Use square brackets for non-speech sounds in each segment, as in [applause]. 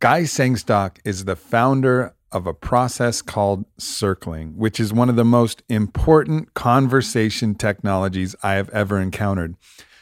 Guy Sengstock is the founder of a process called circling, which is one of the most important conversation technologies I have ever encountered.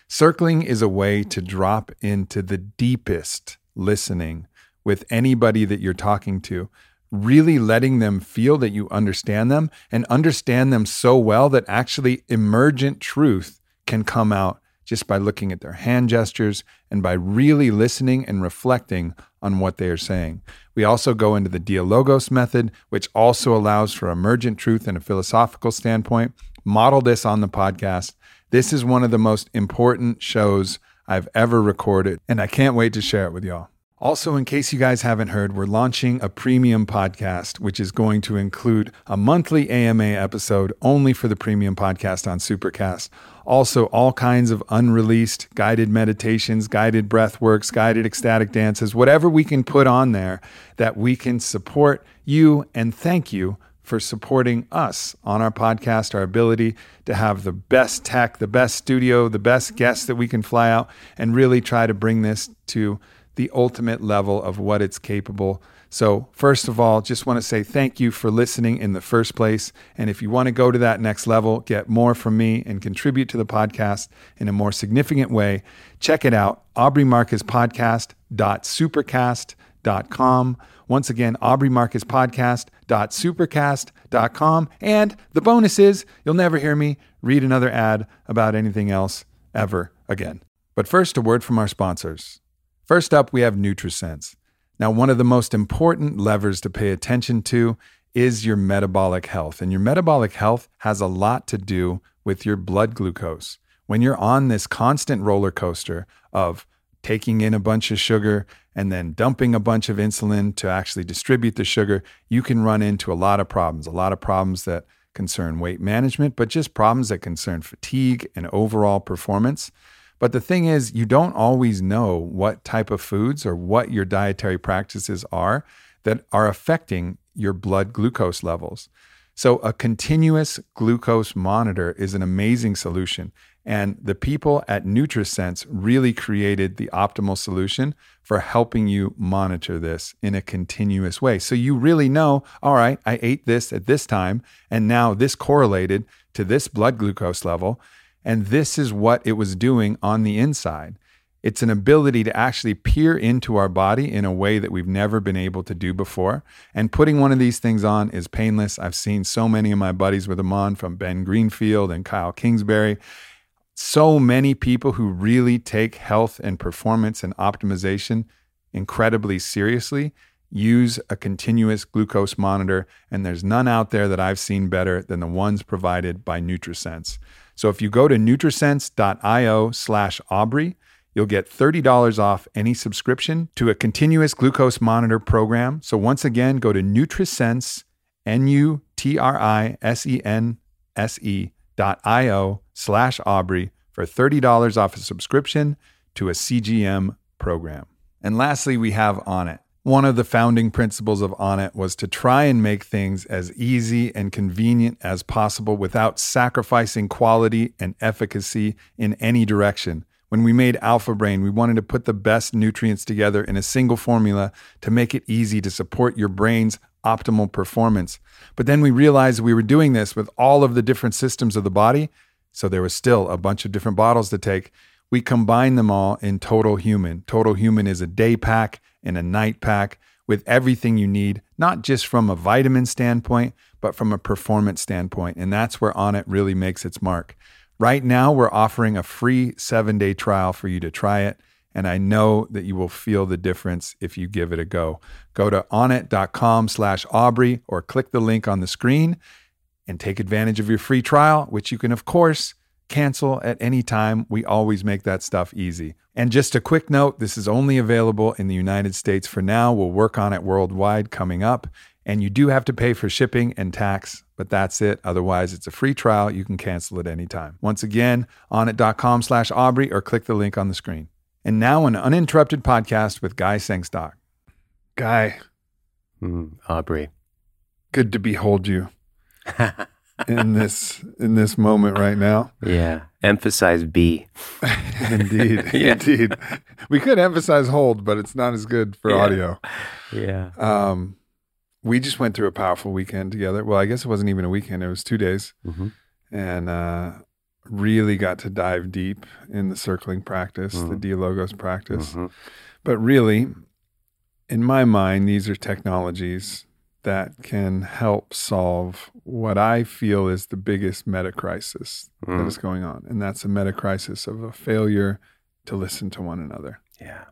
Circling is a way to drop into the deepest listening with anybody that you're talking to, really letting them feel that you understand them and understand them so well that actually emergent truth can come out just by looking at their hand gestures and by really listening and reflecting on what they are saying. We also go into the Dialogos method, which also allows for emergent truth in a philosophical standpoint. Model this on the podcast. This is one of the most important shows I've ever recorded, and I can't wait to share it with y'all. Also, in case you guys haven't heard, we're launching a premium podcast, which is going to include a monthly AMA episode only for the premium podcast on Supercast. Also, all kinds of unreleased guided meditations, guided breath works, guided ecstatic dances, whatever we can put on there that we can support you and thank you for supporting us on our podcast, our ability to have the best tech, the best studio, the best guests that we can fly out, and really try to bring this to the ultimate level of what it's capable. So, first of all, just want to say thank you for listening in the first place. And if you want to go to that next level, get more from me, and contribute to the podcast in a more significant way, check it out aubreymarcuspodcast.supercast.com. Once again, aubreymarcuspodcast.supercast.com. And the bonus is you'll never hear me read another ad about anything else ever again. But first, a word from our sponsors. First up, we have NutriSense. Now, one of the most important levers to pay attention to is your metabolic health. And your metabolic health has a lot to do with your blood glucose. When you're on this constant roller coaster of taking in a bunch of sugar and then dumping a bunch of insulin to actually distribute the sugar, you can run into a lot of problems, a lot of problems that concern weight management, but just problems that concern fatigue and overall performance. But the thing is, you don't always know what type of foods or what your dietary practices are that are affecting your blood glucose levels. So, a continuous glucose monitor is an amazing solution. And the people at NutriSense really created the optimal solution for helping you monitor this in a continuous way. So you really know, all right, I ate this at this time, and now this correlated to this blood glucose level. And this is what it was doing on the inside. It's an ability to actually peer into our body in a way that we've never been able to do before. And putting one of these things on is painless. I've seen so many of my buddies with them on, from Ben Greenfield and Kyle Kingsbury. So many people who really take health and performance and optimization incredibly seriously use a continuous glucose monitor. And there's none out there that I've seen better than the ones provided by NutriSense. So if you go to nutrisense.io slash Aubrey, you'll get $30 off any subscription to a continuous glucose monitor program. So once again, go to Nutrisense, N-U-T-R-I-S-E-N-S-E dot I-O slash Aubrey for $30 off a subscription to a CGM program. And lastly, we have Onnit. One of the founding principles of Onnit was to try and make things as easy and convenient as possible without sacrificing quality and efficacy in any direction. When we made Alpha Brain, we wanted to put the best nutrients together in a single formula to make it easy to support your brain's optimal performance. But then we realized we were doing this with all of the different systems of the body, so there was still a bunch of different bottles to take. We combined them all in Total Human. Total Human is a day pack in a night pack with everything you need, not just from a vitamin standpoint, but from a performance standpoint. And that's where Onnit really makes its mark. Right now, we're offering a free seven day trial for you to try it. And I know that you will feel the difference if you give it a go. Go to onnit.com slash Aubrey or click the link on the screen and take advantage of your free trial, which you can, of course, cancel at any time. We always make that stuff easy. And just a quick note this is only available in the United States for now. We'll work on it worldwide coming up. And you do have to pay for shipping and tax, but that's it. Otherwise, it's a free trial. You can cancel at any time. Once again, onnit.com slash Aubrey or click the link on the screen. And now an uninterrupted podcast with Guy Sengstock. Guy. Mm, Aubrey. Good to behold you. [laughs] in this in this moment right now. Yeah, Emphasize B. [laughs] indeed, [laughs] Yeah. indeed. We could emphasize hold, but it's not as good for Yeah. audio. Yeah. Um, we just went through a powerful weekend together. Well, I guess it wasn't even a weekend; it was two days, hmm and uh, really got to dive deep in the circling practice, the Mhm. logos practice. hmm But really, in my mind, these are technologies that can help solve what I feel is the biggest meta crisis that Mm. is going on. And that's a meta crisis of a failure to listen to one another. Yeah.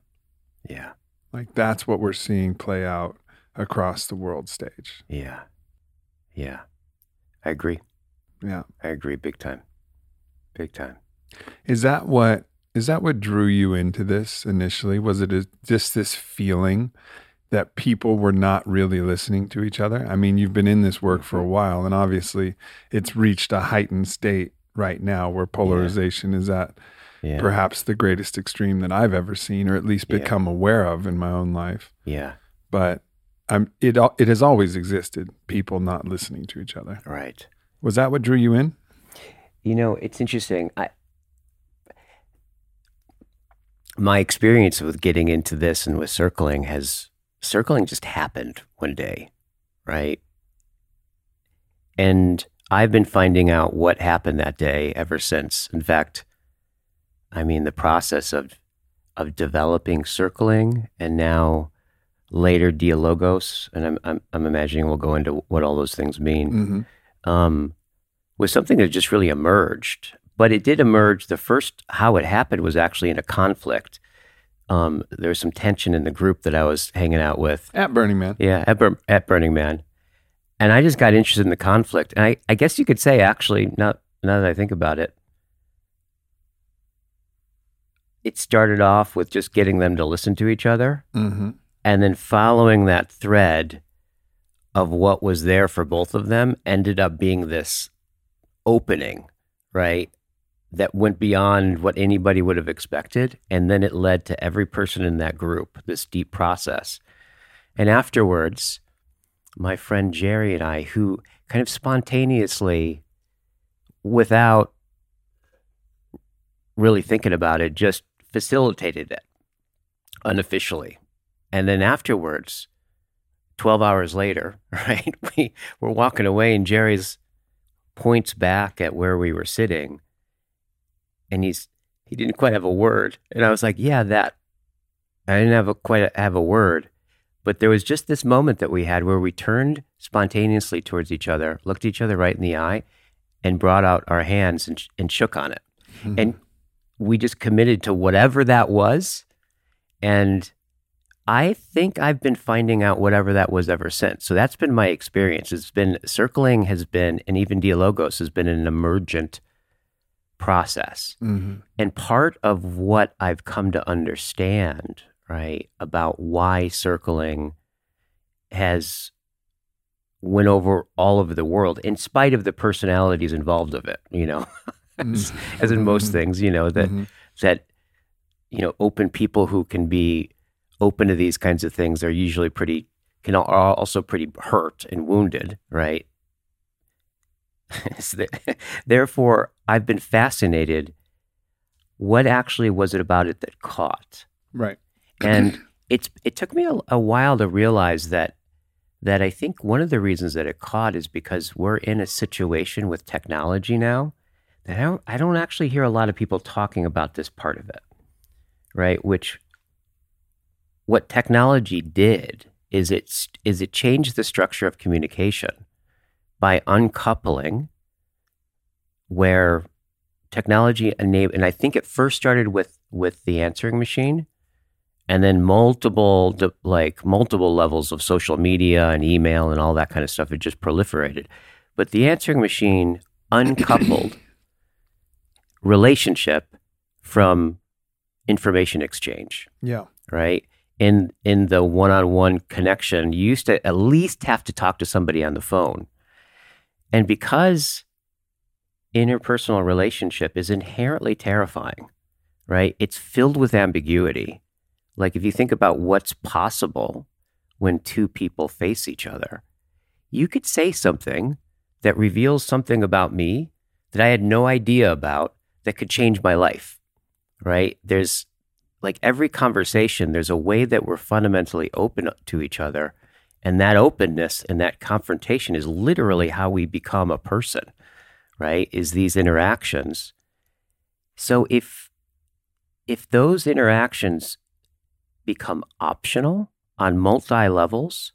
Yeah. Like that's what we're seeing play out across the world stage. Yeah. Yeah. I agree. Yeah. I agree big time. Big time. Is that what is that what drew you into this initially? Was it a- just this feeling that people were not really listening to each other? I mean, you've been in this work for a mm-hmm. while and obviously it's reached a heightened state right now where polarization is at Yeah. perhaps the greatest extreme that I've ever seen or at least Yeah. become aware of in my own life. Yeah. But I'm it it has always existed, people not listening to each other. Right. Was that what drew you in? You know, it's interesting. I my experience with getting into this and with circling has circling just happened one day, right? And I've been finding out what happened that day ever since. In fact, I mean the process of of developing circling and now later dialogos, and I'm I'm, I'm imagining we'll go into what all those things mean Mm-hmm. um, was something that just really emerged. But it did emerge. The first how it happened was actually in a conflict. Um, there was some tension in the group that I was hanging out with. At Burning Man. Yeah, at, Bur- at Burning Man, and I just got interested in the conflict. And I, I guess you could say, actually, now now that I think about it, it started off with just getting them to listen to each other Mm-hmm. and then following that thread of what was there for both of them ended up being this opening, right? That went beyond what anybody would have expected. And then it led to every person in that group, this deep process. And afterwards, my friend Jerry and I, who kind of spontaneously, without really thinking about it, just facilitated it unofficially. And then afterwards, 12 hours later, [laughs] right, we were walking away and Jerry's points back at where we were sitting and he's, he didn't quite have a word. And I was like, yeah, that, I didn't have a, quite have a word. But there was just this moment that we had where we turned spontaneously towards each other, looked each other right in the eye, and brought out our hands and, and shook on it. Mm-hmm. And we just committed to whatever that was. And I think I've been finding out whatever that was ever since. So that's been my experience. It's been circling has been, and even Dialogos has been an emergent process. Mm-hmm. And part of what I've come to understand, right, about why circling has went over all over the world, in spite of the personalities involved of it, you know, [laughs] as, as in most things, you know, that Mhm. that you know open people who can be open to these kinds of things are usually pretty can are also pretty hurt and wounded right [laughs] therefore i've been fascinated what actually was it about it that caught Right. and [clears throat] it's it took me a, a while to realize that that I think one of the reasons that it caught is because we're in a situation with technology now that I don't, I don't actually hear a lot of people talking about this part of it, right? Which what technology did is it is is it changed the structure of communication by uncoupling where technology enabled and I think it first started with with the answering machine and then multiple like multiple levels of social media and email and all that kind of stuff it just proliferated. But the answering machine uncoupled [coughs] relationship from information exchange Yeah. right? In in the one-on-one connection you used to at least have to talk to somebody on the phone and because interpersonal relationship is inherently terrifying right it's filled with ambiguity like if you think about what's possible when two people face each other you could say something that reveals something about me that i had no idea about that could change my life, right? There's like every conversation, there's a way that we're fundamentally open to each other. And that openness and that confrontation is literally how we become a person, right? Is these interactions. So if if those interactions become optional on multi levels,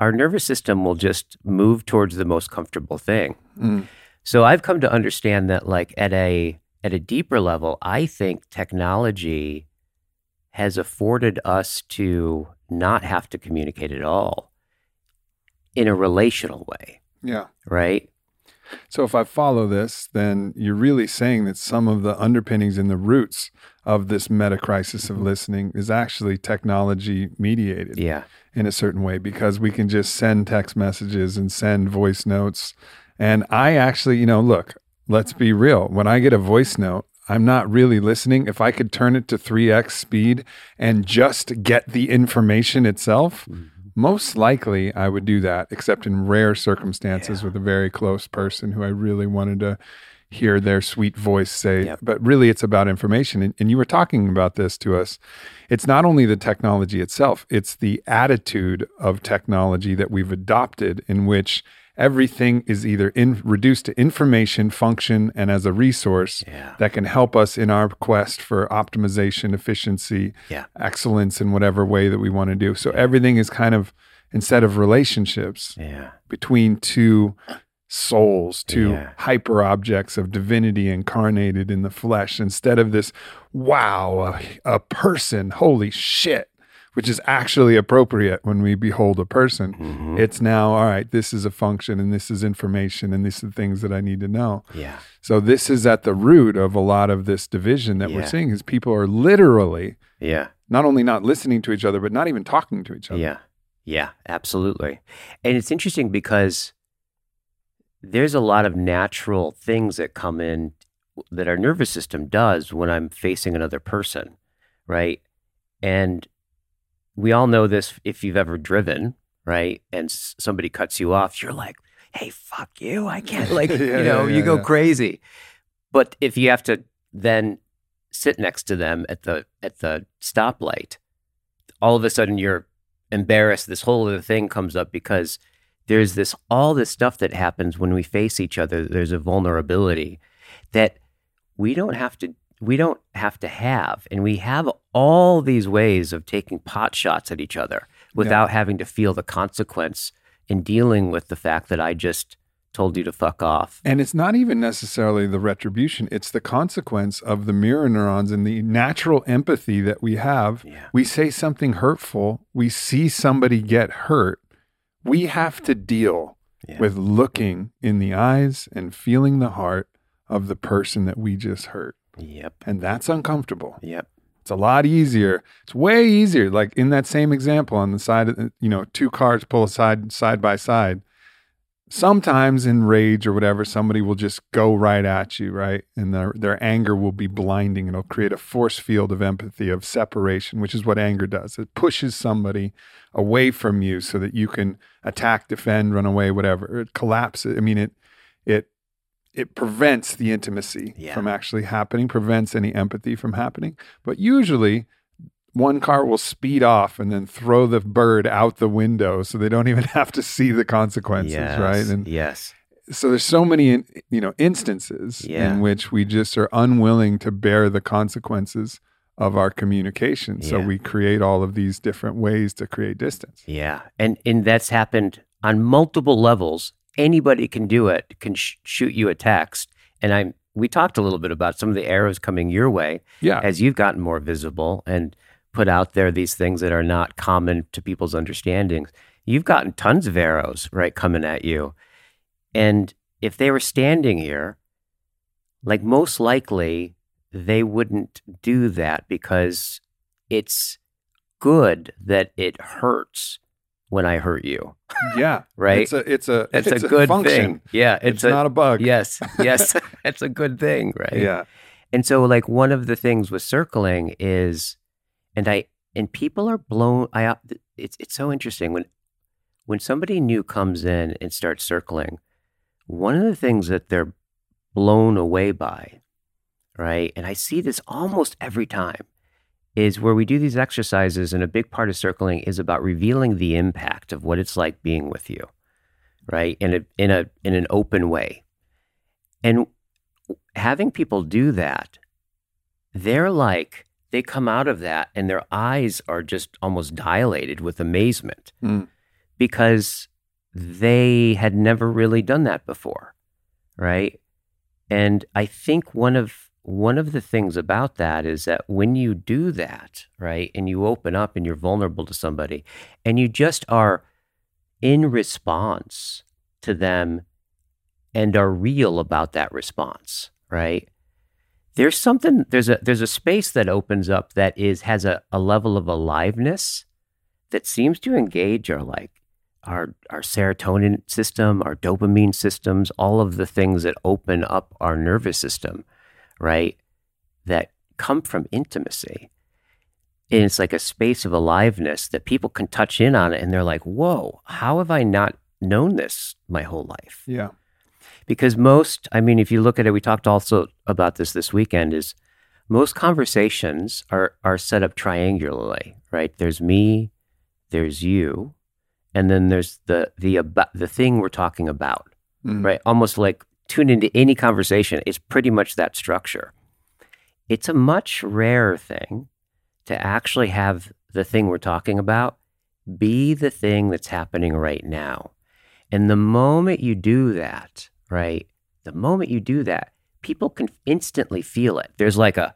our nervous system will just move towards the most comfortable thing. Mm. So I've come to understand that like at a at a deeper level, I think technology has afforded us to not have to communicate at all in a relational way, Yeah. right? So if I follow this, then you're really saying that some of the underpinnings and the roots of this meta crisis of listening is actually technology mediated Yeah. in a certain way because we can just send text messages and send voice notes. And I actually, you know, look, let's be real. When I get a voice note, I'm not really listening. If I could turn it to 3x speed and just get the information itself, mm-hmm. Most likely I would do that, except in rare circumstances with a very close person who I really wanted to hear their sweet voice say. Yep. But really, it's about information. And, and you were talking about this to us. It's not only the technology itself, it's the attitude of technology that we've adopted, in which everything is either in, reduced to information, function, and as a resource Yeah. that can help us in our quest for optimization, efficiency, Yeah. excellence in whatever way that we want to do. So everything is kind of instead of relationships Yeah. between two souls, two hyper objects of divinity incarnated in the flesh, instead of this, wow, a, a person, holy shit, which is actually appropriate when we behold a person. Mhm. It's now, all right, this is a function and this is information and these are things that I need to know. Yeah. So this is at the root of a lot of this division that we're seeing is people are literally Yeah. not only not listening to each other, but not even talking to each other. Yeah. Yeah, absolutely. And it's interesting because there's a lot of natural things that come in that our nervous system does when I'm facing another person, right? And we all know this if you've ever driven, right? And s- somebody cuts you off, you're like, hey, fuck you. I can't, [laughs] like, Yeah, you know, yeah, you go crazy. But if you have to then sit next to them at the at the stoplight, all of a sudden you're embarrassed. This whole other thing comes up because there's this all this stuff that happens when we face each other. There's a vulnerability that we don't have to we don't have to have, and we have all these ways of taking pot shots at each other without having to feel the consequence in dealing with the fact that I just told you to fuck off. And it's not even necessarily the retribution, it's the consequence of the mirror neurons and the natural empathy that we have. Yeah. We say something hurtful, we see somebody get hurt. We have to deal Yeah. with looking in the eyes and feeling the heart of the person that we just hurt. Yep. And that's uncomfortable. Yep. It's a lot easier. It's way easier. Like in that same example on the side of, you know, two cars pull aside side by side. Sometimes in rage or whatever, somebody will just go right at you, right? And their their anger will be blinding. It'll create a force field of empathy, of separation, which is what anger does. It pushes somebody away from you so that you can attack, defend, run away, whatever. It collapses. I mean, it it it prevents the intimacy Yeah. from actually happening, prevents any empathy from happening. But usually, one car will speed off and then throw the bird out the window, so they don't even [laughs] have to see the consequences, Yes. right? And yes. so there's so many, you know, instances Yeah. in which we just are unwilling to bear the consequences of our communication. So we create all of these different ways to create distance. Yeah, and and that's happened on multiple levels. Anybody can do it. Can sh- shoot you a text, and I'm. We talked a little bit about some of the arrows coming your way Yeah. as you've gotten more visible and put out there these things that are not common to people's understandings. You've gotten tons of arrows right coming at you, and if they were standing here, like most likely they wouldn't do that because it's good that it hurts when I hurt you. yeah. [laughs] Right? It's a it's a That's it's a good function. thing. Yeah, It's, it's, a not a bug. yes, [laughs] yes, [laughs] it's a good thing, right? Yeah. And so, like one of the things with circling is, and I and people are blown. I uh, it's it's so interesting when when somebody new comes in and starts circling. One of the things that they're blown away by right? And I see this almost every time is where we do these exercises and a big part of circling is about revealing the impact of what it's like being with you, right? In a in a in an open way. And having people do that, they're like they come out of that and their eyes are just almost dilated with amazement Mm. because they had never really done that before right and i think one of one of the things about that is that when you do that right and you open up and you're vulnerable to somebody and you just are in response to them and are real about that response right there's something there's a there's a space that opens up that is has a, a level of aliveness that seems to engage our like our our serotonin system, our dopamine systems, all of the things that open up our nervous system, right? That come from intimacy. And it's like a space of aliveness that people can touch in on it and they're like, whoa, how have I not known this my whole life? Yeah. because most i mean if you look at it we talked also about this this weekend is most conversations are are set up triangularly right there's me there's you and then there's the the about the thing we're talking about Mm. right almost like tune into any conversation it's pretty much that structure it's a much rarer thing to actually have the thing we're talking about be the thing that's happening right now and the moment you do that, right? The moment you do that, people can instantly feel it. There's like a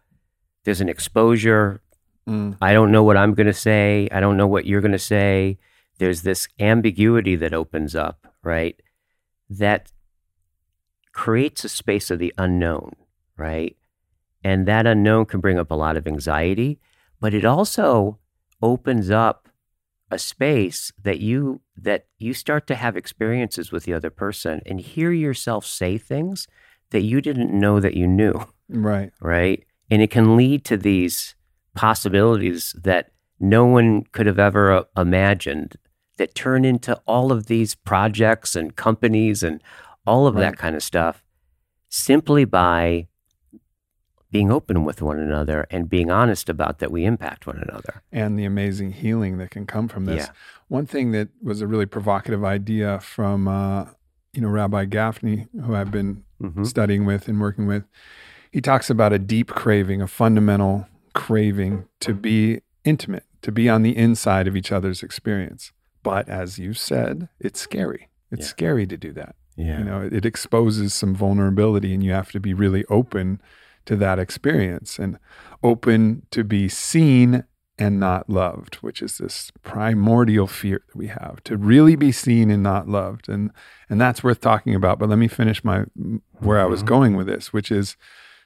there's an exposure. Mm. I don't know what I'm going to say. I don't know what you're going to say. There's this ambiguity that opens up, right? That creates a space of the unknown, right? And that unknown can bring up a lot of anxiety, but it also opens up a space that you that you start to have experiences with the other person and hear yourself say things that you didn't know that you knew Right. right and it can lead to these possibilities that no one could have ever uh, imagined that turn into all of these projects and companies and all of Right. that kind of stuff simply by being open with one another and being honest about that we impact one another and the amazing healing that can come from this. Yeah. One thing that was a really provocative idea from, uh, you know, Rabbi Gafni, who I've been hmm studying with and working with, he talks about a deep craving, a fundamental craving to be intimate, to be on the inside of each other's experience. But as you said, it's scary. It's Yeah. scary to do that. Yeah You know, it, it exposes some vulnerability, and you have to be really open to that experience and open to be seen and not loved, which is this primordial fear that we have to really be seen and not loved. And and that's worth talking about. But let me finish my where I was Mhm. going with this, which is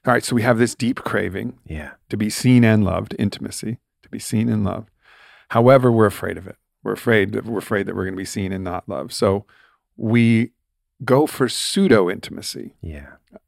all right, so we have this deep craving yeah to be seen and loved, intimacy, to be seen and loved. However, we're afraid of it. We're afraid that we're afraid that we're going to be seen and not loved. So we go for pseudo intimacy. yeah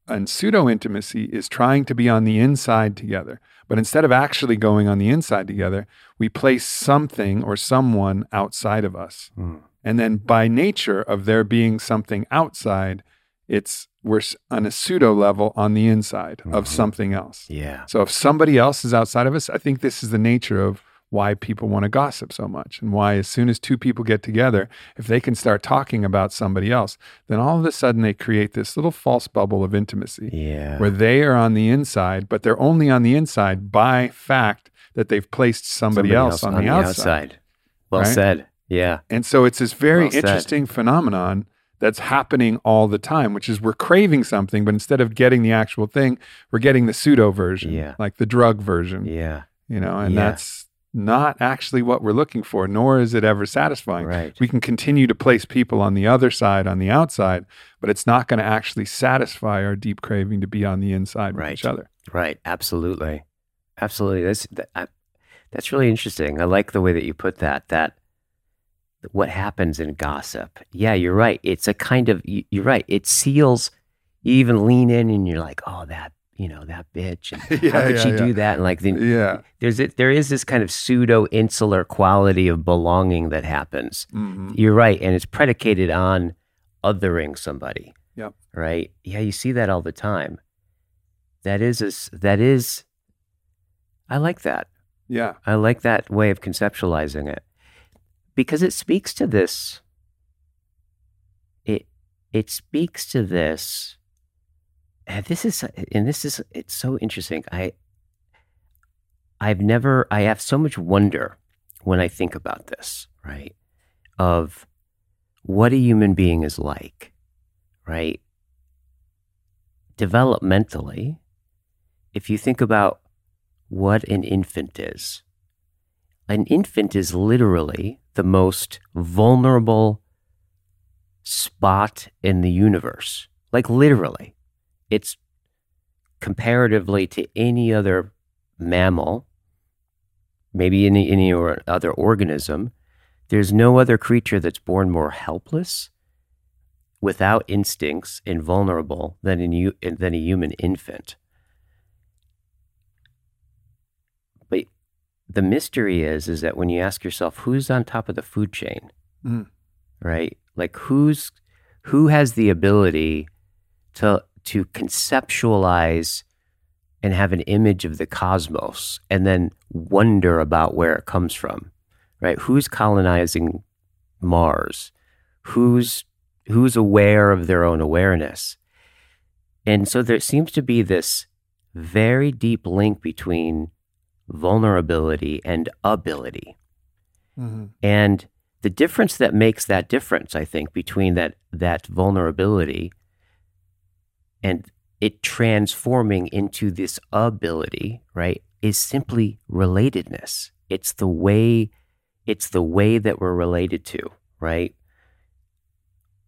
And pseudo intimacy is trying to be on the inside together. But instead of actually going on the inside together, we place something or someone outside of us. Mm. And then by nature of there being something outside, it's we're on a pseudo level on the inside of Mhm. something else. yeah So if somebody else is outside of us, I think this is the nature of why people want to gossip so much and why as soon as two people get together, if they can start talking about somebody else, then all of a sudden they create this little false bubble of intimacy yeah where they are on the inside, but they're only on the inside by fact that they've placed somebody, else, on, the, outside. well right? said yeah And so it's this very Well interesting phenomenon that's happening all the time, which is we're craving something, but instead of getting the actual thing, we're getting the pseudo version, Yeah. like the drug version, yeah you know, and Yeah. that's not actually what we're looking for, nor is it ever satisfying. right We can continue to place people on the other side, on the outside, but it's not going to actually satisfy our deep craving to be on the inside with Right. each other. Right. Absolutely. Absolutely. That's that, I, that's really interesting. I like the way that you put that. That what happens in gossip. Yeah, you're right. It's a kind of you're right. It seals. You even lean in and you're like, oh, that you know that bitch. And [laughs] Yeah, how could yeah, she yeah. do that? And like the, Yeah. there's it. There is this kind of pseudo insular quality of belonging that happens. Mhm. You're right, and it's predicated on othering somebody. Yep. Right. Yeah, you see that all the time. that is a that is I like that. Yeah. I like that way of conceptualizing it because it speaks to this. It it speaks to this. And this is and this is it's so interesting. I I've never I have so much wonder when I think about this, right? Of what a human being is like, right? Developmentally, if you think about what an infant is, an infant is literally the most vulnerable spot in the universe. Like, literally, it's comparatively to any other mammal, maybe any, any or other organism, there's no other creature that's born more helpless, without instincts, and vulnerable than, an, than a human infant. But the mystery is, is that when you ask yourself, who's on top of the food chain, Mm. right? Like who's who has the ability to to conceptualize and have an image of the cosmos and then wonder about where it comes from right? Who's colonizing mars? Who's who's aware of their own awareness? And so there seems to be this very deep link between vulnerability and ability. Mhm. and the difference that makes that difference, I think, between that that vulnerability and it transforming into this ability, right, is simply relatedness. It's the way it's the way that we're related to, right?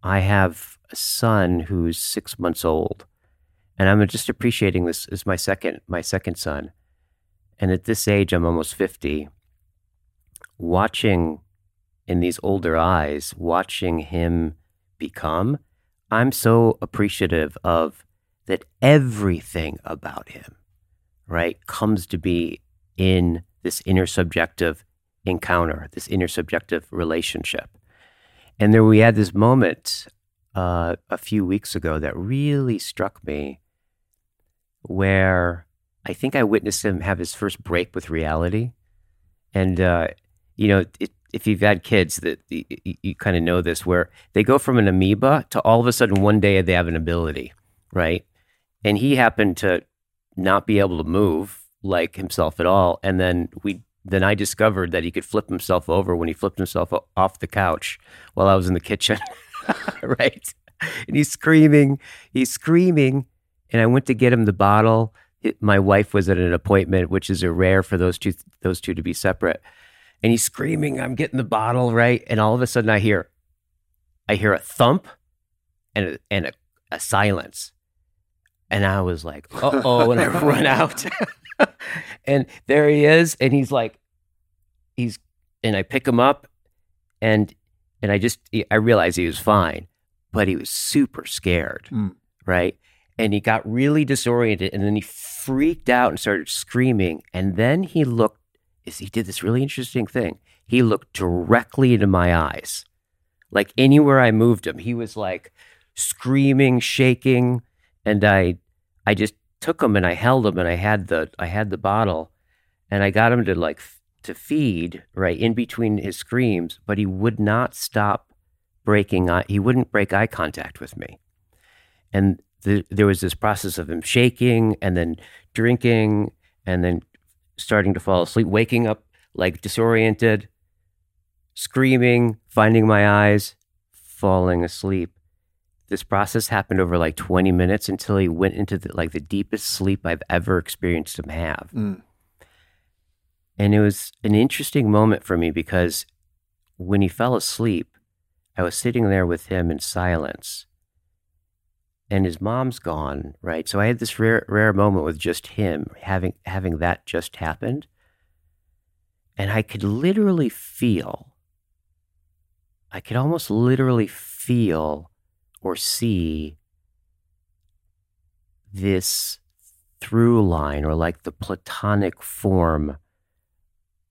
I have a son who's six months old, and I'm just appreciating this as my second my second son. And at this age, I'm almost 50. Watching in these older eyes, watching him become, I'm so appreciative of that everything about him, right, comes to be in this intersubjective encounter, this intersubjective relationship. And there we had this moment uh, a few weeks ago that really struck me where I think I witnessed him have his first break with reality. And, uh, you know, it, if you've had kids that you, you kind of know this where they go from an amoeba to all of a sudden one day they have an ability right? And he happened to not be able to move like himself at all and then we then i discovered that he could flip himself over when he flipped himself off the couch while i was in the kitchen [laughs] right? And he's screaming he's screaming and i went to get him the bottle. It- my wife was at an appointment which is a rare for those two those two to be separate and he's screaming, I'm getting the bottle, right? And all of a sudden I hear I hear a thump and a, and a, a silence. And I was like, uh-oh, and I [laughs] run out. [laughs] and there he is, and he's like, he's and I pick him up and and I just I realized he was fine, but he was super scared, Mm. right? And he got really disoriented and then he freaked out and started screaming. And then he looked is he did this really interesting thing. He looked directly into my eyes. Like anywhere I moved him, he was like screaming, shaking, and I I just took him and I held him and I had the I had the bottle and I got him to like to feed right in between his screams, but he would not stop breaking eye he wouldn't break eye contact with me. And the, there was this process of him shaking and then drinking and then starting to fall asleep, waking up like disoriented, screaming, finding my eyes, falling asleep. This process happened over like 20 minutes until he went into the, like the deepest sleep I've ever experienced him have. Mm. And it was an interesting moment for me because when he fell asleep, I was sitting there with him in silence. And his mom's gone, right? So I had this rare rare moment with just him having having that just happened. And I could literally feel I could almost literally feel or see this through line or like the platonic form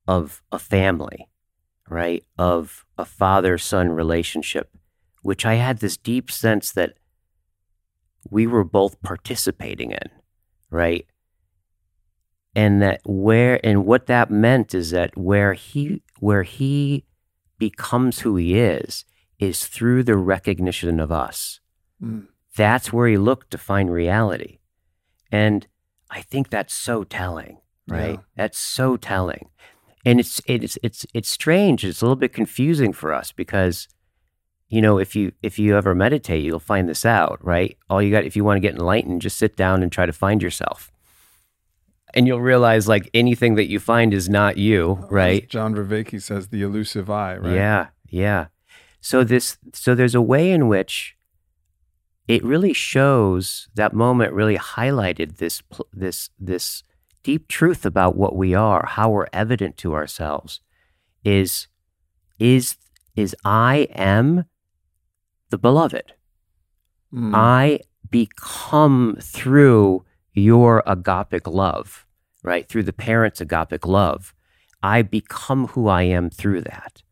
of a family, right? Of a father son relationship, which I had this deep sense that we were both participating in, right? And that where and what that meant is that where he where he becomes who he is is through the recognition of us. Mm. That's where he looked to find reality. And I think that's so telling, right? Yeah. That's so telling. And it's it's it's it's strange. It's a little bit confusing for us because you know, if you if you ever meditate, you'll find this out, right? All you got if you want to get enlightened, just sit down and try to find yourself. And you'll realize like anything that you find is not you, As right? John Vervaeke says the elusive eye, right? Yeah, yeah. So this so there's a way in which it really shows that moment really highlighted this this this deep truth about what we are, how we're evident to ourselves is is is I am the beloved. Mm. I become through your agapic love, right? Through the parents' agapic love. I become who I am through that.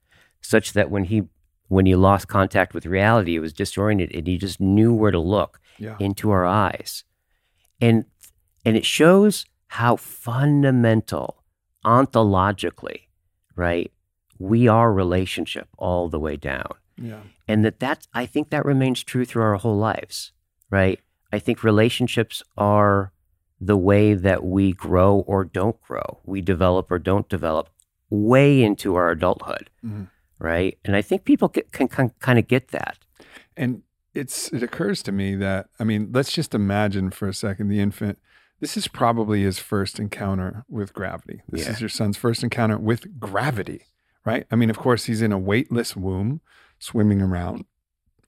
Such that when he when he lost contact with reality, it was disoriented and he just knew where to look yeah. into our eyes. And and it shows how fundamental ontologically, right? We are relationship all the way down Yeah. and that that's i think that remains true through our whole lives right i think relationships are the way that we grow or don't grow we develop or don't develop way into our adulthood Mhm. right and i think people get, can, can kind of get that And it's it occurs to me that I mean, let's just imagine for a second the infant. This is probably his first encounter with gravity. This Yeah. is your son's first encounter with gravity, right? I mean, of course, he's in a weightless womb, swimming around.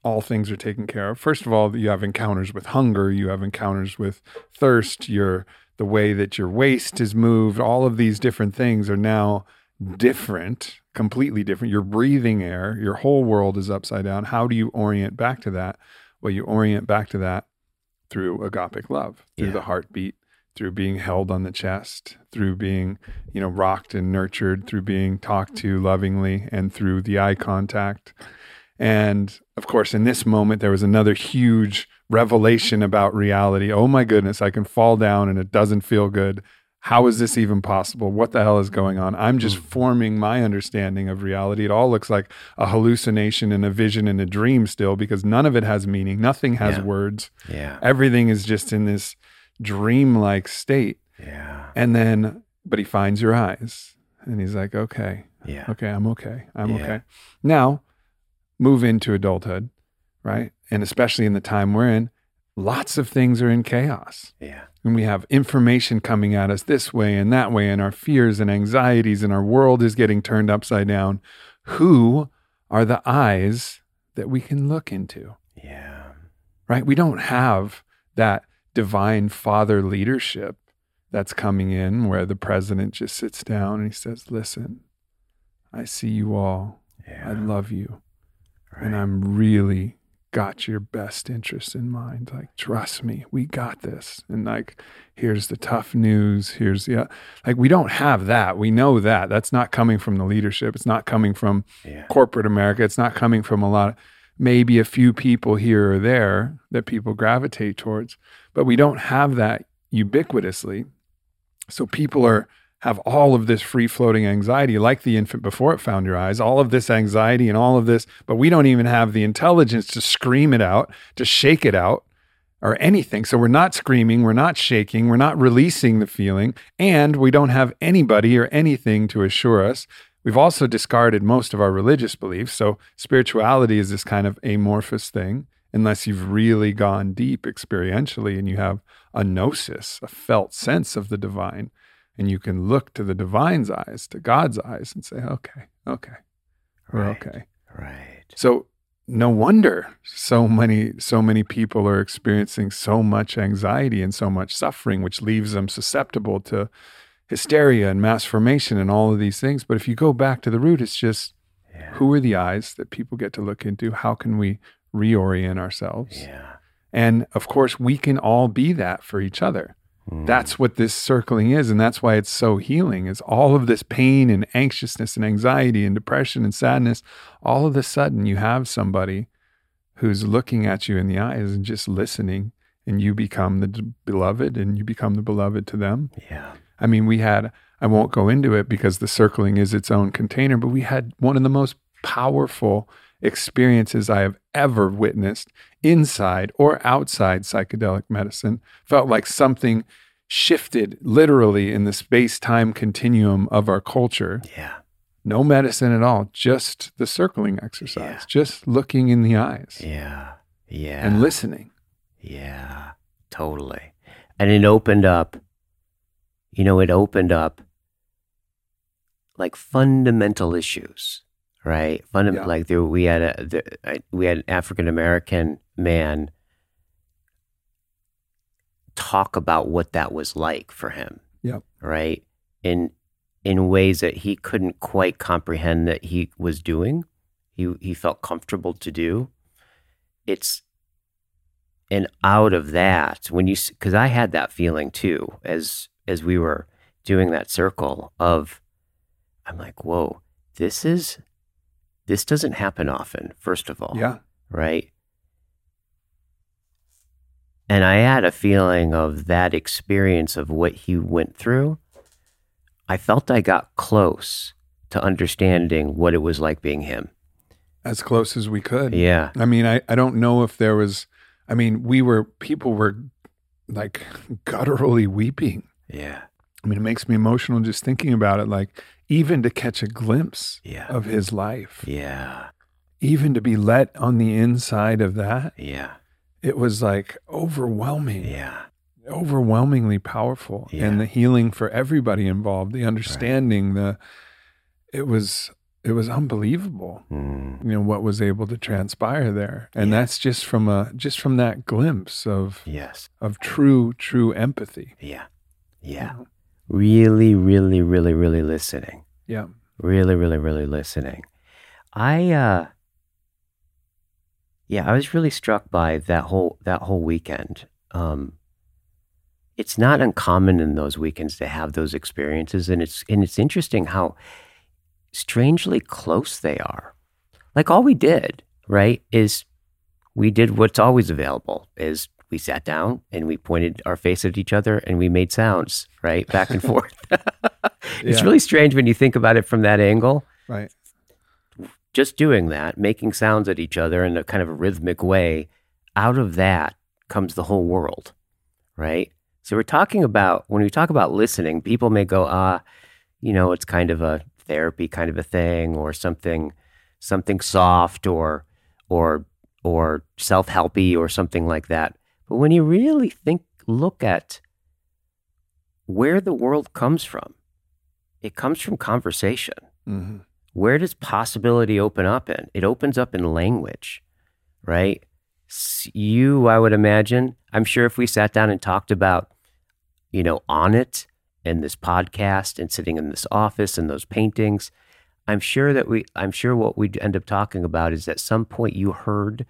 All things are taken care of. First of all, you have encounters with hunger. You have encounters with thirst. Your the way that your waist is moved. All of these different things are now different, completely different. You're breathing air, your whole world is upside down. How do you orient back to that? Well, you orient back to that through agapic love, through Yeah. the heartbeat, through being held on the chest, through being, you know, rocked and nurtured, through being talked to lovingly, and through the eye contact. And of course, in this moment, there was another huge revelation about reality. Oh my goodness, I can fall down and it doesn't feel good. How is this even possible? What the hell is going on? I'm just hmm. forming my understanding of reality. It all looks like a hallucination and a vision and a dream still because none of it has meaning. Nothing has Yeah. words. yeah Everything is just in this dreamlike state. yeah And then, but he finds your eyes and he's like, okay, yeah okay, I'm okay. I'm Yeah. okay. Now, move into adulthood, right? And especially in the time we're in, lots of things are in chaos. yeah And we have information coming at us this way and that way, and our fears and anxieties, and our world is getting turned upside down. Who are the eyes that we can look into, yeah right? We don't have that divine father leadership that's coming in where the president just sits down and he says, Listen, I see you all. I love you. And. I'm really got your best interest in mind. Like, trust me, we got this. And like, here's the tough news. Here's the, like, we don't have that. We know that. That's not coming from the leadership. It's not coming from yeah corporate America. It's not coming from a lot of, maybe a few people here or there that people gravitate towards. But we don't have that ubiquitously. So people are, have all of this free floating anxiety, like the infant before it found your eyes, all of this anxiety and all of this, but we don't even have the intelligence to scream it out, to shake it out, or anything. So we're not screaming, we're not shaking, we're not releasing the feeling, and we don't have anybody or anything to assure us. We've also discarded most of our religious beliefs. So spirituality is this kind of amorphous thing, unless you've really gone deep experientially and you have a gnosis, a felt sense of the divine and you can look to the divine's eyes, to God's eyes, and say, okay, okay, we're Right. okay. right So no wonder so many so many people are experiencing so much anxiety and so much suffering, which leaves them susceptible to hysteria and mass formation and all of these things. But if you go back to the root, it's just yeah who are the eyes that people get to look into? How can we reorient ourselves? yeah And of course, we can all be that for each other. Mm. That's what this circling is. And that's why it's so healing is all of this pain and anxiousness and anxiety and depression and sadness. All of a sudden you have somebody who's looking at you in the eyes and just listening and you become the d- beloved and you become the beloved to them. Yeah. I mean, we had, I won't go into it because the circling is its own container, but we had one of the most powerful experiences I have ever witnessed inside or outside psychedelic medicine. Felt like something shifted literally in the space time continuum of our culture. Yeah. No medicine at all, just the circling exercise, Yeah. just looking in the eyes Yeah. Yeah. and listening. Yeah, totally. And it opened up, you know, it opened up like fundamental issues, right? Fundam- Yeah. Like there, we had a there, I, we had an African American man talk about what that was like for him. Yep. Right. In in ways that he couldn't quite comprehend that he was doing. He he felt comfortable to do. It's and out of that when you because i had that feeling too as as we were doing that circle of i'm like whoa this is this doesn't happen often first of all Yeah. right and i had a feeling of that experience of what he went through i felt i got close to understanding what it was like being him As close as we could. yeah I mean, I, I don't know if there was, I mean, we were, people were like [laughs] gutturally weeping. yeah I mean, it makes me emotional just thinking about it. Like, even to catch a glimpse yeah of his life, yeah even to be let on the inside of that, yeah it was like overwhelming, yeah overwhelmingly powerful. Yeah. And the healing for everybody involved, the understanding, the, it was, it was unbelievable. Mm. You know what was able to transpire there, and Yeah. that's just from a just from that glimpse of Yes. of true true empathy. Yeah. Yeah. you know? Really, really, really, really listening. Yeah. Really, really, really listening. I uh yeah, I was really struck by that whole that whole weekend. Um it's not uncommon in those weekends to have those experiences and it's and it's interesting how strangely close they are. Like all we did, right, is we did what's always available is we sat down and we pointed our face at each other and we made sounds, right? Back and [laughs] forth. [laughs] it's Yeah. really strange when you think about it from that angle. Right. Just doing that, making sounds at each other in a kind of a rhythmic way, out of that comes the whole world, right? So we're talking about when we talk about listening, people may go, ah, you know, it's kind of a therapy kind of a thing or something something soft or or or self-helpy or something like that. But when you really think look at where the world comes from, it comes from conversation. hmm Where does possibility open up in? It opens up in language, right? You, I would imagine, I'm sure if we sat down and talked about, you know, on it and this podcast and sitting in this office and those paintings, I'm sure that we, I'm sure what we'd end up talking about is at some point you heard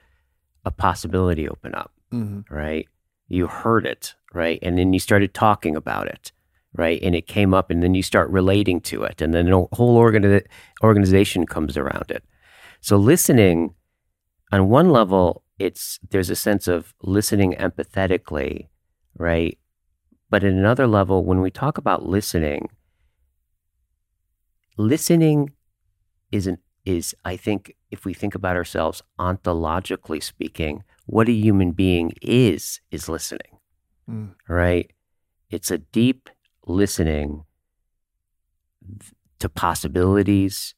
a possibility open up hmm right? You heard it, right? And then you started talking about it, right? And it came up, and then you start relating to it, and then a whole organi- organization comes around it. So listening, on one level, it's there's a sense of listening empathetically, right? But at another level, when we talk about listening, listening isn't is I think if we think about ourselves ontologically speaking, what a human being is is listening, Mm. right? It's a deep listening to possibilities,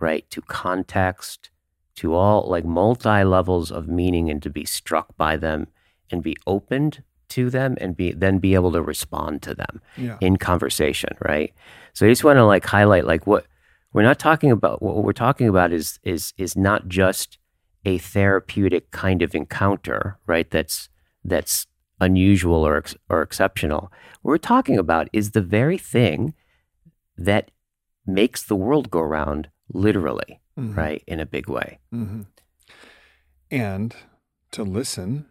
right? To context, to all like multi levels of meaning and to be struck by them and be opened to them and be then be able to respond to them Yeah. in conversation, right? So I just want to like highlight like what we're not talking about. What we're talking about is is is not just a therapeutic kind of encounter, right? That's that's unusual or ex- or exceptional. What we're talking about is the very thing that makes the world go round, literally, Mhm. right, in a big way. hmm And to listen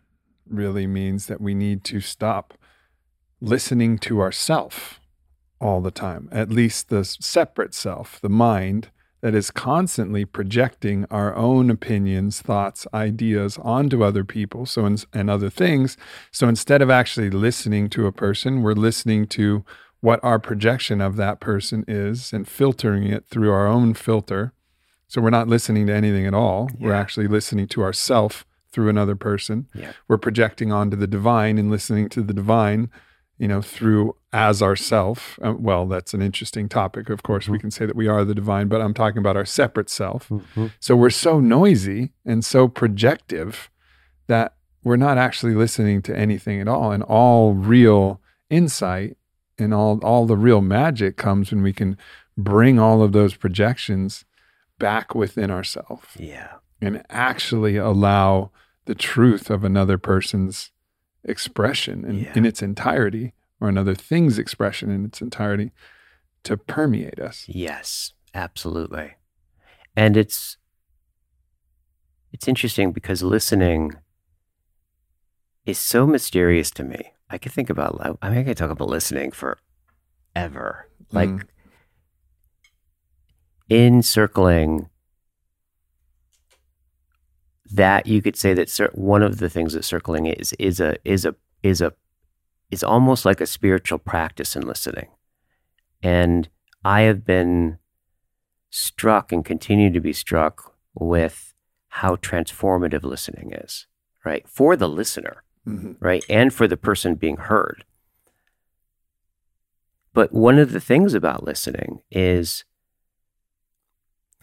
really means that we need to stop listening to ourself all the time, at least the separate self, the mind that is constantly projecting our own opinions, thoughts, ideas onto other people so and other things. So instead of actually listening to a person, we're listening to what our projection of that person is and filtering it through our own filter. So we're not listening to anything at all. Yeah. We're actually listening to ourself through another person. Yeah. We're projecting onto the divine and listening to the divine you know, through as ourself. Uh, well, that's an interesting topic. Of course, mm-hmm. we can say that we are the divine, but I'm talking about our separate self. Mm-hmm. So we're so noisy and so projective that we're not actually listening to anything at all. And all real insight and all all the real magic comes when we can bring all of those projections back within ourselves. Yeah. And actually allow the truth of another person's expression in, yeah. in its entirety or another thing's expression in its entirety to permeate us. Yes, absolutely. And it's it's interesting because listening is so mysterious to me. I could think about I mean I could talk about listening forever. Like mm. in circling that you could say that one of the things that circling is is a is a is a is almost like a spiritual practice in listening. And I have been struck and continue to be struck with how transformative listening is, right? For the listener, mm-hmm. right? And for the person being heard. But one of the things about listening is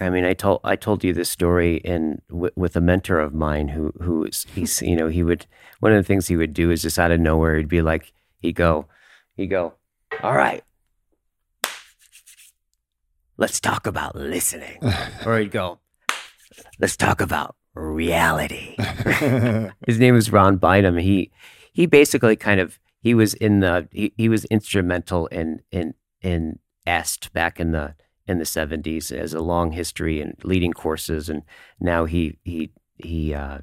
I mean, I told I told you this story in w- with a mentor of mine who who is he's you know he would one of the things he would do is just out of nowhere he'd be like he'd go he'd go all right. Let's talk about listening. [laughs] Or he'd go let's talk about reality. [laughs] His name was Ron Bynum. He he basically kind of he was in the he, he was instrumental in in in est back in the in the 70s has a long history and leading courses and now he he he uh,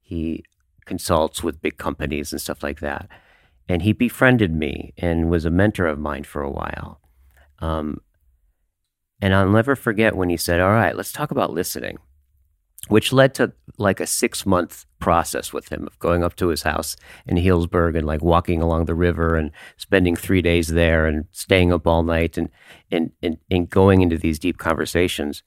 he consults with big companies and stuff like that. And he befriended me and was a mentor of mine for a while. Um, and I'll never forget when he said all right let's talk about listening which led to like a six month process with him of going up to his house in Healdsburg and like walking along the river and spending three days there and staying up all night and, and, and, and going into these deep conversations.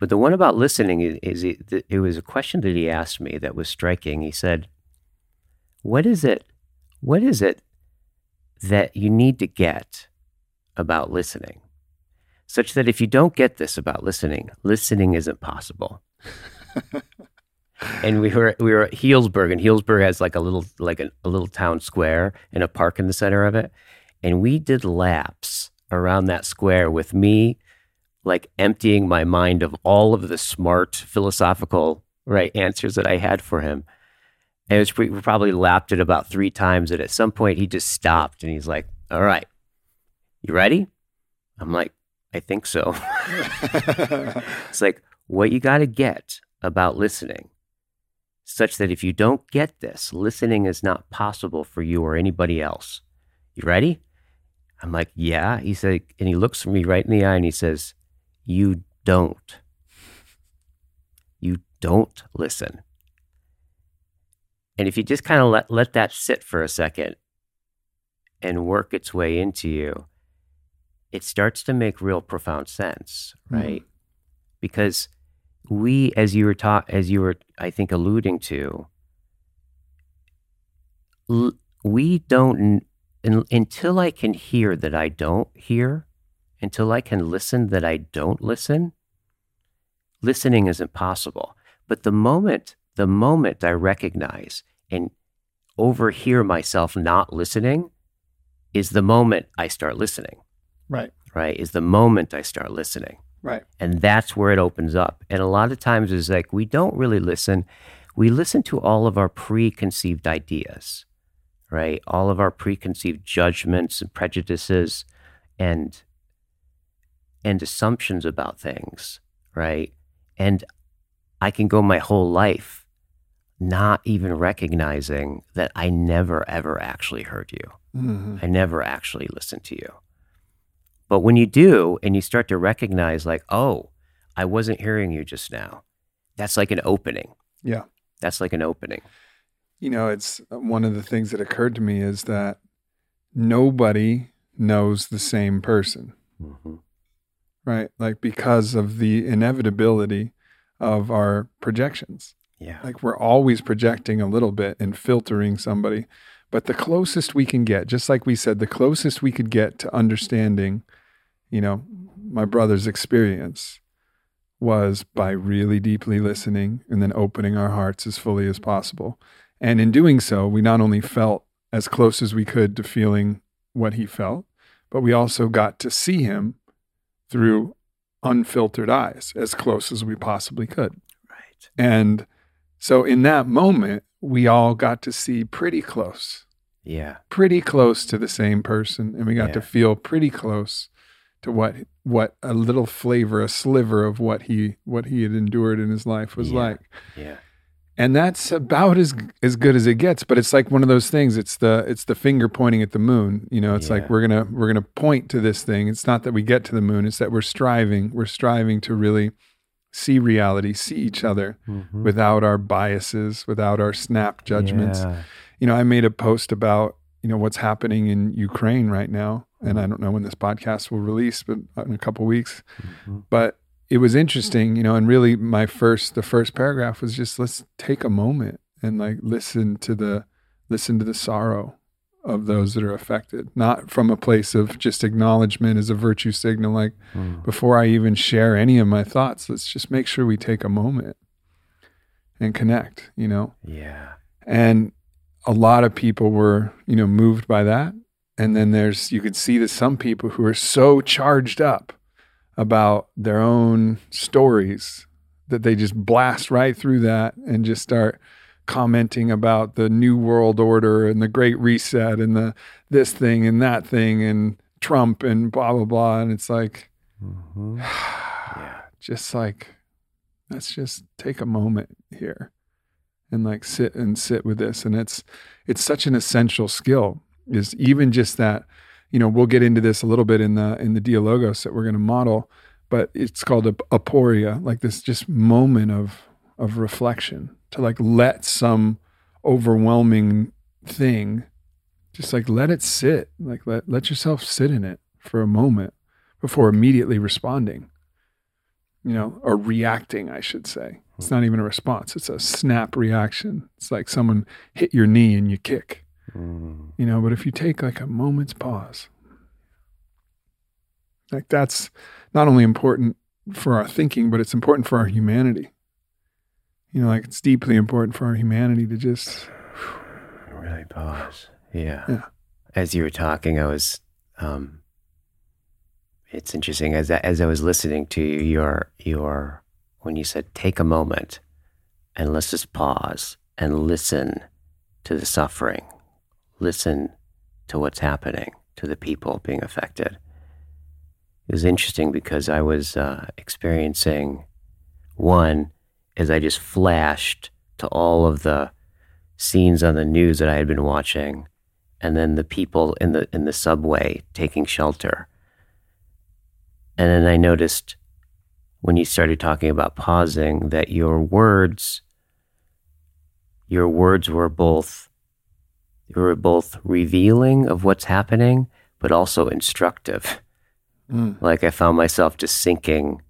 But the one about listening is, it, it was a question that he asked me that was striking. He said, What is it? What is it that you need to get about listening? Such that if you don't get this about listening, listening isn't possible [laughs] and we were we were at Healdsburg, and Healdsburg has like a little like a, a little town square and a park in the center of it, and we did laps around that square with me like emptying my mind of all of the smart philosophical right answers that I had for him. And it was, we probably lapped it about three times. And at some point, he just stopped and he's like, All right, you ready? I'm like, I think so. [laughs] [laughs] it's like, what you got to get about listening, such that if you don't get this, listening is not possible for you or anybody else. You ready? I'm like, yeah. He said, and he looks me right in the eye and he says, You don't. You don't listen. And if you just kind of let, let that sit for a second and work its way into you, it starts to make real profound sense, right? Mm. Because we, as you were taught, as you were, I think, alluding to, l- we don't n- until I can hear that I don't hear, until I can listen that I don't listen. Listening isn't possible. But the moment, the moment I recognize and overhear myself not listening, is the moment I start listening. Right. Right. Is the moment I start listening. Right. And that's where it opens up. And a lot of times it's like we don't really listen. We listen to all of our preconceived ideas, right? All of our preconceived judgments and prejudices and and assumptions about things, right? And I can go my whole life not even recognizing that I never ever actually heard you. Mm-hmm. I never actually listened to you. But when you do and you start to recognize, like, oh, I wasn't hearing you just now. That's like an opening. Yeah. That's like an opening. You know, it's uh, one of the things that occurred to me is that nobody knows the same person, Mm-hmm. right? Like because of the inevitability of our projections. Yeah. Like we're always projecting a little bit and filtering somebody. But the closest we can get, just like we said, the closest we could get to understanding, you know, my brother's experience was by really deeply listening and then opening our hearts as fully as possible. And in doing so, we not only felt as close as we could to feeling what he felt, but we also got to see him through unfiltered eyes as close as we possibly could. Right. And so in that moment, we all got to see pretty close, Yeah. pretty close to the same person. And we got to feel pretty close to what what a little flavor, a sliver of what he what he had endured in his life was Yeah. like. Yeah. And that's about as as good as it gets. But it's like one of those things. It's the it's the finger pointing at the moon. You know, it's Yeah. like we're gonna we're gonna point to this thing. It's not that we get to the moon. It's that we're striving. We're striving to really see reality, see each other Mhm. without our biases, without our snap judgments. Yeah. You know, I made a post about, you know, what's happening in Ukraine right now. And I don't know when this podcast will release, but in a couple weeks. Mhm. But it was interesting, you know, and really my first the first paragraph was just let's take a moment and like listen to the listen to the sorrow of those that are affected, not from a place of just acknowledgement as a virtue signal like Mm. before I even share any of my thoughts, let's just make sure we take a moment and connect, you know? Yeah. And a lot of people were, you know, moved by that. And then there's, you could see that some people who are so charged up about their own stories that they just blast right through that and just start commenting about the new world order and the great reset and the this thing and that thing and Trump and blah blah blah and it's like Mhm. [sighs] Yeah. just like let's just take a moment here and like sit and sit with this and it's it's such an essential skill is even just that you know we'll get into this a little bit in the in the dialogos that we're going to model but it's called a aporia like this just moment of of reflection to like let some overwhelming thing just like let it sit like let let yourself sit in it for a moment before immediately responding you know or reacting i should say. It's not even a response. It's a snap reaction. It's like someone hit your knee and you kick Mm. you know but if you take like a moment's pause like that's not only important for our thinking but it's important for our humanity you know like it's deeply important for our humanity to just [sighs] Really pause. Yeah. Yeah. As you were talking, I was. Um, it's interesting as I, as I was listening to you, your your when you said take a moment and let's just pause and listen to the suffering, listen to what's happening to the people being affected. It was interesting because I was uh, experiencing one as I just flashed to all of the scenes on the news that I had been watching, and then the people in the in the subway taking shelter. And then I noticed when you started talking about pausing that your words your words were both they were both revealing of what's happening but also instructive. mm, Like I found myself just sinking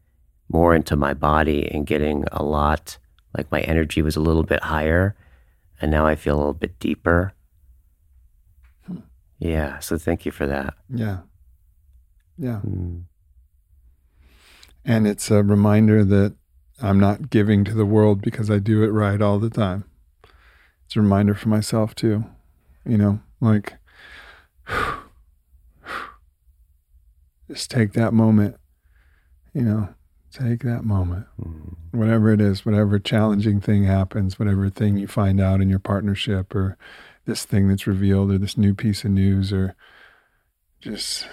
more into my body and getting a lot like my energy was a little bit higher and now I feel a little bit deeper. Yeah, so thank you for that. yeah yeah Mm, And it's a reminder that I'm not giving to the world because I do it right all the time. It's a reminder for myself too. You know, like [sighs] just take that moment, you know, take that moment. mm, Whatever it is, whatever challenging thing happens, whatever thing you find out in your partnership or this thing that's revealed or this new piece of news or just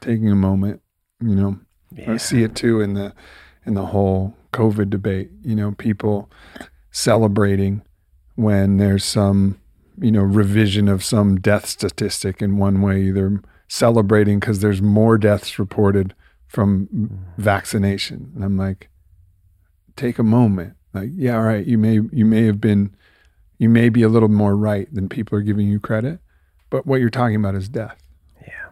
taking a moment, you know, I see it too in the in the whole COVID debate. You know, people celebrating when there's some you know revision of some death statistic in one way. Either celebrating because there's more deaths reported from mm-hmm. vaccination, and I'm like, take a moment. Like, yeah, all right, you may you may have been you may be a little more right than people are giving you credit, but what you're talking about is death. Yeah.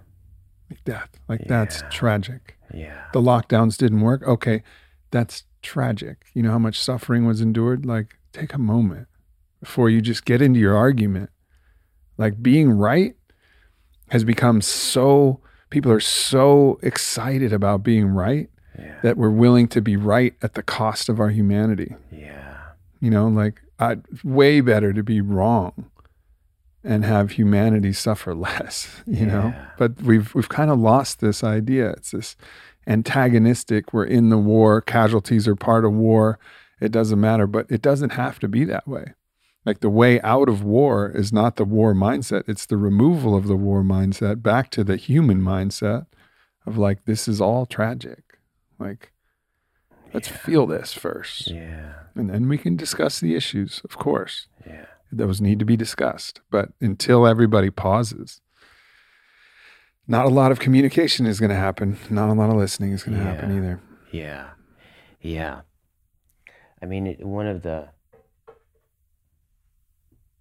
Like death. Like that's tragic. Yeah. The lockdowns didn't work. Okay, that's tragic. You know how much suffering was endured? Like take a moment before you just get into your argument. Like being right has become so people are so excited about being right Yeah. that we're willing to be right at the cost of our humanity. Yeah. You know, like I way better to be wrong and have humanity suffer [laughs] less, you know. But we've we've kind of lost this idea. It's this antagonistic, we're in the war, casualties are part of war. It doesn't matter, but it doesn't have to be that way. Like the way out of war is not the war mindset, it's the removal of the war mindset back to the human mindset of like this is all tragic. Like let's feel this first. Yeah. And then we can discuss the issues, of course. Yeah. Those need to be discussed. But until everybody pauses, not a lot of communication is going to happen. Not a lot of listening is going to happen either. Yeah. Yeah. I mean, it, one of the.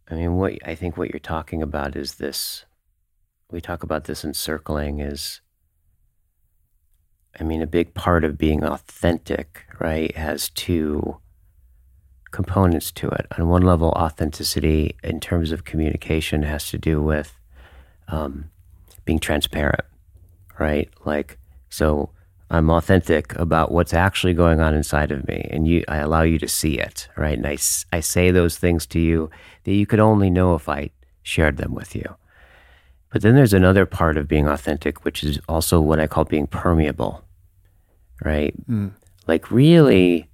I mean, what I think what you're talking about is this. We talk about this in circling is. I mean, a big part of being authentic, right, has two components to it. On one level, authenticity in terms of communication has to do with um, being transparent, right? Like, so I'm authentic about what's actually going on inside of me, and you, I allow you to see it, right? And I, I say those things to you that you could only know if I shared them with you. But then there's another part of being authentic, which is also what I call being permeable, right? Mm. Like really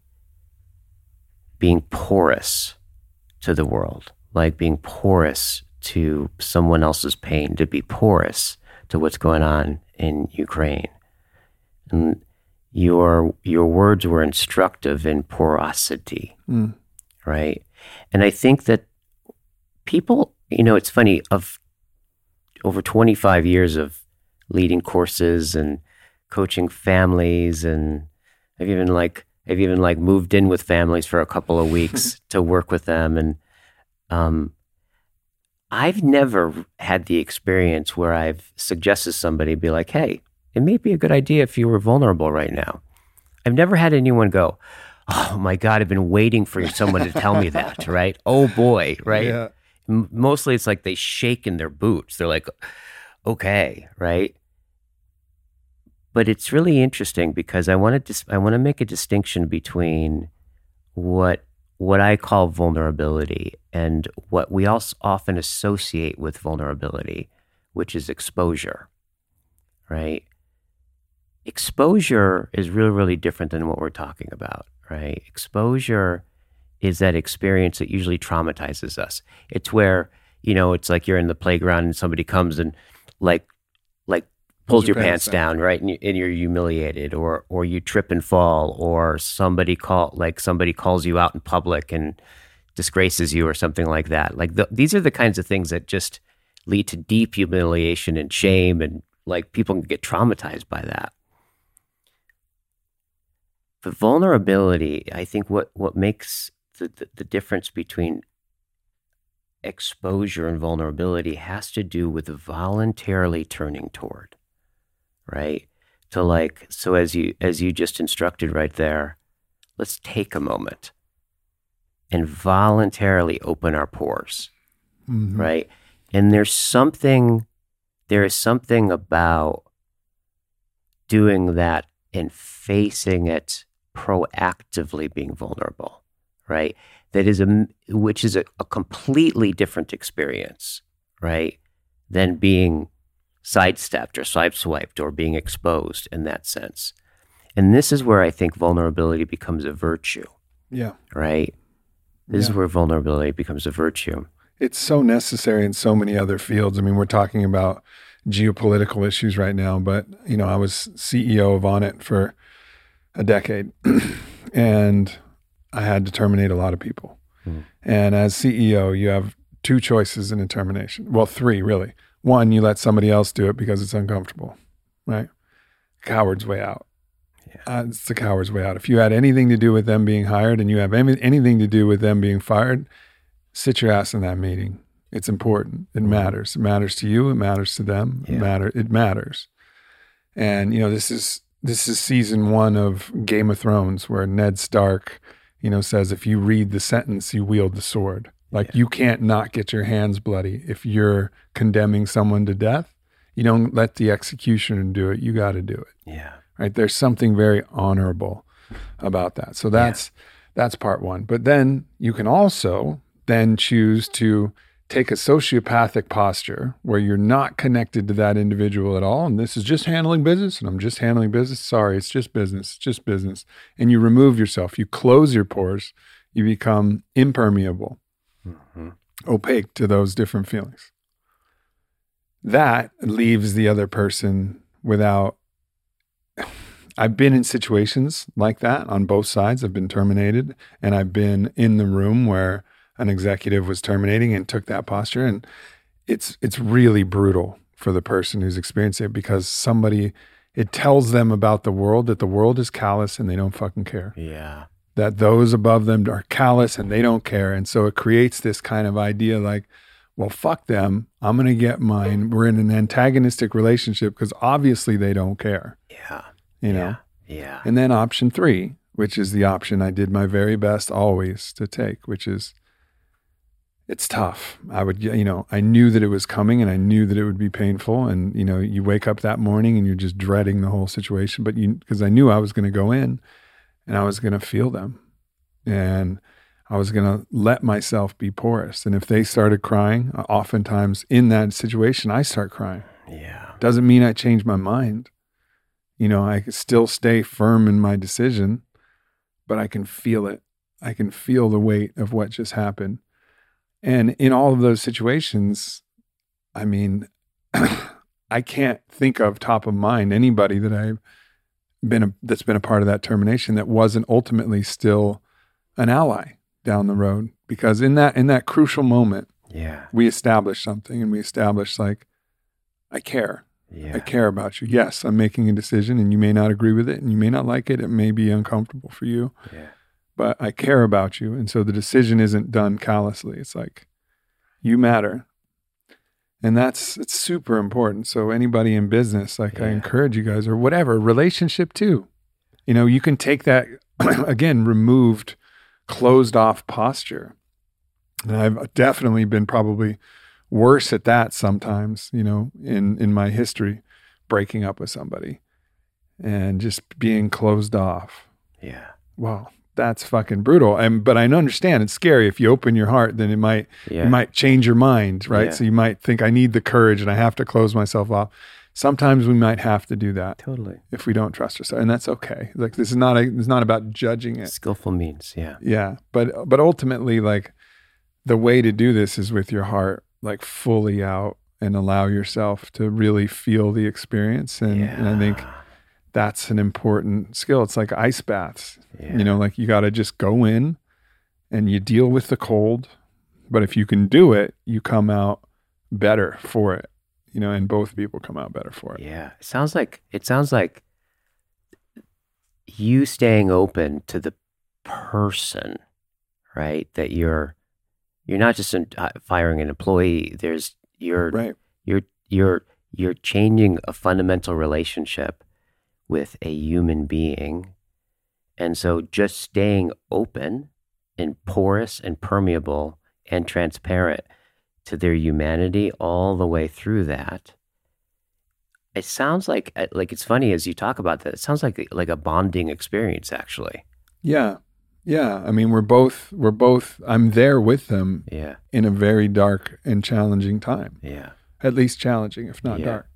being porous to the world, like being porous to someone else's pain, to be porous to what's going on in Ukraine. And your your words were instructive in porosity, Mm. right? And I think that people, you know, it's funny of over 25 years of leading courses and coaching families and I've even like I've even like moved in with families for a couple of weeks [laughs] to work with them and um I've never had the experience where I've suggested somebody be like, "Hey, it may be a good idea if you were vulnerable right now." I've never had anyone go, "Oh my god, I've been waiting for someone to tell me that." [laughs] Right? Oh boy, right? Yeah. M- mostly it's like they shake in their boots. They're like, okay, right? But it's really interesting because I want to dis- I want to make a distinction between what what I call vulnerability and what we also often associate with vulnerability, which is exposure, right? Exposure is really really different than what we're talking about, right? Exposure is that experience that usually traumatizes us. It's where, you know, it's like you're in the playground and somebody comes and like like pulls your, pants, down, right? And, you, and you're humiliated or or you trip and fall or somebody call like somebody calls you out in public and disgraces you or something like that. Like the, these are the kinds of things that just lead to deep humiliation and shame and like people can get traumatized by that. But vulnerability, I think what what makes the, the, the difference between exposure and vulnerability has to do with voluntarily turning toward, right? To like, so as you as you just instructed right there, let's take a moment and voluntarily open our pores Mhm. right? And there's something, there is something about doing that and facing it proactively being vulnerable, right? That is a, which is a, a completely different experience, right? Than being sidestepped or sideswiped or being exposed in that sense. And this is where I think vulnerability becomes a virtue, Yeah. right? This Yeah. is where vulnerability becomes a virtue. It's so necessary in so many other fields. I mean, we're talking about geopolitical issues right now, but you know, I was CEO of Onnit for a decade, [clears throat] and I had to terminate a lot of people. Hmm. And as CEO, you have two choices in a termination. Well, three really. One, you let somebody else do it because it's uncomfortable, right? Coward's way out. uh, it's the coward's way out. If you had anything to do with them being hired and you have any, anything to do with them being fired, sit your ass in that meeting. It's important. It matters. It matters to you. It matters to them. It matter. It matters. And you know this is this is season one of Game of Thrones, where Ned Stark, you know, says if you read the sentence, you wield the sword. Like you can't not get your hands bloody if you're condemning someone to death. You don't let the executioner do it. You got to do it Yeah. right there's something very honorable about that so that's that's part one but then you can also then choose to take a sociopathic posture where you're not connected to that individual at all and this is just handling business and i'm just handling business sorry it's just business it's just business and you remove yourself you close your pores you become impermeable Mhm. opaque to those different feelings that leaves the other person without I've been in situations like that on both sides. I've been terminated and I've been in the room where an executive was terminating and took that posture and it's it's really brutal for the person who's experiencing it because somebody it tells them about the world that the world is callous and they don't fucking care Yeah. that those above them are callous and they don't care. And so it creates this kind of idea like, well, fuck them. I'm going to get mine. We're in an antagonistic relationship because obviously they don't care, Yeah. you know? Yeah. Yeah. And then option three, which is the option I did my very best always to take, which is it's tough. I would, you know, I knew that it was coming and I knew that it would be painful. And, you know, you wake up that morning and you're just dreading the whole situation. But you, because I knew I was going to go in and I was going to feel them and I was going to let myself be porous. And if they started crying, uh, oftentimes in that situation, I start crying. Yeah. Doesn't mean I change my mind. You know, I can still stay firm in my decision, but I can feel it. I can feel the weight of what just happened. And in all of those situations, I mean, [clears throat] I can't think of top of mind anybody that I've been a, that's been a part of that termination that wasn't ultimately still an ally down the road because in that in that crucial moment Yeah. we established something and we established like I care. Yeah. I care about you. Yes, I'm making a decision and you may not agree with it and you may not like it. It may be uncomfortable for you, Yeah. But I care about you. And so the decision isn't done callously. It's like you matter. And that's it's super important. So anybody in business, like I encourage you guys or whatever, relationship too. You know, you can take that [clears throat] again, removed, closed off posture. And I've definitely been probably worse at that sometimes, you know, in in my history, breaking up with somebody and just being closed off. Yeah. Wow, that's fucking brutal. And but I understand it's scary. If you open your heart, then it might Yeah. you might change your mind, right? Yeah. So you might think I need the courage and I have to close myself off. Sometimes we might have to do that Totally. if we don't trust ourselves, and that's okay. Like this is not a, it's not about judging it. Skillful means. Yeah. Yeah, but but ultimately, like the way to do this is with your heart like fully out and allow yourself to really feel the experience. And, and I think Yeah. That's an important skill. It's like ice baths. Yeah. You know, like you got to just go in and you deal with the cold. But if you can do it, you come out better for it. You know, and both people come out better for it. Yeah. It sounds like it sounds like you staying open to the person, right? That you're you're not just in, uh, firing an employee. There's you're Right. you're you're you're changing a fundamental relationship with a human being. And so just staying open and porous and permeable and transparent to their humanity all the way through that. It sounds like uh, like it's funny as you talk about that. It sounds like like a bonding experience actually. Yeah. Yeah. I mean, we're both, we're both, I'm there with them Yeah. in a very dark and challenging time. Yeah. At least challenging, if not Yeah. dark.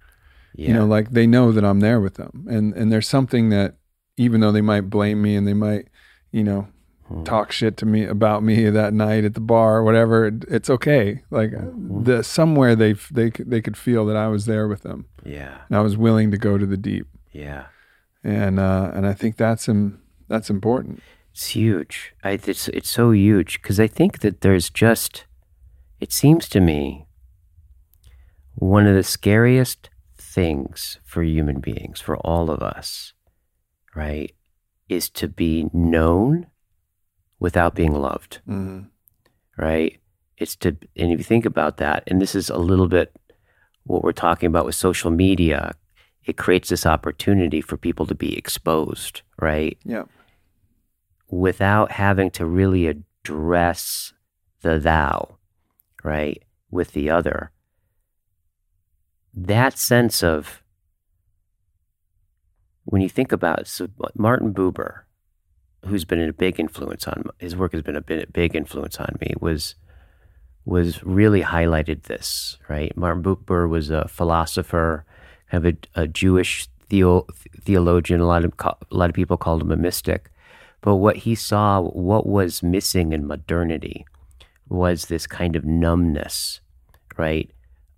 Yeah. You know, like they know that I'm there with them. And and there's something that even though they might blame me and they might, you know, Hmm. talk shit to me about me that night at the bar or whatever, it- it's okay. Like Mm-hmm. the somewhere they they they could feel that I was there with them yeah. and I was willing to go to the deep. Yeah. And uh and I think that's that's important. It's huge. I, it's it's so huge because I think that there's just. It seems to me. One of the scariest things for human beings, for all of us, right, is to be known without being loved, Mm-hmm. right? It's to, and if you think about that, and this is a little bit what we're talking about with social media, it creates this opportunity for people to be exposed, right? Yeah. Without having to really address the thou, right, with the other. That sense of, when you think about so Martin Buber, who's been a big influence on his work has been a big, influence on me was was really highlighted this right. Martin Buber was a philosopher, kind of a, a Jewish theo, theologian. A lot of a lot of people called him a mystic, but what he saw, what was missing in modernity, was this kind of numbness, right?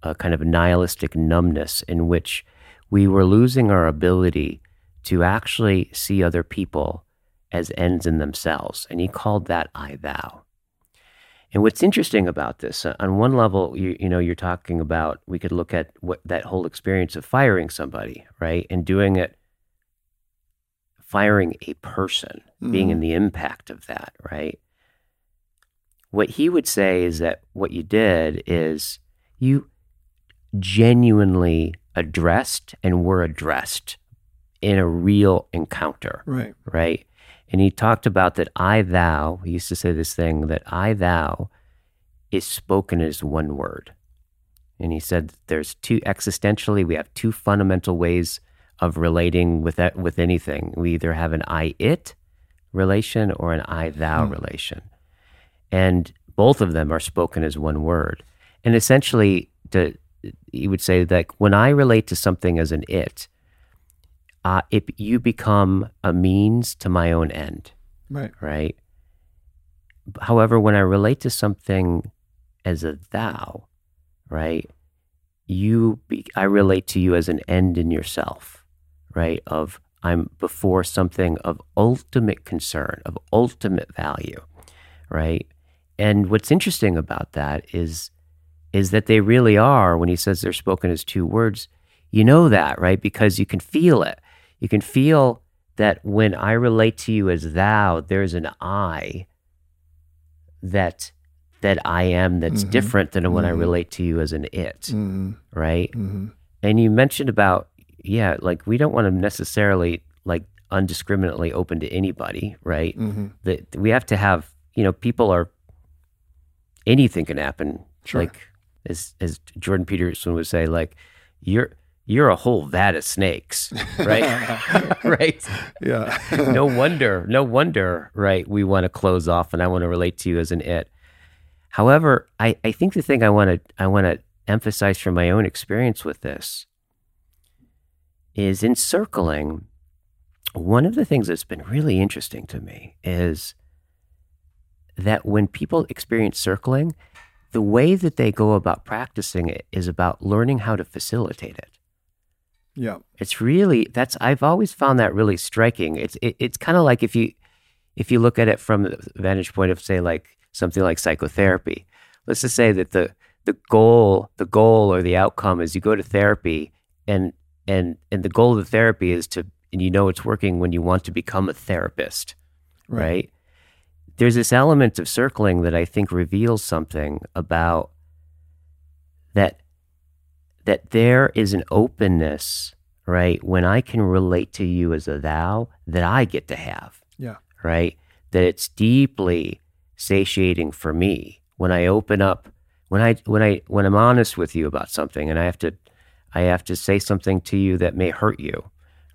A kind of nihilistic numbness in which we were losing our ability to actually see other people as ends in themselves. And he called that I thou. And what's interesting about this, uh, on one level, you, you know, you're talking about, we could look at what that whole experience of firing somebody, right? And doing it, firing a person, being in the impact of that, right? What he would say is that what you did is you genuinely addressed and were addressed in a real encounter, Right. right? And he talked about that I thou, he used to say this thing that I thou is spoken as one word. And he said there's two existentially, we have two fundamental ways of relating with that, with anything. We either have an I it relation or an I thou Hmm. relation. And both of them are spoken as one word. And essentially, to, he would say that when I relate to something as an it, uh, it you become a means to my own end, Right. right? However, when I relate to something as a thou, right, you be, I relate to you as an end in yourself, right? Of I'm before something of ultimate concern, of ultimate value, right? And what's interesting about that is is that they really are when he says they're spoken as two words. You know that, right? Because you can feel it. You can feel that when I relate to you as thou, there's an I that that I am that's Mhm. different than when I Mhm. relate to you as an it, Mm-hmm. right? Mm-hmm. And you mentioned about yeah, like we don't want to necessarily like undiscriminately open to anybody, right? Mm-hmm. That we have to have, you know, people are anything can happen. Sure. Like as as Jordan Peterson would say, like you're you're a whole vat of snakes, [laughs] right? [laughs] right. Yeah. No wonder, no wonder, right? We want to close off and I want to relate to you as an it. However, I, I think the thing I want to I want to emphasize from my own experience with this is in circling, one of the things that's been really interesting to me is that when people experience circling, the way that they go about practicing it is about learning how to facilitate it. yeah. It's really that's I've always found that really striking. It's it, it's kind of like if you if you look at it from the vantage point of say like something like psychotherapy. Let's just say that the the goal the goal or the outcome is you go to therapy and and and the goal of the therapy is to and you know it's working when you want to become a therapist, Right. right? There's this element of circling that I think reveals something about that that there is an openness, right? When I can relate to you as a thou that I get to have, Yeah. right? That it's deeply satiating for me when I open up, when I when I when I'm honest with you about something, and I have to I have to say something to you that may hurt you,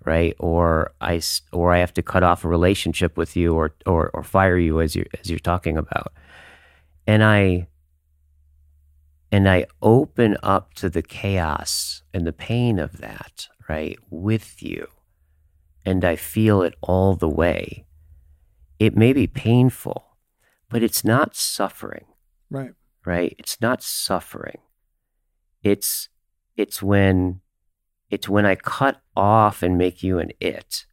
right? Or I or I have to cut off a relationship with you, or or or fire you as you as you're talking about, and I and I open up to the chaos and the pain of that, right, with you, and I feel it all the way. It may be painful, but it's not suffering, Right. right? It's not suffering. It's it's when it's when I cut off and make you an it,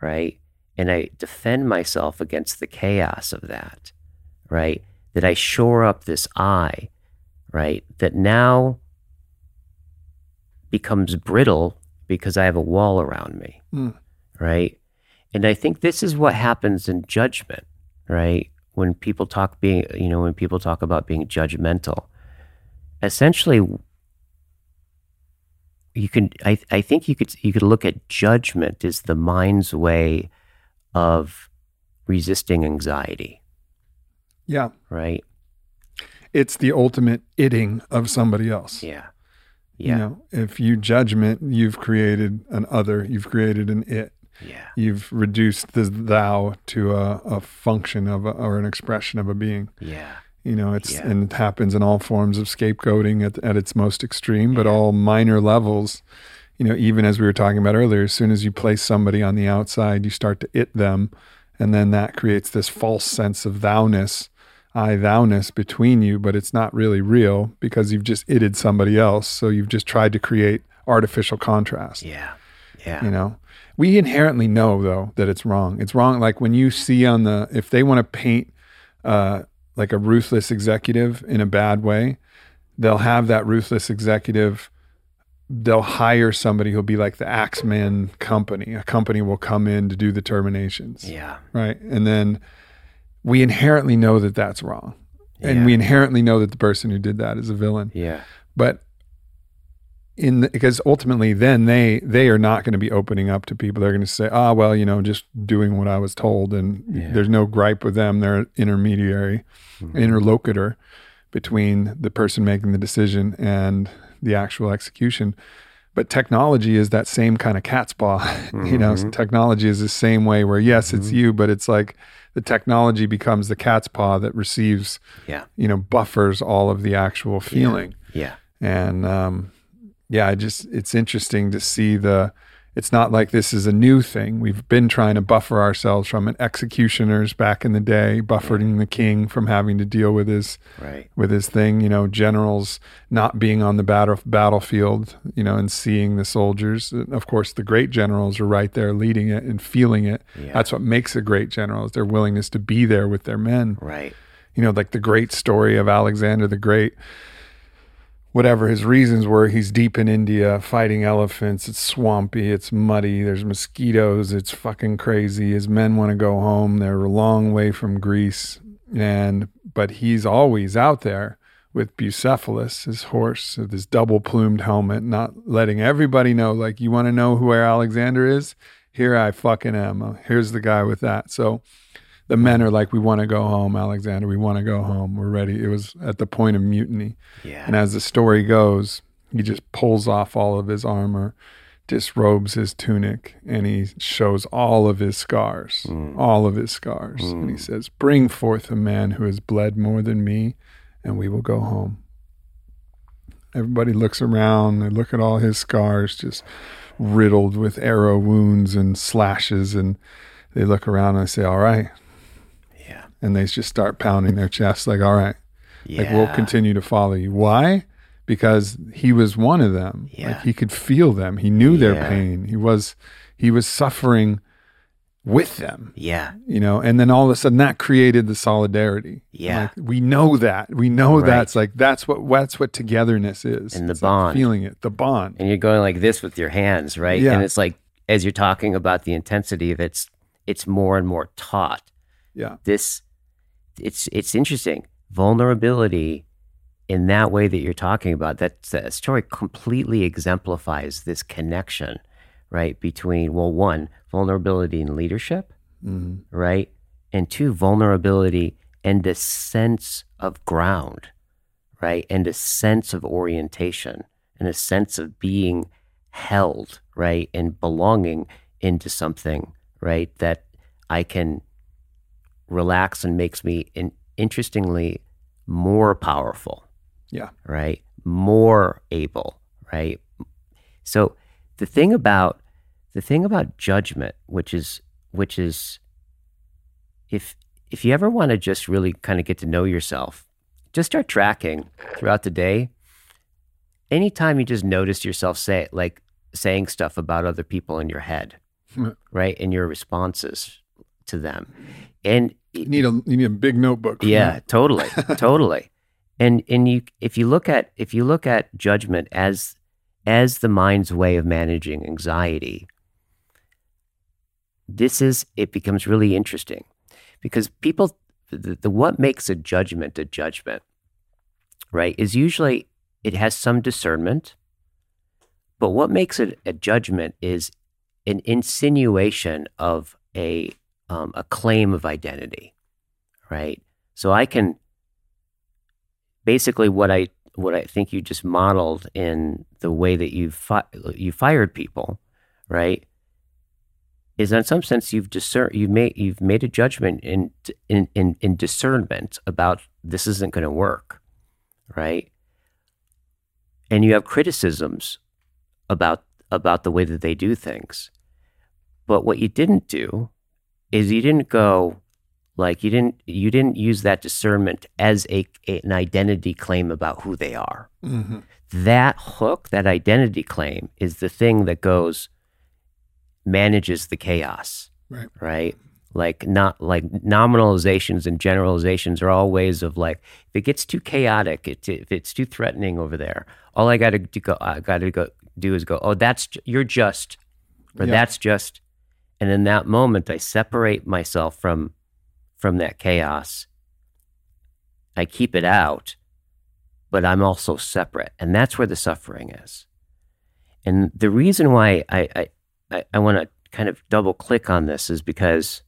right? And I defend myself against the chaos of that, right? That I shore up this I, right? That now becomes brittle because I have a wall around me, Mm. right? and I think this is what happens in judgment, right? When people talk being, you know, when people talk about being judgmental, essentially, you can. I I think you could you could look at judgment as the mind's way of resisting anxiety, Yeah. right? It's the ultimate itting of somebody else. Yeah, You yeah, know, if you judgment, you've created an other, you've created an it. yeah, You've reduced the thou to a, a function of a, or an expression of a being. yeah, You know, it's Yeah. and it happens in all forms of scapegoating at, at its most extreme, but all minor levels. You know, even as we were talking about earlier, as soon as you place somebody on the outside, you start to it them, and then that creates this false sense of thou-ness, I thou-ness between you, but it's not really real because you've just itted somebody else. So you've just tried to create artificial contrast yeah, yeah, you know we inherently know though that it's wrong it's wrong like when you see on the if they want to paint uh like a ruthless executive in a bad way they'll have that ruthless executive they'll hire somebody who'll be like the axeman company. A company will come in to do the terminations. Yeah, right? And then we inherently know that that's wrong. And we inherently know that the person who did that is a villain. Yeah, but in the, because ultimately then they they are not going to be opening up to people they're going to say ah well you know just doing what i was told and Yeah. there's no gripe with them they're intermediary Mhm. interlocutor between the person making the decision and the actual execution but technology is that same kind of cat's [laughs] paw you know Mhm. technology is the same way where yes it's Mhm. you but it's like the technology becomes the cat's paw that receives Yeah. you know buffers all of the actual feeling yeah, and um, yeah, I just it's interesting to see the. It's not like this is a new thing. We've been trying to buffer ourselves from an executioners back in the day, buffering the king from having to deal with his right, with his thing. You know, generals not being on the battle battlefield. You know, and seeing the soldiers. And of course, the great generals are right there leading it and feeling it. yeah, That's what makes a great general is their willingness to be there with their men right, you know, like the great story of Alexander the Great. Whatever his reasons were, he's deep in India fighting elephants. It's swampy, it's muddy, there's mosquitoes, it's fucking crazy. His men want to go home. They're a long way from Greece. And but he's always out there with Bucephalus, his horse, with his double plumed helmet, not letting everybody know, like, you want to know who Alexander is? Here I fucking am. Here's the guy with that. So the men are like, we want to go home, Alexander. We want to go home. We're ready. It was at the point of mutiny. yeah, And as the story goes, he just pulls off all of his armor, disrobes his tunic, and he shows all of his scars, Mm. all of his scars. And he Mm. says, Bring forth a man who has bled more than me, and we will go home. Everybody looks around, they look at all his scars, just riddled with arrow wounds and slashes, and they look around and they say, All right. And they just start pounding their chests, like, All right. yeah, Like we'll continue to follow you. Why? Because he was one of them. Yeah. Like he could feel them. He knew their Yeah. pain. He was he was suffering with them, yeah, you know, and then all of a sudden that created the solidarity. Yeah. Like we know that. We know Right. that's like that's what that's what togetherness is. And the It's like bond. feeling it. The bond. and you're going like this with your hands, right? Yeah. And it's like as you're talking about the intensity of it, it's it's more and more taut. Yeah. This it's it's interesting. Vulnerability in that way that you're talking about, that, that story completely exemplifies this connection, right? Between well, one, vulnerability and leadership, Mhm. right? And two, vulnerability and a sense of ground, right? And a sense of orientation and a sense of being held, right? And belonging into something, right? That I can relax and makes me in, interestingly more powerful. Yeah. Right. More able. Right. So the thing about the thing about judgment, which is which is if if you ever want to just really kind of get to know yourself, just start tracking throughout the day. Anytime you just notice yourself say like saying stuff about other people in your head, [laughs] right, and your responses to them, and You need a you need a big notebook. yeah, that. [laughs] totally, totally. And and you if you look at if you look at judgment as as the mind's way of managing anxiety, this is it becomes really interesting because people the, the what makes a judgment a judgment right is usually it has some discernment but what makes it a judgment is an insinuation of a um, a claim of identity right so i can basically what i what i think you just modeled in the way that you fi- you fired people right is in some sense you've discern you've made you've made a judgment in in in, in discernment about this isn't going to work, right? And you have criticisms about about the way that they do things. But what you didn't do is you didn't go like you didn't you didn't use that discernment as a, a an identity claim about who they are. Mm-hmm. That hook, that identity claim, is the thing that goes manages the chaos. Right. Right. Like not like nominalizations and generalizations are all ways of like if it gets too chaotic, it, if it's too threatening over there, all I got to go, I got to go do is go, oh, that's you're just, or yeah. that's just, and in that moment, I separate myself from from that chaos. I keep it out, but I'm also separate, and that's where the suffering is. And the reason why I, I I, want to kind of double click on this is because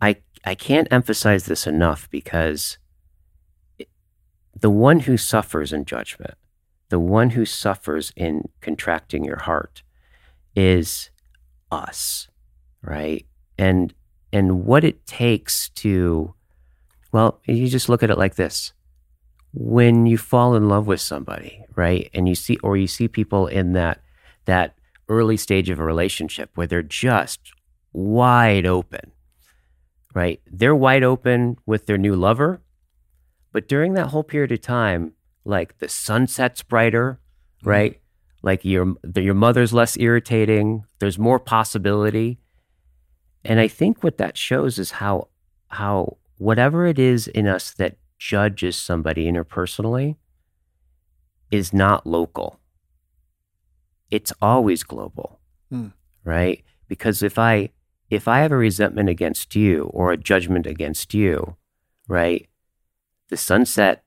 I I can't emphasize this enough because it, the one who suffers in judgment, the one who suffers in contracting your heart is us, right? And and what it takes to well, you just look at it like this. When you fall in love with somebody, right? And you see or you see people in that that early stage of a relationship where they're just wide open, right? They're wide open with their new lover. But during that whole period of time, like the sun sets brighter, mm-hmm. right? Like your your mother's less irritating. There's more possibility, and I think what that shows is how how whatever it is in us that judges somebody interpersonally is not local it's always global, mm. right? Because if I if I have a resentment against you or a judgment against you, right? The sunset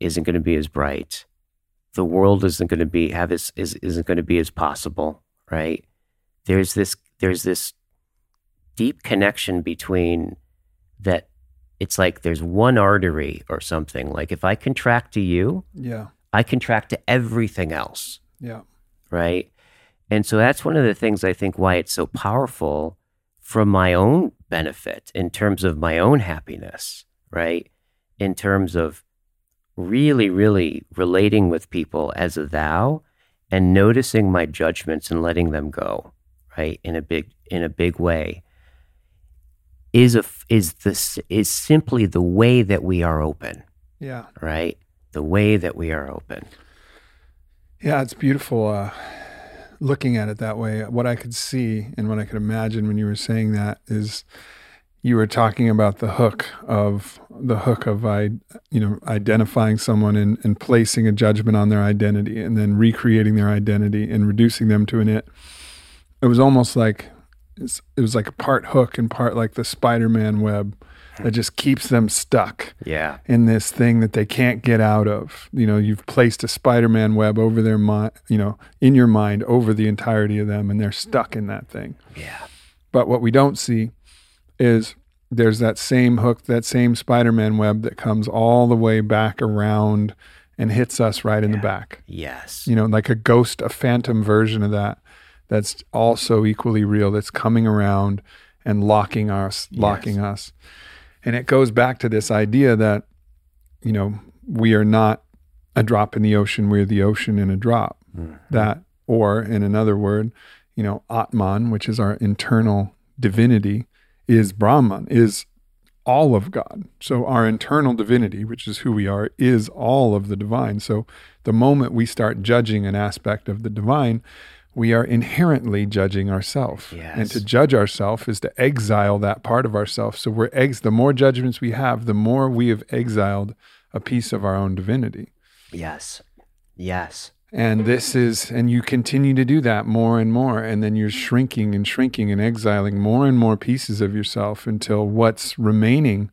isn't going to be as bright. The world isn't going to be have as is, isn't going to be as possible, right? There's this there's this deep connection between that it's like there's one artery or something. Like if I contract to you, yeah, I contract to everything else. Yeah right? And so that's one of the things I think why it's so powerful from my own benefit in terms of my own happiness, right? In terms of really, really relating with people as a thou and noticing my judgments and letting them go, right? In a big in a big way is a is this is simply the way that we are open. Yeah. Right? The way that we are open. Yeah, it's beautiful uh, looking at it that way. What I could see and what I could imagine when you were saying that is you were talking about the hook of the hook of I, you know, identifying someone and, and placing a judgment on their identity and then recreating their identity and reducing them to an it. It was almost like it was like a part hook and part like the Spider-Man web that just keeps them stuck yeah. in this thing that they can't get out of. You know, you've placed a Spider-Man web over their mind, you know, in your mind over the entirety of them and they're stuck in that thing. Yeah. But what we don't see is there's that same hook, that same Spider-Man web that comes all the way back around and hits us right yeah. in the back. Yes. You know, like a ghost, a phantom version of that that's also equally real that's coming around and locking us, locking yes. us. And it goes back to this idea that, you know, we are not a drop in the ocean, we're the ocean in a drop. Mm-hmm. That, or in another word, you know, Atman, which is our internal divinity, is Brahman, is all of God. So our internal divinity, which is who we are, is all of the divine. So the moment we start judging an aspect of the divine, we are inherently judging ourselves. Yes. And to judge ourselves is to exile that part of ourselves. So we're ex- the more judgments we have, the more we have exiled a piece of our own divinity. Yes. Yes. And this is, and you continue to do that more and more. And then you're shrinking and shrinking and exiling more and more pieces of yourself until what's remaining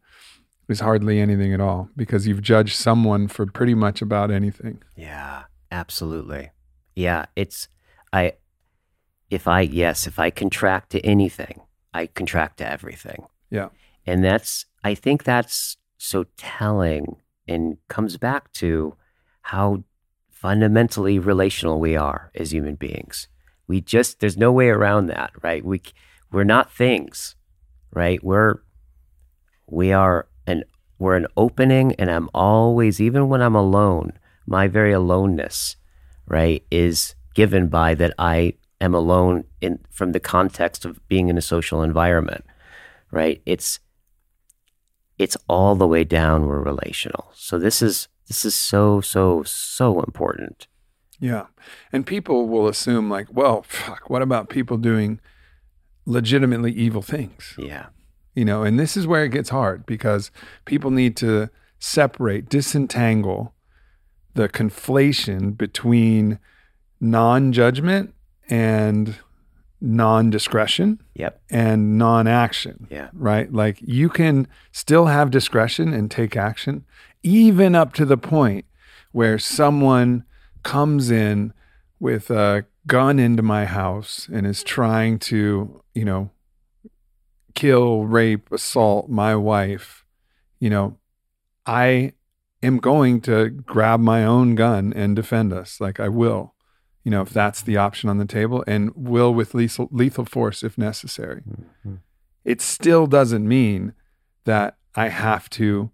is hardly anything at all because you've judged someone for pretty much about anything. Yeah, absolutely. Yeah, it's, I, if I, yes, if I contract to anything, I contract to everything. Yeah. And that's, I think that's so telling and comes back to how fundamentally relational we are as human beings. We just there's no way around that, right? We we're not things, right? We're we are an we're an opening and I'm always even when I'm alone, my very aloneness, right, is given by that I am alone in from the context of being in a social environment, right? It's it's all the way down we're relational. So this is this is so, so, so important. Yeah. And people will assume, like, well, fuck, what about people doing legitimately evil things? Yeah. You know, and this is where it gets hard because people need to separate, disentangle the conflation between non judgment and non discretion yep. and non action. Yeah. Right. Like you can still have discretion and take action, even up to the point where someone comes in with a gun into my house and is trying to, you know, kill, rape, assault my wife, you know, I am going to grab my own gun and defend us. Like I will, you know, if that's the option on the table, and will with lethal, lethal force if necessary. Mm-hmm. It still doesn't mean that I have to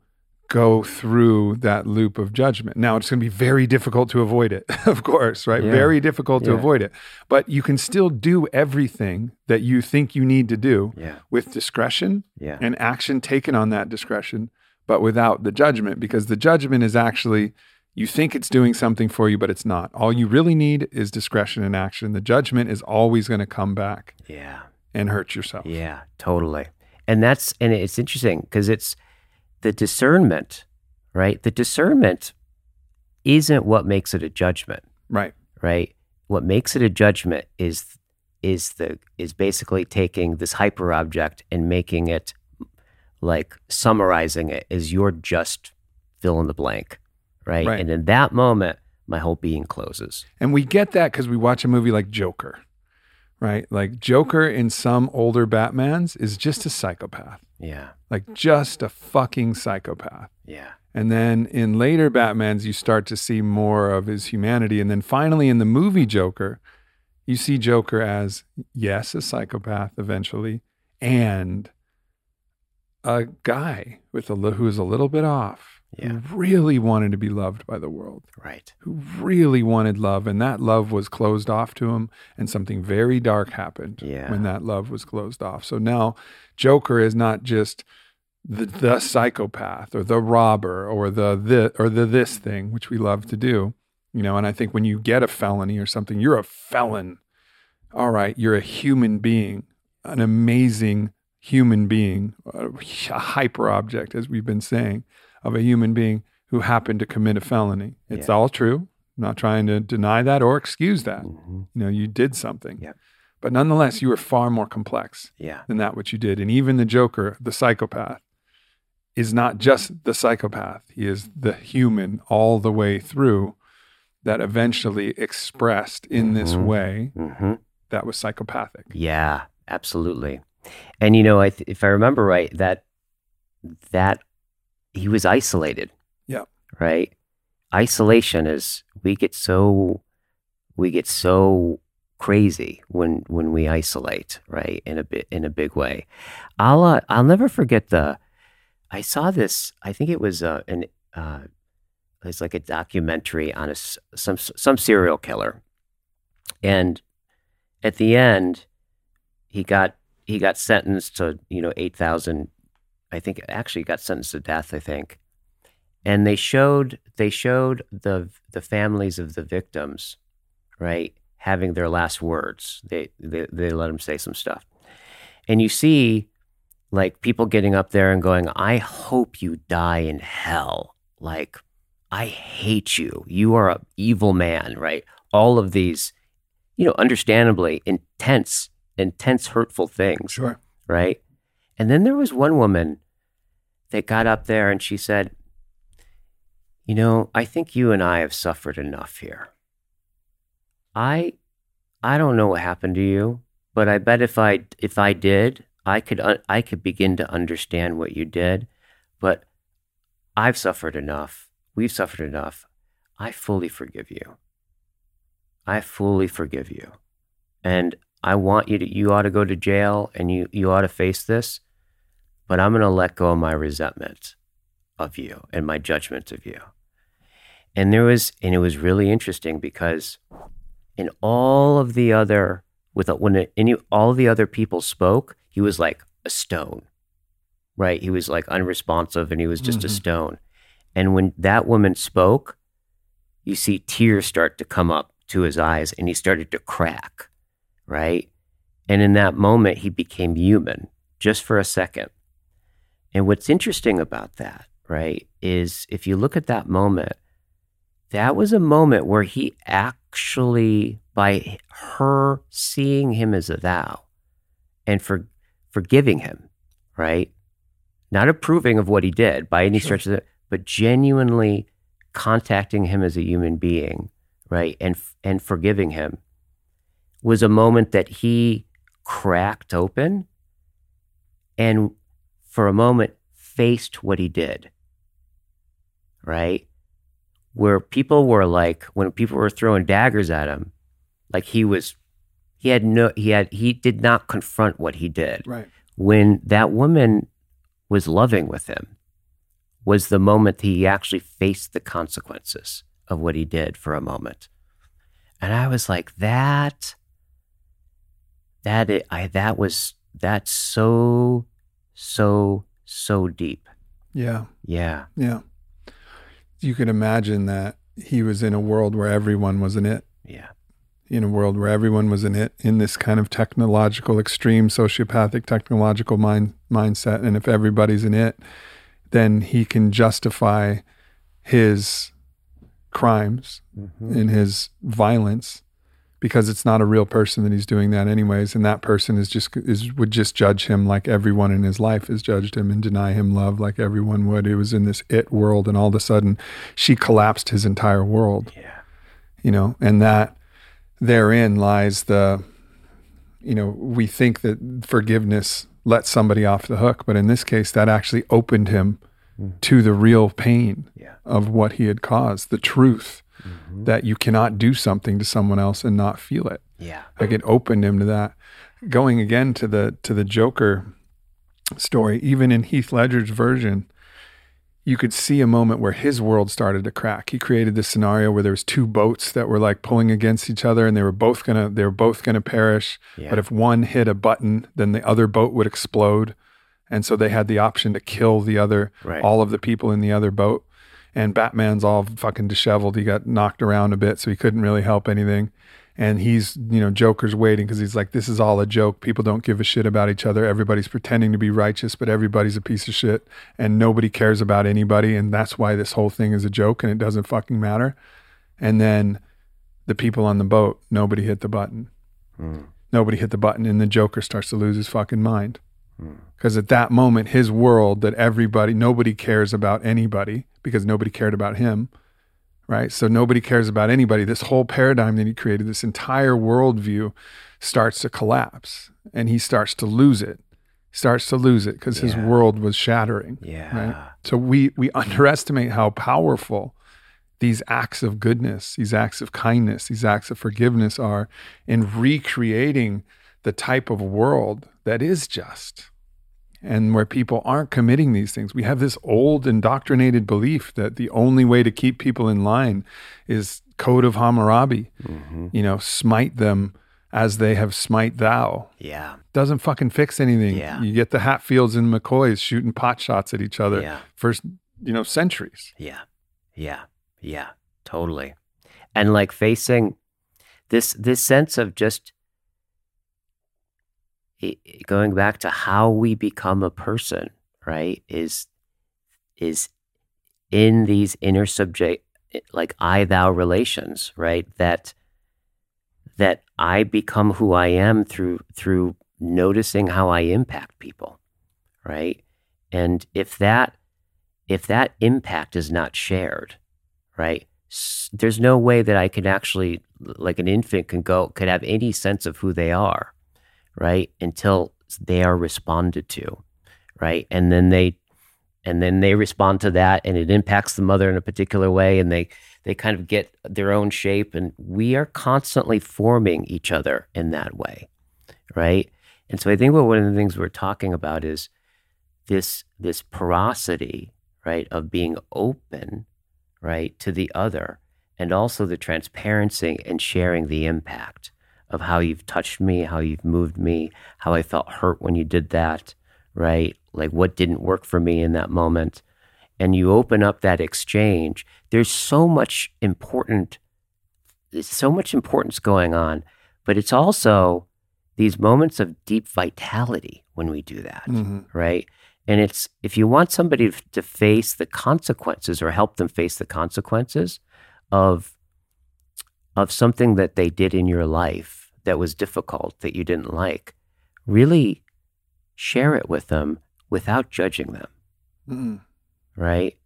go through that loop of judgment. Now, it's going to be very difficult to avoid it, [laughs] of course, right? Yeah. Very difficult to avoid it. But you can still do everything that you think you need to do yeah. with discretion and action taken on that discretion, but without the judgment, because the judgment is actually. You think it's doing something for you, but it's not. All you really need is discretion and action. The judgment is always going to come back. Yeah. And hurt yourself. Yeah, totally. And that's and it's interesting because it's the discernment, right? The discernment isn't what makes it a judgment. Right. Right. What makes it a judgment is is the is basically taking this hyper object and making it like summarizing it as your just fill in the blank. Right? right. And in that moment, my whole being closes. And we get that because we watch a movie like Joker. Right? Like Joker in some older Batmans is just a psychopath. Yeah. Like just a fucking psychopath. Yeah. And then in later Batmans, you start to see more of his humanity. And then finally in the movie Joker, you see Joker as, yes, a psychopath eventually, and a guy with a who's a little bit off yeah. who really wanted to be loved by the world. Right. Who really wanted love. And that love was closed off to him. And something very dark happened yeah. when that love was closed off. So now Joker is not just the, the psychopath or the robber or the, the or the this thing, which we love to do. You know, and I think when you get a felony or something, you're a felon. All right, you're a human being, an amazing human being, a hyper object, as we've been saying of a human being who happened to commit a felony. It's yeah. all true. I'm not trying to deny that or excuse that. Mm-hmm. You know, you did something. Yeah. But nonetheless, you were far more complex yeah. than that which you did. And even the Joker, the psychopath, is not just the psychopath. He is the human all the way through that eventually expressed in mm-hmm. this way mm-hmm. that was psychopathic. Yeah, absolutely. And you know, I th- if I remember right, that that he was isolated. Yeah. Right. Isolation is we get so we get so crazy when when we isolate, right? In a bit in a big way. I'll uh, I'll never forget the. I saw this. I think it was uh, an uh, it's like a documentary on a some some serial killer, and at the end, he got he got sentenced to you know eight thousand I think actually got sentenced to death. I think, and they showed they showed the the families of the victims, right, having their last words. They they they let them say some stuff, and you see, like people getting up there and going, "I hope you die in hell." Like, I hate you. You are an evil man, right? all of these, you know, understandably intense, intense, hurtful things, Sure. right? And then there was one woman that got up there and she said, You know, I think you and I have suffered enough here. I I don't know what happened to you, but I bet if I if I did, I could un- I could begin to understand what you did, but I've suffered enough. We've suffered enough. I fully forgive you. I fully forgive you. And I want you to you ought to go to jail and you you ought to face this, but I'm going to let go of my resentment of you and my judgment of you. And there was and it was really interesting because in all of the other with when any all the other people spoke, he was like a stone. Right? He was like unresponsive and he was just a Mhm. stone. And when that woman spoke, you see tears start to come up to his eyes and he started to crack, right? And in that moment, he became human just for a second. And what's interesting about that, right, is if you look at that moment, that was a moment where he actually, by her seeing him as a thou and for forgiving him, right? Not approving of what he did by any Sure. stretch of the, but genuinely contacting him as a human being, right? And and forgiving him was a moment that he cracked open and for a moment faced what he did. Right? Where people were like when people were throwing daggers at him, like he was he had no he had he did not confront what he did Right. when that woman was loving with him was the moment he actually faced the consequences of what he did for a moment. And I was like, that, that, i- that was, that's so, so, so deep. Yeah. Yeah. Yeah. You could imagine that he was in a world where everyone was an it, Yeah. in a world where everyone was an it in this kind of technological, extreme sociopathic technological mind mindset. And if everybody's an it, then he can justify his crimes Mm-hmm. and his violence because it's not a real person that he's doing that anyways and that person is just is would just judge him like everyone in his life has judged him and deny him love like everyone would it was in this it world and all of a sudden she collapsed his entire world Yeah. you know and that therein lies the you know we think that forgiveness lets somebody off the hook but in this case that actually opened him hmm. to the real pain Yeah. of what he had caused the truth Mhm. that you cannot do something to someone else and not feel it Yeah. like it opened him to that going again to the to the joker story even in heath ledger's version you could see a moment where his world started to crack he created this scenario where there was two boats that were like pulling against each other and they were both gonna they were both gonna perish Yeah. but if one hit a button then the other boat would explode and so they had the option to kill the other Right. all of the people in the other boat and batman's all fucking disheveled. He got knocked around a bit so he couldn't really help anything. And he's you know joker's waiting because he's like this is all a joke. People don't give a shit about each other. Everybody's pretending to be righteous but everybody's a piece of shit and nobody cares about anybody and that's why this whole thing is a joke and it doesn't fucking matter. And then the people on the boat nobody hit the button. Mm. nobody hit the button and the joker starts to lose his fucking mind. Because at that moment his world that everybody nobody cares about anybody because nobody cared about him right? So nobody cares about anybody. This whole paradigm that he created this entire worldview starts to collapse and he starts to lose it starts to lose it because his world was shattering Yeah. right? So we we [laughs] underestimate how powerful these acts of goodness, these acts of kindness, these acts of forgiveness are in recreating the type of world that is just and where people aren't committing these things. We have this old indoctrinated belief that the only way to keep people in line is code of Hammurabi, Mhm. you know, smite them as they have smite thou. Yeah. Doesn't fucking fix anything. Yeah. You get the Hatfields and McCoys shooting pot shots at each other Yeah. for, you know, centuries. Yeah. Yeah. Yeah. Totally. And like facing this this sense of just going back to how we become a person, right? Is is in these inner subject like I thou relations, right? That that I become who I am through through noticing how I impact people, right? And if that if that impact is not shared, right? There's no way that I can actually like an infant can go could have any sense of who they are, right? Until they are responded to, right? And then they and then they respond to that and it impacts the mother in a particular way and they they kind of get their own shape and we are constantly forming each other in that way right and so i think what one of the things we're talking about is this this porosity right of being open right to the other and also the transparency and sharing the impact of how you've touched me how you've moved me how i felt hurt when you did that right? Like what didn't work for me in that moment. And you open up that exchange. There's so much important there's so much importance going on but it's also these moments of deep vitality when we do that mm-hmm. right? And it's if you want somebody to face the consequences or help them face the consequences of of something that they did in your life that was difficult that you didn't like really share it with them without judging them. Mm. Right?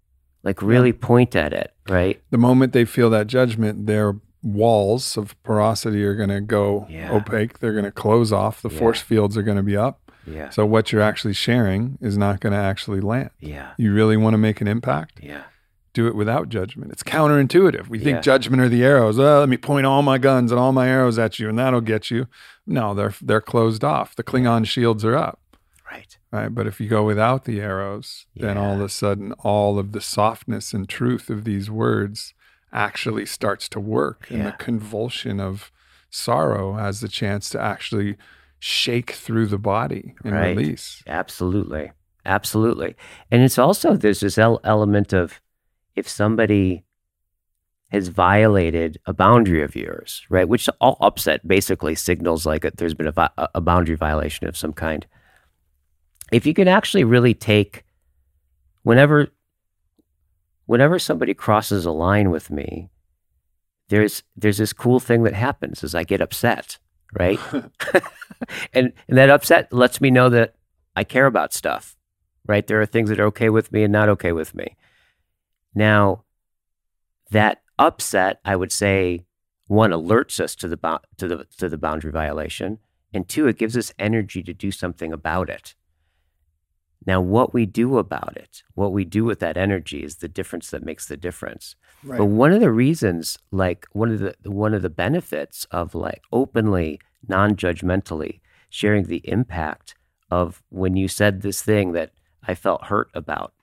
Like really yeah. point at it, right? The moment they feel that judgment, their walls of porosity are going to go yeah. opaque. They're going to close off. The yeah. force fields are going to be up. Yeah. So what you're actually sharing is not going to actually land. Yeah. You really want to make an impact? Yeah. Do it without judgment. It's counterintuitive. We think judgment are the arrows. Oh, let me point all my guns and all my arrows at you and that'll get you. No, they're they're closed off. The Klingon shields are up. Right. Right. But if you go without the arrows, yeah. then all of a sudden, all of the softness and truth of these words actually starts to work. Yeah. And the convulsion of sorrow has the chance to actually shake through the body and right. release. Absolutely. Absolutely. And it's also, there's this element of if somebody has violated a boundary of yours, right? Which all upset basically signals like a, there's been a, a boundary violation of some kind. If you can actually really take whenever whenever somebody crosses a line with me there's there's this cool thing that happens is i get upset right? [laughs] [laughs] And and that upset lets me know that i care about stuff right? There are things that are okay with me and not okay with me now that upset i would say one alerts us to the to the to the boundary violation and two it gives us energy to do something about it now, what we do about it, what we do with that energy is the difference that makes the difference. Right. But one of the reasons, like one of the one of the benefits of like openly, non-judgmentally sharing the impact of when you said this thing that I felt hurt about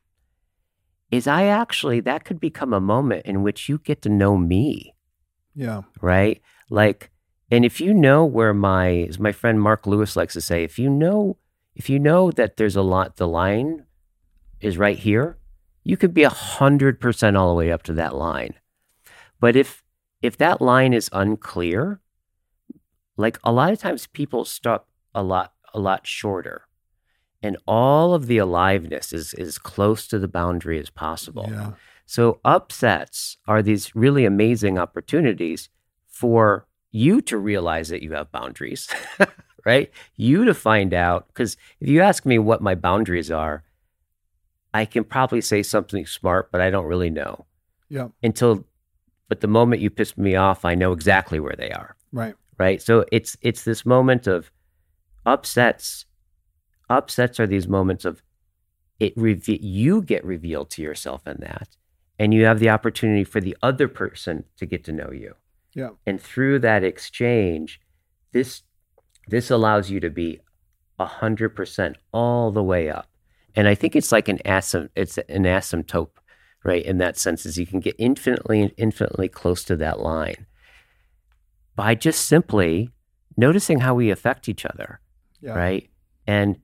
is I actually that could become a moment in which you get to know me. Yeah. Right? Like and if you know where my as my friend Mark Lewis likes to say, if you know if you know that there's a lot, the line is right here, you could be a hundred percent all the way up to that line. But if if that line is unclear, like a lot of times people stop a lot a lot shorter. And all of the aliveness is as close to the boundary as possible. Yeah. So upsets are these really amazing opportunities for you to realize that you have boundaries [laughs] right? You to find out, because if you ask me what my boundaries are, I can probably say something smart, but I don't really know. Yeah. Until, but the moment you piss me off, I know exactly where they are. Right. Right. So it's it's this moment of upsets. Upsets are these moments of it. Reve- you get revealed to yourself in that, and you have the opportunity for the other person to get to know you. Yeah. And through that exchange, this this allows you to be 100% all the way up. And I think it's like an asymptote, it's an asymptote, right? In that sense, is you can get infinitely and infinitely close to that line by just simply noticing how we affect each other, yeah. right? And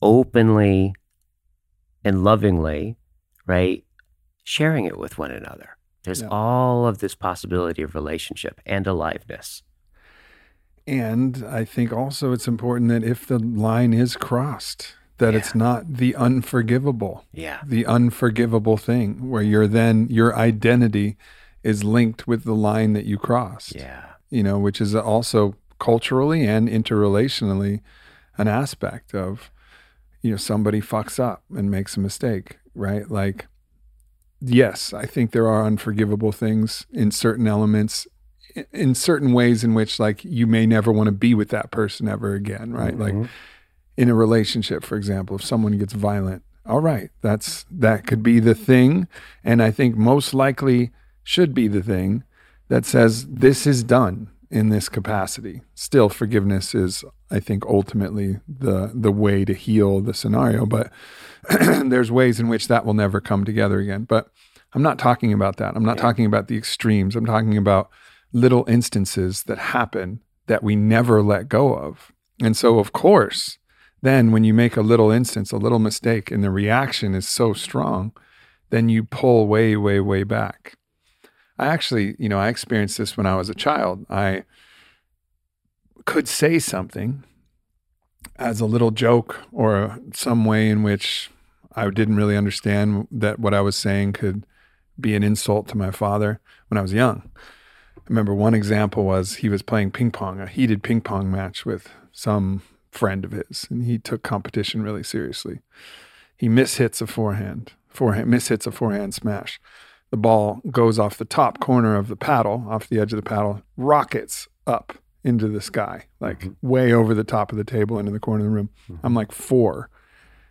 openly and lovingly, right? Sharing it with one another. There's yeah. all of this possibility of relationship and aliveness. And I think also it's important that if the line is crossed, that yeah. it's not the unforgivable. Yeah. The unforgivable thing where you're then your identity is linked with the line that you crossed. Yeah. you know, which is also culturally and interrelationally an aspect of, you know, somebody fucks up and makes a mistake, right? Like, yes, I think there are unforgivable things in certain elements, in certain ways in which, like, you may never want to be with that person ever again, right? Mm-hmm. Like, in a relationship, for example, if someone gets violent, all right, that's that could be the thing, and I think most likely should be the thing that says this is done in this capacity. Still, forgiveness is, I think, ultimately the the way to heal the scenario. But [clears throat] there's ways in which that will never come together again. But I'm not talking about that. I'm not Yeah. talking about the extremes. I'm talking about little instances that happen that we never let go of. And so, of course, then when you make a little instance, a little mistake, and the reaction is so strong, then you pull way, way, way back. I actually, you know, I experienced this when I was a child. I could say something as a little joke or some way in which I didn't really understand that what I was saying could be an insult to my father when I was young. I remember one example was he was playing ping pong, a heated ping pong match with some friend of his, and he took competition really seriously. He mishits a forehand, forehand mishits a forehand smash. The ball goes off the top corner of the paddle, off the edge of the paddle, rockets up into the sky, like mm-hmm. way over the top of the table into the corner of the room. Mm-hmm. I'm like four,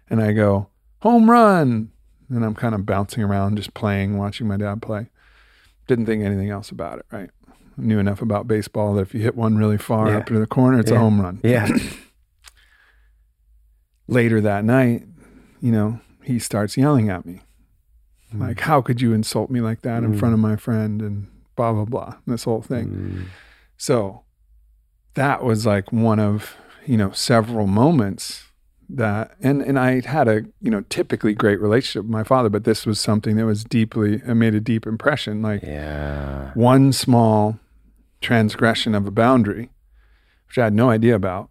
and I go home run, and I'm kind of bouncing around, just playing, watching my dad play. Didn't think anything else about it, right? Knew enough about baseball that if you hit one really far Yeah. up into the corner, it's a home run. Yeah. [clears throat] Later that night, you know, he starts yelling at me. Like, how could you insult me like that in Mm. front of my friend and blah, blah, blah, this whole thing. Mm. So that was like one of, you know, several moments that and and I had a, you know, typically great relationship with my father, but this was something that was deeply it made a deep impression. Like Yeah. one small transgression of a boundary, which I had no idea about,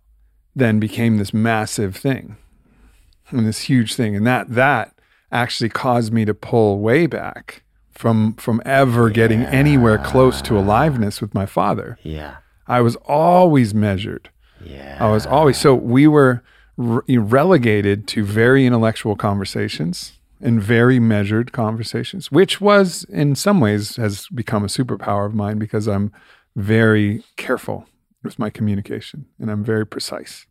then became this massive thing. And this huge thing. And that that actually caused me to pull way back from from ever getting anywhere close to aliveness with my father. Yeah. I was always measured. Yeah. I was always so we were re- relegated to very intellectual conversations and very measured conversations, which was in some ways has become a superpower of mine because I'm very careful with my communication and I'm very precise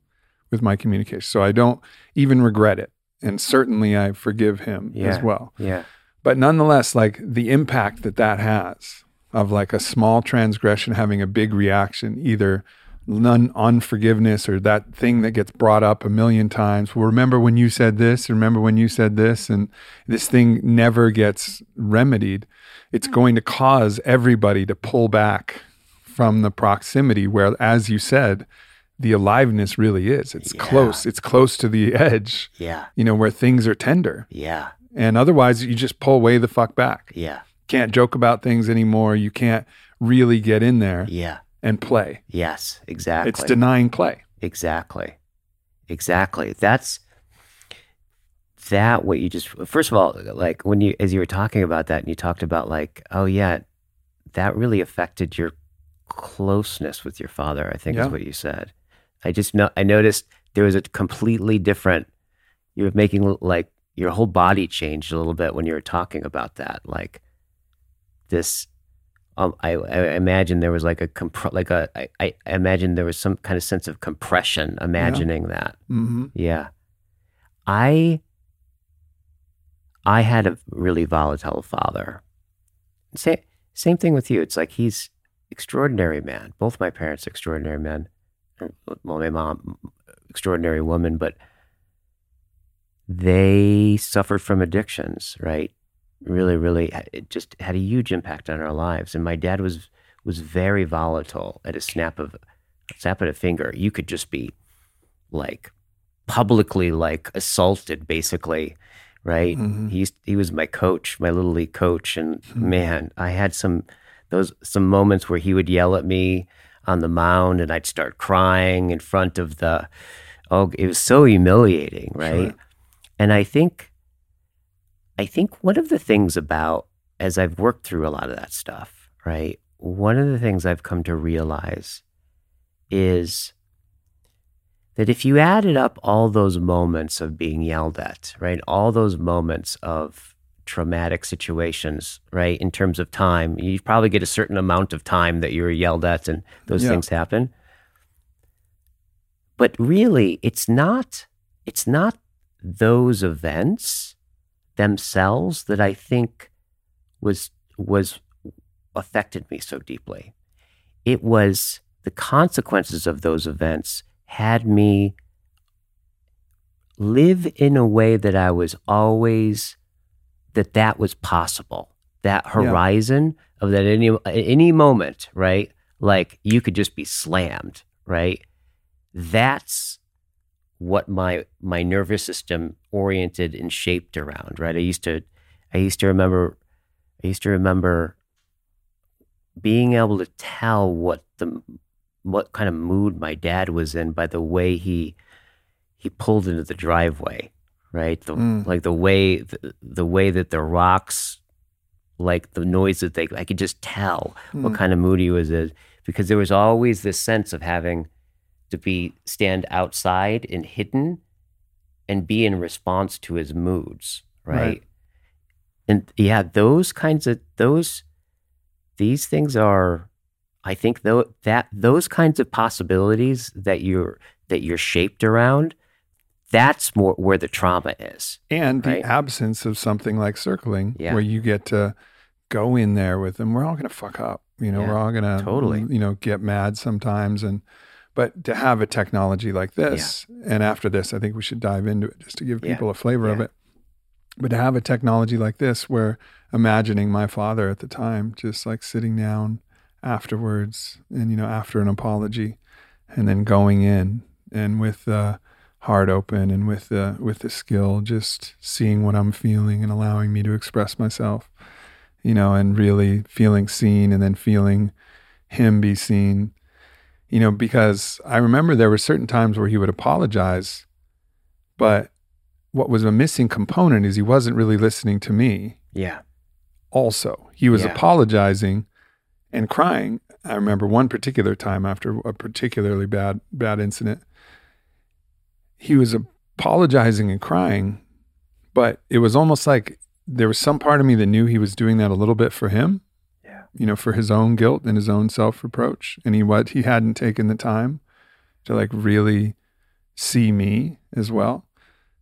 with my communication. So I don't even regret it. And certainly I forgive him as well. Yeah. but nonetheless like the impact that that has of like a small transgression having a big reaction either none unforgiveness or that thing that gets brought up a million times. Well remember when you said this remember when you said this and this thing never gets remedied. It's mm. going to cause everybody to pull back from the proximity where as you said the aliveness really is it's Yeah. close it's close to the edge Yeah. you know where things are tender Yeah. and otherwise you just pull way the fuck back. Yeah. Can't joke about things anymore. You can't really get in there Yeah. and play. Yes. Exactly. It's denying play. Exactly. Exactly. That's that what you just first of all, like when you as you were talking about that and you talked about like, oh yeah, that really affected your closeness with your father, I think Yeah. is what you said. I just know I noticed there was a completely different you were making like your whole body changed a little bit when you were talking about that. Like this um, I, I imagine there was like a compr- like a I, I imagine there was some kind of sense of compression imagining that. hmm Yeah. I I had a really volatile father. Same same thing with you. It's like he's extraordinary man. Both my parents extraordinary men. Well, my mom extraordinary woman, but they suffered from addictions, right? Really, really, it just had a huge impact on our lives. And my dad was was very volatile. At a snap of a snap of a finger, you could just be like publicly like assaulted, basically, right? Mhm. He used, he was my coach, my little league coach, and Hmm. man, I had some those some moments where he would yell at me on the mound, and I'd start crying in front of the. Oh, it was so humiliating, right? Sure. And I think, I think one of the things about as I've worked through a lot of that stuff, right? one of the things I've come to realize is that if you added up all those moments of being yelled at, right, all those moments of traumatic situations, right, in terms of time, you probably get a certain amount of time that you were yelled at and those Yeah. things happen. But really, it's not it's not those events themselves that I think was was affected me so deeply. It was the consequences of those events had me live in a way that I was always that that was possible. That horizon of that any any moment, right? Like you could just be slammed, right? That's what my my nervous system oriented and shaped around, right? I used to I used to remember I used to remember being able to tell what the what kind of mood my dad was in by the way he he pulled into the driveway, right? The, Mm. Like the way the, the way that the rocks, like the noise that they, I could just tell what Mm. kind of mood he was in because there was always this sense of having to be stand outside and hidden and be in response to his moods, right? Right. And yeah, those kinds of those these things are I think though that those kinds of possibilities that you're that you're shaped around, that's more where the trauma is. and the absence of something like circling Yeah. where you get to go in there with them we're all going to fuck up you know Yeah, we're all going to totally. you know get mad sometimes and but to have a technology like this and after this i think we should dive into it just to give Yeah, people a flavor of it but to have a technology like this where imagining my father at the time just like sitting down afterwards and you know after an apology and then going in and with the heart open and with the with the skill just seeing what I'm feeling and allowing me to express myself you know and really feeling seen and then feeling him be seen you know because I remember there were certain times where he would apologize but what was a missing component is he wasn't really listening to me Yeah. also. He was Yeah. apologizing and crying. I remember one particular time after a particularly bad bad incident. He was apologizing and crying, but it was almost like there was some part of me that knew he was doing that a little bit for him. Yeah. You know, for his own guilt and his own self-reproach, and he what he hadn't taken the time to like really see me as well.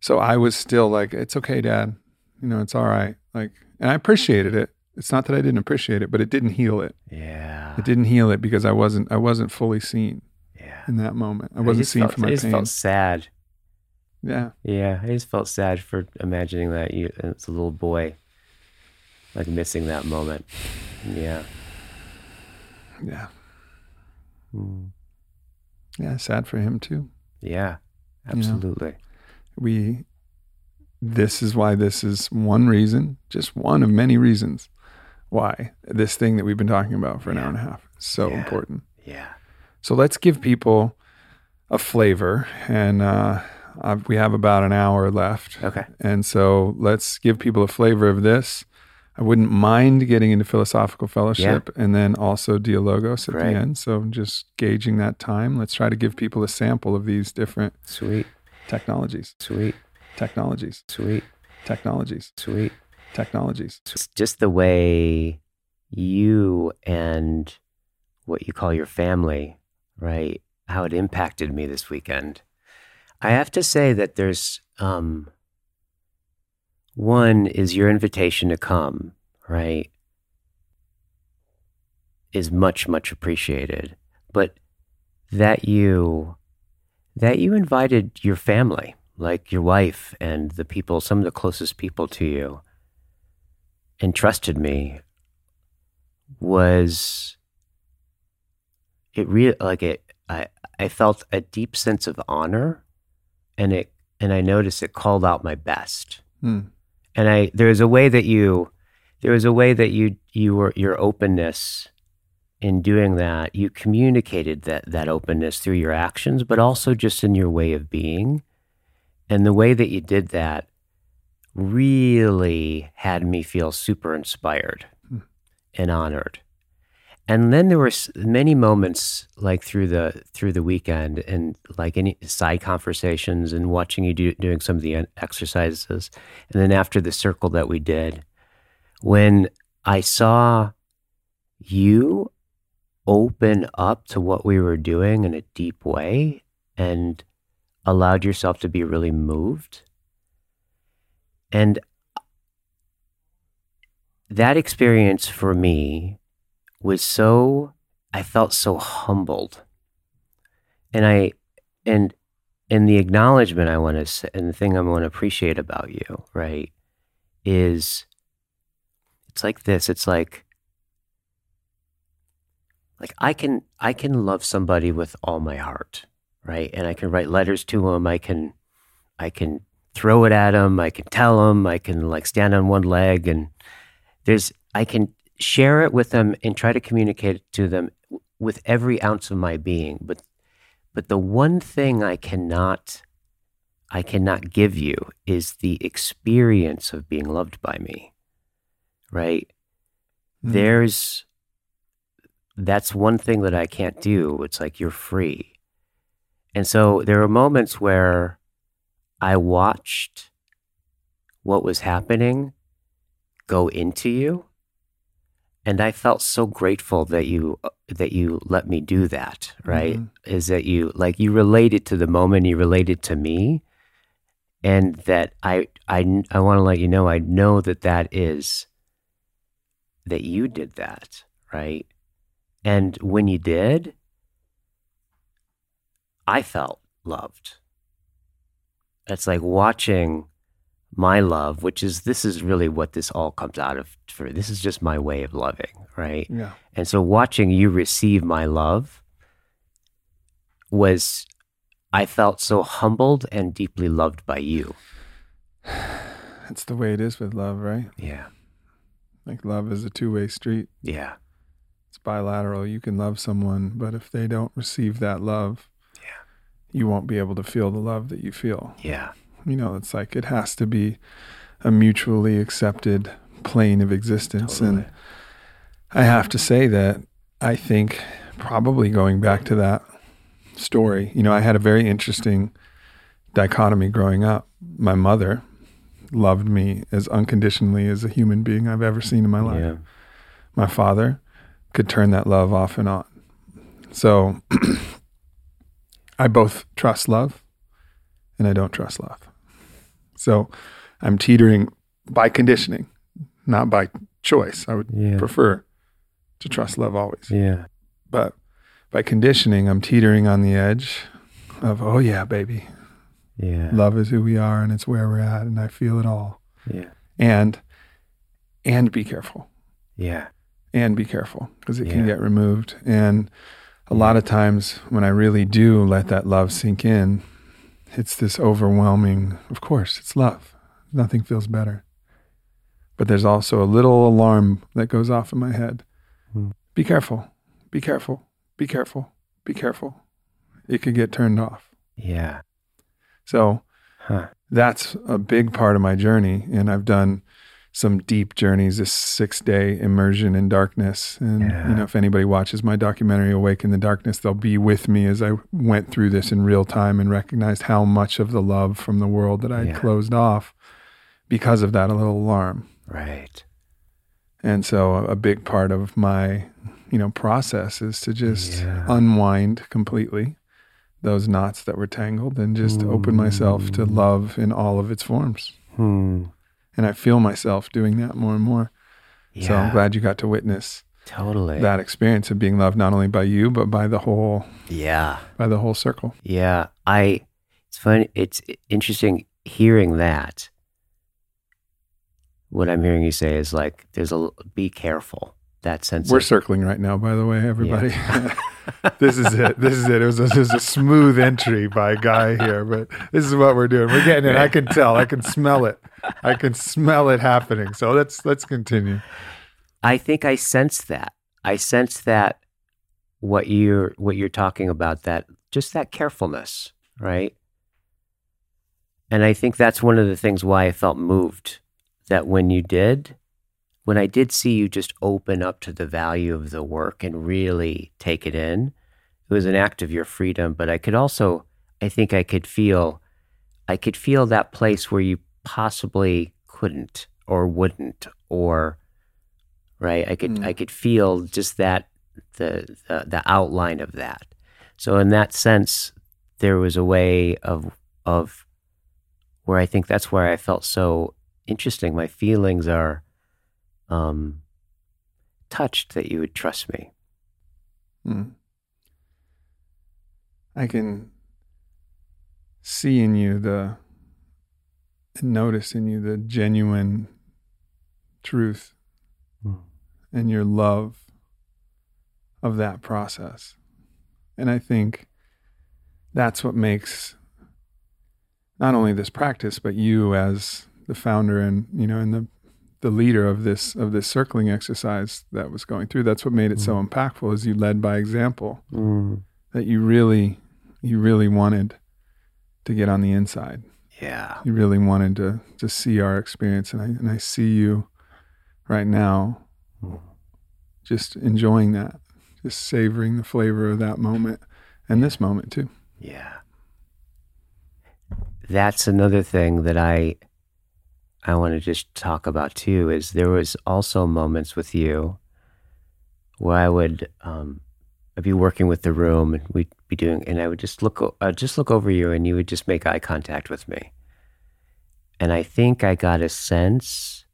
So I was still like, it's okay, dad. You know, it's all right. Like, and I appreciated it. It's not that I didn't appreciate it, but it didn't heal it. Yeah. It didn't heal it because I wasn't I wasn't fully seen Yeah. in that moment. I I wasn't just seen felt, for my I just pain. felt sad. Yeah. Yeah, I just felt sad for imagining that you as a little boy, like missing that moment. Yeah. Yeah. Mm. Yeah. Sad for him too. Yeah. Absolutely. We this is why this is one reason, just one of many reasons why this thing that we've been talking about for an hour and a half is so Yeah. important. Yeah. So let's give people a flavor, and uh, uh, we have about an hour left. Okay. And so let's give people a flavor of this. I wouldn't mind getting into philosophical fellowship and then also dialogos at Great. the end. So just gauging that time. Let's try to give people a sample of these different Sweet. technologies, Sweet. technologies, Sweet. technologies, Sweet. technologies. It's just the way you and what you call your family, right? How it impacted me this weekend. I have to say that there's um one is your invitation to come, right? Is much, much appreciated. But that you that you invited your family, like your wife and the people, some of the closest people to you, and trusted me was it really like it I I felt a deep sense of honor and it and I noticed it called out my best. Hmm. And I there's a way that you there was a way that you you were your openness in doing that, you communicated that that openness through your actions, but also just in your way of being. And the way that you did that really had me feel super inspired Hmm. and honored. And then there were many moments like through the through the weekend and like any side conversations and watching you do, doing some of the exercises. And then after the circle that we did when i saw you open up to what we were doing in a deep way and allowed yourself to be really moved. And that experience for me was so I felt so humbled. And I and and the acknowledgement I want to say, and the thing I want to appreciate about you, right, is it's like this. It's like like I can I can love somebody with all my heart, right? And I can write letters to them. I can I can throw it at them. I can tell them. I can like stand on one leg and there's I can share it with them and try to communicate it to them with every ounce of my being. But but the one thing I cannot I cannot give you is the experience of being loved by me. Right? Mm. There's that's one thing that I can't do. It's like you're free. And so there are moments where I watched what was happening go into you and i felt so grateful that you that you let me do that right? Mhm. is that you like you related to the moment you related to me and that i i i want to let you know i know that that is that you did that right? And when you did i felt loved. It's like watching my love, which is this is really what this all comes out of for this is just my way of loving, right? Yeah. And so watching you receive my love was I felt so humbled and deeply loved by you. [sighs] That's the way it is with love, right? Yeah. Like love is a two way street. Yeah. It's bilateral. You can love someone, but if they don't receive that love, Yeah. you won't be able to feel the love that you feel. Yeah. You know, it's like it has to be a mutually accepted plane of existence. And I have to say that I think probably going back to that story, you know, I had a very interesting dichotomy growing up. My mother loved me as unconditionally as a human being I've ever seen in my life. Yeah. My father could turn that love off and on. So [clears throat] I both trust love and I don't trust love. So I'm teetering by conditioning, not by choice. I would Yeah. prefer to trust love always. Yeah. But by conditioning, I'm teetering on the edge of, oh, yeah, baby. Yeah. Love is who we are and it's where we're at and I feel it all. Yeah. And, and be careful. Yeah. and be careful because it Yeah. can get removed. And a lot of times when I really do let that love sink in, it's this overwhelming, of course, it's love. Nothing feels better. But there's also a little alarm that goes off in my head. Hmm. Be careful, be careful, be careful, be careful. It could get turned off. Yeah. So Huh. that's a big part of my journey. And I've done some deep journeys, this six day immersion in darkness. And, Yeah. you know, if anybody watches my documentary, Awake in the Darkness, they'll be with me as I went through this in real time and recognized how much of the love from the world that I had Yeah. closed off because of that little alarm. Right. And so a, big part of my, you know, process is to just Yeah. unwind completely those knots that were tangled and just open myself to Mm. love in all of its forms. Hmm. And I feel myself doing that more and more. Yeah. So I'm glad you got to witness Totally. that experience of being loved not only by you but by the whole yeah. by the whole circle. Yeah, I. It's funny. It's interesting hearing that. What I'm hearing you say is like, there's a be careful. That sense. We're of, circling right now, by the way, everybody. [laughs] [laughs] this is it. This is it. It was a, it was a smooth entry by Guy here, but this is what we're doing. We're getting it. I can tell. I can smell it. I can smell it happening. So let's let's continue. I think I sense that. I sense that what you're what you're talking about. That just that carefulness, right? And I think that's one of the things why I felt moved. That when you did, when I did see you just open up to the value of the work and really take it in, it was an act of your freedom. But I could also, I think I could feel, I could feel that place where you possibly couldn't or wouldn't or, right? I could, Mm. I could feel just that the, the the outline of that. So in that sense, there was a way of of where I think that's where I felt so interesting. My feelings are um, touched that you would trust me. Mm. I can see in you the and notice in you the genuine truth Mm. and your love of that process. And I think that's what makes not only this practice, but you as the founder and you know and the the leader of this of this circling exercise that was going through. That's what made it so impactful is you led by example. Mm. That you really you really wanted to get on the inside. Yeah. You really wanted to to see our experience and I and I see you right now Mm. just enjoying that, just savoring the flavor of that moment and this moment too. Yeah. That's another thing that I I want to just talk about too is there was also moments with you where I would um I'd be working with the room and we'd be doing and I would just look I'd just look over you and you would just make eye contact with me. And I think I got a sense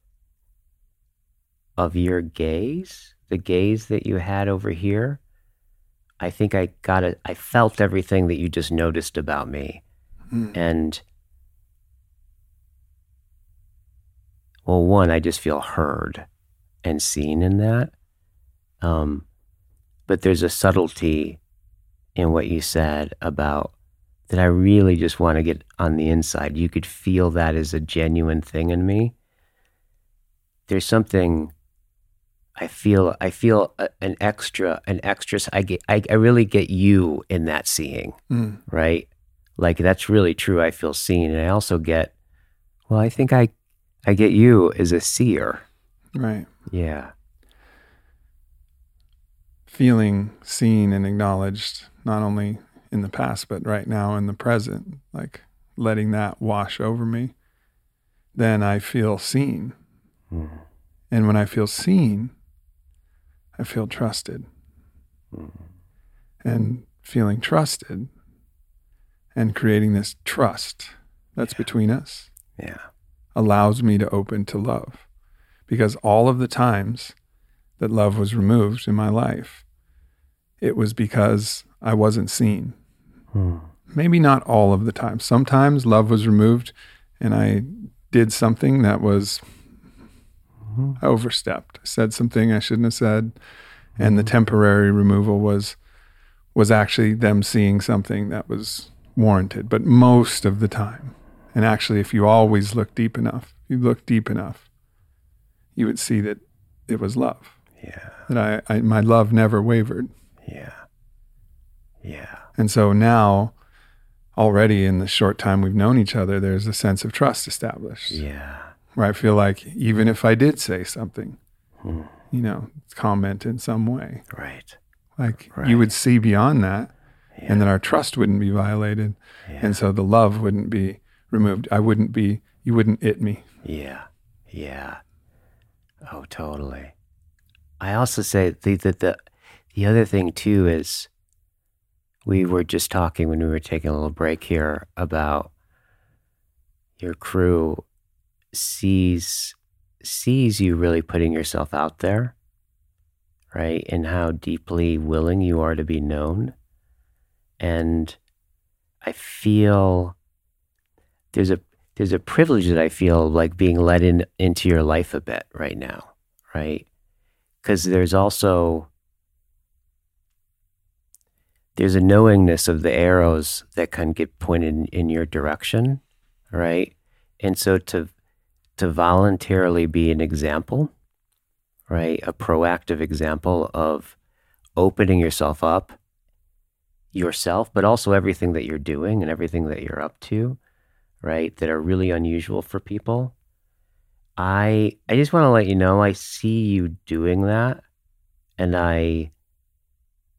of your gaze, the gaze that you had over here. I think I got it. I felt everything that you just noticed about me. Mm. And well, one, I just feel heard and seen in that. Um, but there's a subtlety in what you said about that I really just want to get on the inside. You could feel that as a genuine thing in me. There's something I feel. I feel a, an extra, an extra. I get. I, I really get you in that seeing Mm. right? Like that's really true. I feel seen, and I also get. Well, I think I, I get you as a seer. Right. Yeah, Feeling seen and acknowledged not only in the past but right now in the present, like letting that wash over me. Then I feel seen. Mm. And when I feel seen, I feel trusted. Mm. And feeling trusted and creating this trust that's between us yeah, allows me to open to love. Because all of the times that love was removed in my life, it was because I wasn't seen. Mm. Maybe not all of the time. Sometimes love was removed and I did something that was Mhm. I overstepped. I said something I shouldn't have said. And the temporary removal was was actually them seeing something that was warranted. But most of the time, and actually if you always look deep enough, you look deep enough, you would see that it was love. yeah, That I, I my love never wavered. yeah, yeah, And so now already in the short time we've known each other, there's a sense of trust established. yeah. Where I feel like even if I did say something, Hmm. you know, comment in some way, Right. like Right. you would see beyond that Yeah. and then our trust wouldn't be violated yeah. and so the love wouldn't be removed. I wouldn't be you wouldn't it me. Yeah, yeah. Oh, totally. I also say the the the, the other thing too is we were just talking when we were taking a little break here about your crew sees sees you really putting yourself out there, right? And how deeply willing you are to be known. And I feel there's a there's a privilege that I feel like being let in into your life a bit right now, right? Because there's also there's a knowingness of the arrows that can get pointed in, in your direction, right? And so to to voluntarily be an example, right? A proactive example of opening yourself up yourself, but also everything that you're doing and everything that you're up to, right? That are really unusual for people. I I just want to let you know I see you doing that and I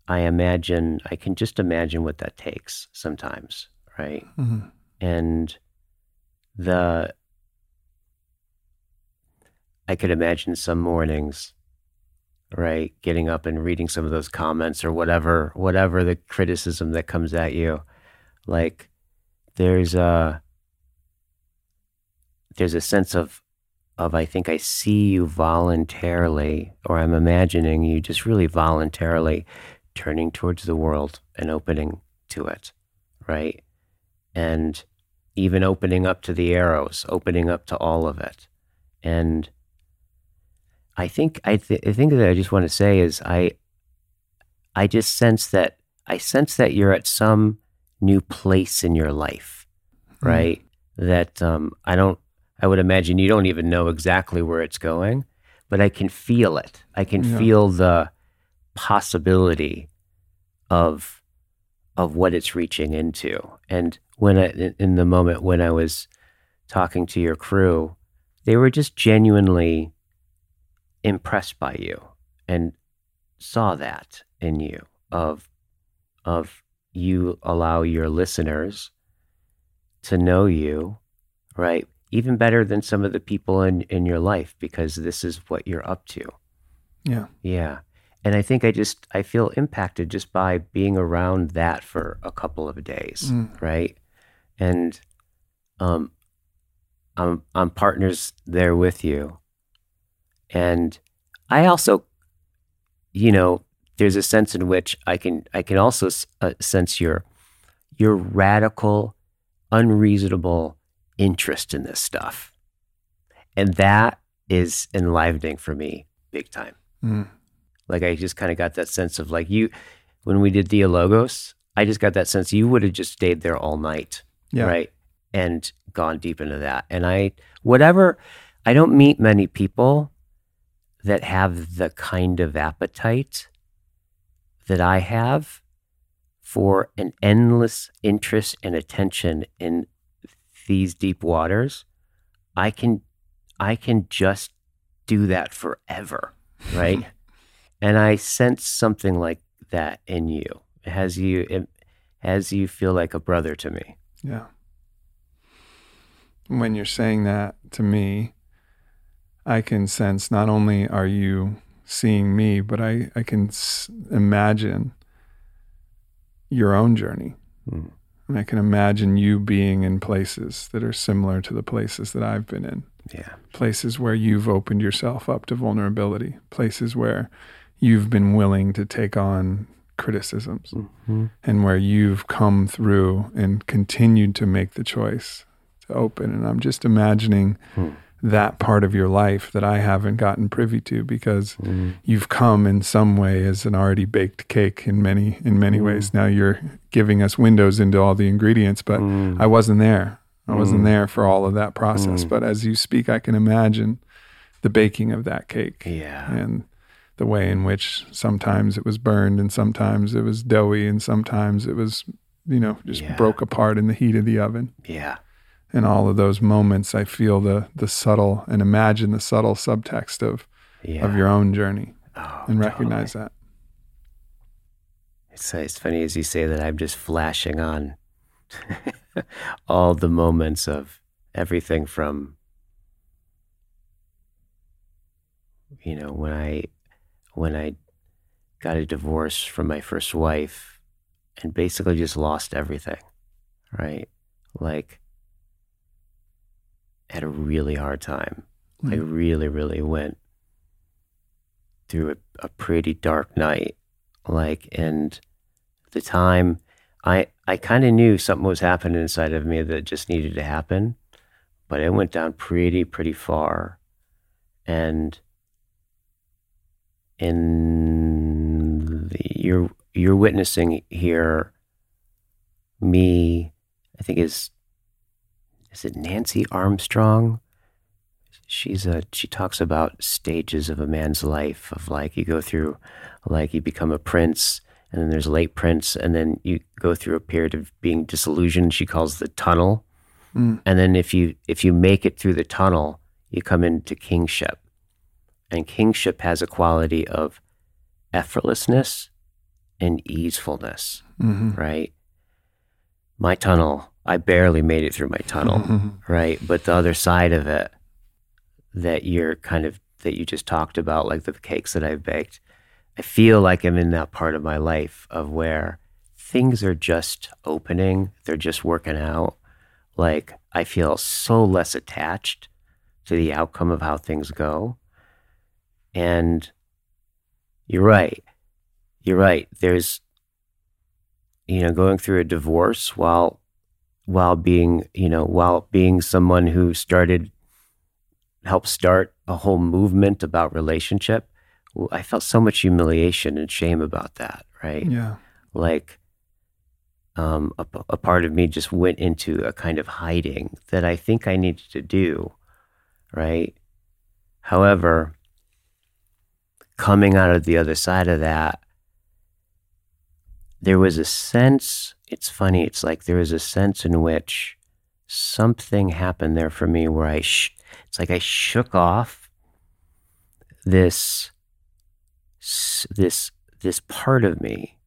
I imagine I can just imagine what that takes sometimes, right? Mhm. And the I could imagine some mornings, right, getting up and reading some of those comments or whatever whatever the criticism that comes at you. Like there's a there's a sense of of I think I see you voluntarily, or I'm imagining you just really voluntarily turning towards the world and opening to it, right? And even opening up to the arrows, opening up to all of it. And I think I, th- I think that I just want to say is I I just sense that I sense that you're at some new place in your life, right? That um, I don't I would imagine you don't even know exactly where it's going, but I can feel it. I can Yeah. feel the possibility of of what it's reaching into. And when I, in- in the moment when I was talking to your crew, they were just genuinely impressed by you and saw that in you of of you allow your listeners to know you right even better than some of the people in in your life because this is what you're up to Yeah. yeah and i think i just i feel impacted just by being around that for a couple of days Mm. right and um i'm i'm partners there with you and i also you know there's a sense in which i can i can also uh, sense your your radical unreasonable interest in this stuff and that is enlivening for me big time Mm. like I just kind of got that sense of like you, when we did Dialogos, I just got that sense you would have just stayed there all night, Yeah. right? And gone deep into that. And I, whatever, I don't meet many people that have the kind of appetite that I have for an endless interest and attention in these deep waters. I can, I can just do that forever [laughs] right? and I sense something like that in you. It has you it has you feel like a brother to me. Yeah. When you're saying that to me, I can sense not only are you seeing me, but I, I can s- imagine your own journey. Mm. And I can imagine you being in places that are similar to the places that I've been in. Yeah. places where you've opened yourself up to vulnerability, places where you've been willing to take on criticisms, hmm and where you've come through and continued to make the choice to open. And I'm just imagining Hmm. That part of your life that I haven't gotten privy to because Mm. you've come in some way as an already baked cake in many in many Mm. ways. Now you're giving us windows into all the ingredients, but Mm. I wasn't there. I wasn't Mm. there for all of that process. Mm. But as you speak, I can imagine the baking of that cake yeah. and the way in which sometimes it was burned and sometimes it was doughy and sometimes it was, you know, just Yeah. broke apart in the heat of the oven. Yeah. And all of those moments, I feel the the subtle and imagine the subtle subtext of Yeah. of your own journey Oh, and totally. recognize that. It's, it's funny as you say that I'm just flashing on [laughs] all the moments of everything from you know when I when I got a divorce from my first wife and basically just lost everything right like had a really hard time I Mm. really really went through a, a pretty dark night like and the time i i kind of knew something was happening inside of me that just needed to happen but it went down pretty pretty far and in the, you're you're witnessing here me i think is is it nancy armstrong she's a she talks about stages of a man's life of like you go through like you become a prince and then there's late prince and then you go through a period of being disillusioned she calls the tunnel Mm. and then if you if you make it through the tunnel you come into kingship. And kingship has a quality of effortlessness and easefulness, hmm right? My tunnel, I barely made it through my tunnel, [laughs] Mm-hmm. right? But the other side of it that you're kind of, that you just talked about, like the cakes that I've baked, I feel like I'm in that part of my life of where things are just opening, they're just working out. Like I feel so less attached to the outcome of how things go. And you're right. You're right. There's, you know, going through a divorce while, while being, you know, while being someone who started, helped start a whole movement about relationship. I felt so much humiliation and shame about that. Right Yeah. like um, a, a part of me just went into a kind of hiding that I think I needed to do, right? However, coming out of the other side of that, there was a sense, it's funny, it's like there is a sense in which something happened there for me where I, sh- it's like I shook off this, this, this part of me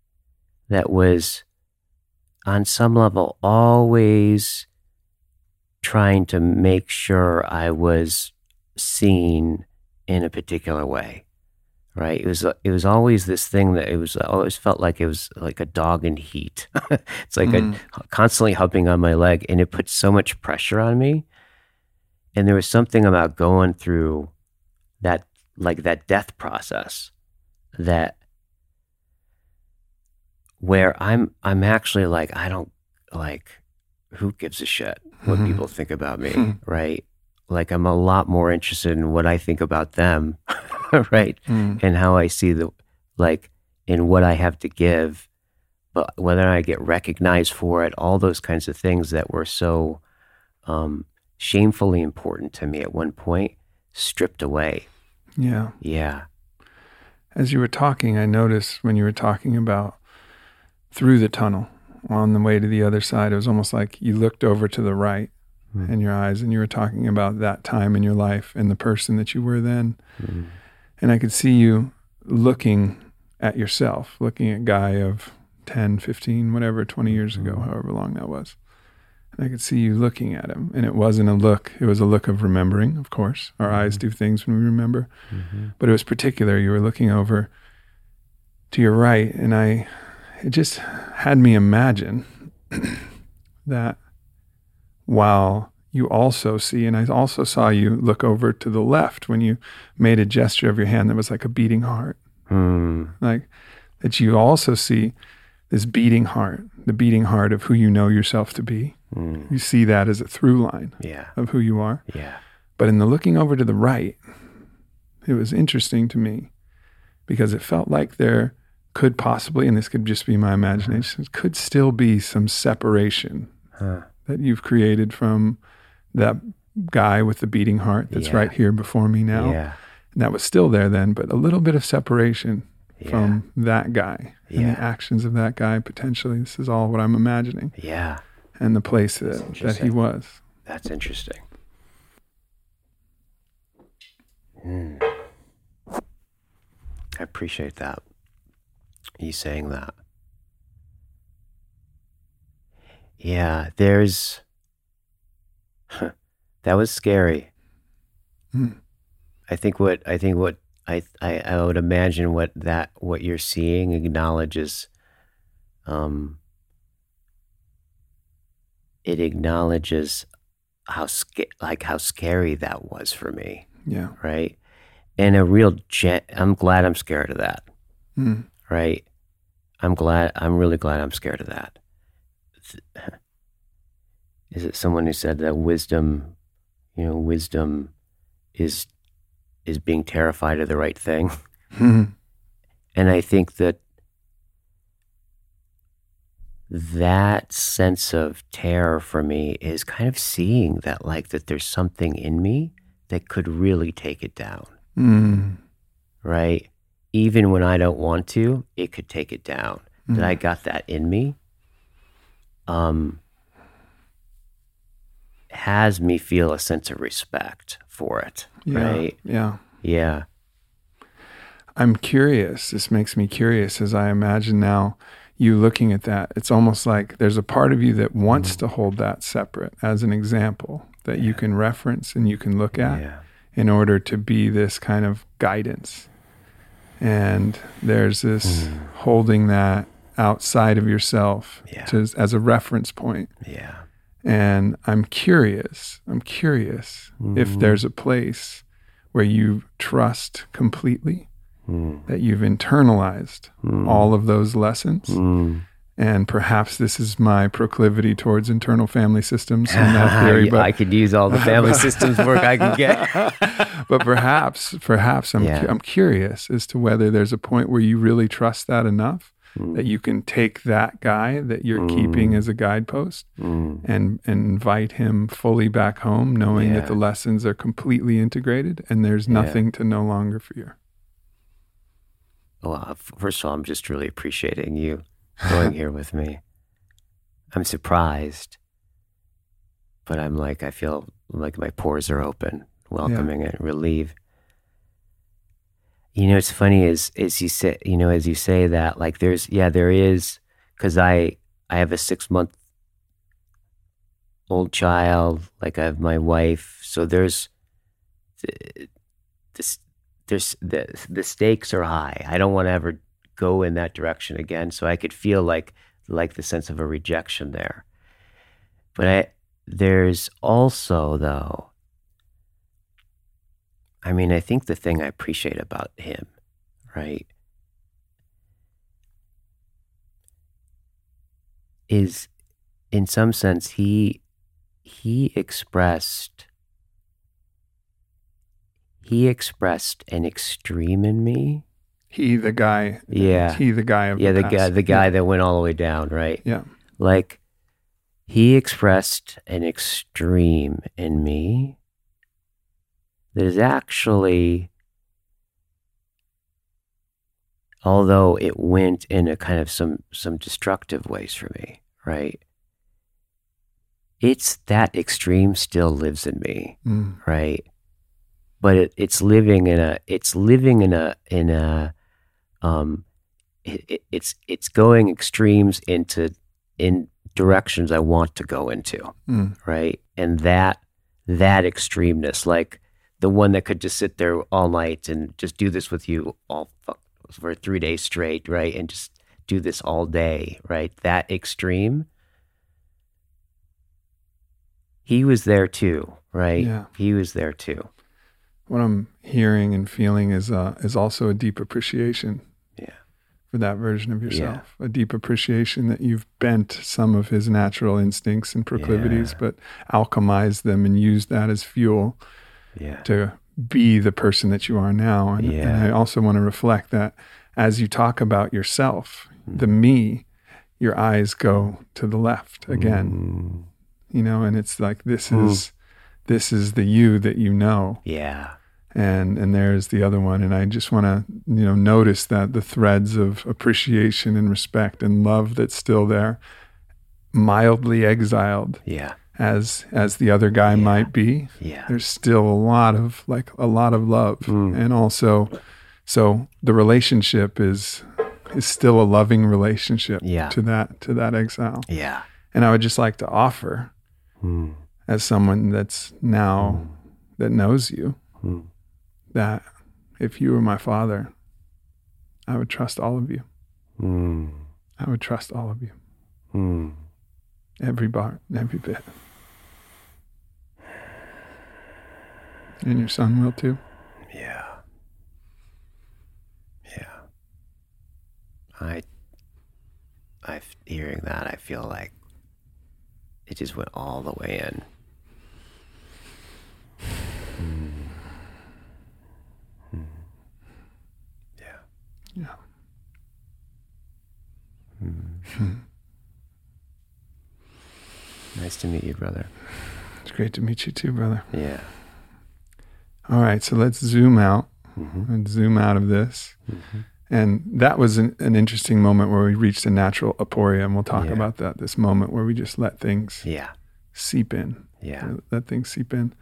that was on some level always trying to make sure I was seen in a particular way. Right? It was it was always this thing that it was I always felt like it was like a dog in heat. [laughs] it's like Mm. a constantly humping on my leg and it put so much pressure on me. And there was something about going through that like that death process that where I'm I'm actually like I don't like who gives a shit what Mhm. people think about me, [laughs] right? Like I'm a lot more interested in what I think about them, [laughs] right? Mm. And how I see the like in what I have to give, but whether I get recognized for it, all those kinds of things that were so um, shamefully important to me at one point, stripped away. Yeah. Yeah. As you were talking, I noticed when you were talking about through the tunnel on the way to the other side, it was almost like you looked over to the right Hmm. in your eyes and you were talking about that time in your life and the person that you were then. Mm. And I could see you looking at yourself, looking at Guy of 10, 15, whatever, 20 years ago, Mhm. however long that was. And I could see you looking at him. And it wasn't a look, it was a look of remembering, of course. Our eyes Mhm. do things when we remember. Mhm. But it was particular. You were looking over to your right. And I, it just had me imagine [clears throat] that while you also see, and I also saw you look over to the left when you made a gesture of your hand that was like a beating heart Hmm. like that you also see this beating heart, the beating heart of who you know yourself to be. Mm. You see that as a through line Yeah. of who you are. Yeah. But in the looking over to the right, it was interesting to me because it felt like there could possibly, and this could just be my imagination, could still be some separation Huh. That you've created from that guy with the beating heart that's Yeah. right here before me now. Yeah. And that was still there then, but a little bit of separation Yeah. from that guy and the actions of that guy potentially. This is all what I'm imagining Yeah. and the place that, that he was. That's interesting. Hmm. I appreciate that. You saying that. Yeah, there's. that was scary. Hmm. I think what I think what I, I I would imagine what that what you're seeing acknowledges. Um. It acknowledges how sca- like how scary that was for me, Yeah. right? And a real gen- I'm glad I'm scared of that, Mm. right? I'm glad I'm really glad I'm scared of that. [laughs] Is it someone who said that wisdom, you know, wisdom is is being terrified of the right thing? [laughs] Mhm. And I think that that sense of terror for me is kind of seeing that, like, that there's something in me that could really take it down, Mm. right? Even when I don't want to, it could take it down. Mm. That I got that in me. Um, has me feel a sense of respect for it. Yeah. Right. Yeah. Yeah. I'm curious. This makes me curious as I imagine now you looking at that. It's almost like there's a part of you that wants to hold that separate as an example that you can reference and you can look at Yeah. in order to be this kind of guidance. And there's this holding that outside of yourself Yeah. to, as a reference point. Yeah. And I'm curious, I'm curious if there's a place where you trust completely, Mm. that you've internalized all of those lessons. Mm. And perhaps this is my proclivity towards internal family systems and that [laughs] theory, but I could use all the family [laughs] systems work I can get. [laughs] but perhaps, perhaps I'm, Yeah. I'm curious as to whether there's a point where you really trust that enough that you can take that guy that you're keeping as a guidepost Mm. and, and invite him fully back home, knowing Yeah. that the lessons are completely integrated and there's Yeah. nothing to no longer fear. Well, first of all, I'm just really appreciating you going [laughs] here with me. I'm surprised, but I'm like, I feel like my pores are open, welcoming it, relieved. You know, it's funny as as you say, you know, as you say that, like, there's, yeah, there is, because I I have a six month old child, like I have my wife, so there's this there's the the stakes are high. I don't want to ever go in that direction again. So I could feel like like the sense of a rejection there. But I there's also though I mean, I think the thing I appreciate about him, right, is in some sense he he expressed he expressed an extreme in me. He, the guy, Yeah. he, the guy of Yeah, the the guy the guy that went all the way down, right? Yeah. Like he expressed an extreme in me that is actually although it went in a kind of some some destructive ways for me, right? It's that extreme still lives in me, Mm. right? But it, it's living in a it's living in a in a um it, it, it's it's going extremes into in directions I want to go into, Mm. right? And that that extremeness, like the one that could just sit there all night and just do this with you all for three days straight, right? And just do this all day, right? That extreme. He was there too, right? Yeah. He was there too. What I'm hearing and feeling is uh, is also a deep appreciation Yeah. for that version of Yeah. yourself. A deep appreciation that you've bent some of his natural instincts and proclivities, Yeah. but alchemized them and used that as fuel Yeah. to be the person that you are now. And, and I also want to reflect that as you talk about yourself, Mm. the me, your eyes go to the left again. Mm, You know, and it's like this Mm. is this is the you that you know. yeah. and and there's the other one and i just want to you know notice that the threads of appreciation and respect and love that's still there mildly exiled Yeah. As as the other guy Yeah. might be Yeah. there's still a lot of like a lot of love Mm. and also so the relationship is is still a loving relationship Yeah. to that to that exile Yeah. and i would just like to offer Mm, as someone that's now that knows you mm, that if you were my father, I would trust all of you. mm, I would trust all of you, mm. every bar, every bit. And your son will too. Yeah. Yeah. I, I, hearing that, I feel like it just went all the way in. Mm. Mm. Yeah. Yeah. Mm. [laughs] nice to meet you, brother. It's great to meet you too, brother. Yeah. All right, so let's zoom out Mm-hmm. and zoom out of this. Mm-hmm. And that was an, an interesting moment where we reached a natural aporia, and we'll talk Yeah. about that. This moment where we just let things Yeah. seep in, Yeah. let things seep in.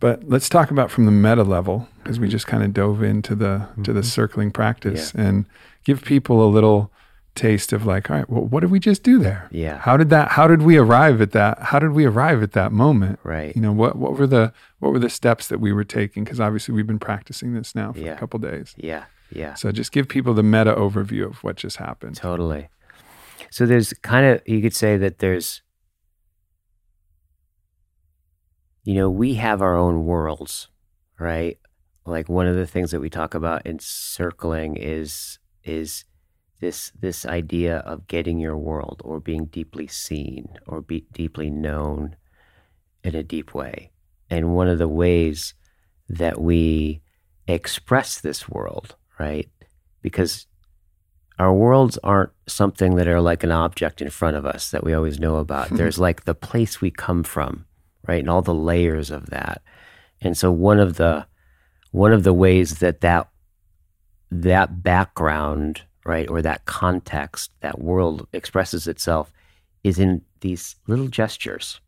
But let's talk about from the meta level because we just kind of dove into the to the circling practice and give people a little taste of like, all right, well, what did we just do there? Yeah. How did that? How did we arrive at that? How did we arrive at that moment? Right. You know, what what were the what were the steps that we were taking? Because obviously we've been practicing this now for Yeah. a couple days. Yeah. Yeah. So just give people the meta overview of what just happened. Totally. So there's kind of you could say that there's you know, we have our own worlds, right? Like one of the things that we talk about in circling is is this this idea of getting your world or being deeply seen or be deeply known in a deep way. And one of the ways that we express this world, right? Because our worlds aren't something that are like an object in front of us that we always know about. [laughs] There's like the place we come from, right? And all the layers of that. And so one of the one of the ways that that that background, right, or that context, that world expresses itself is in these little gestures,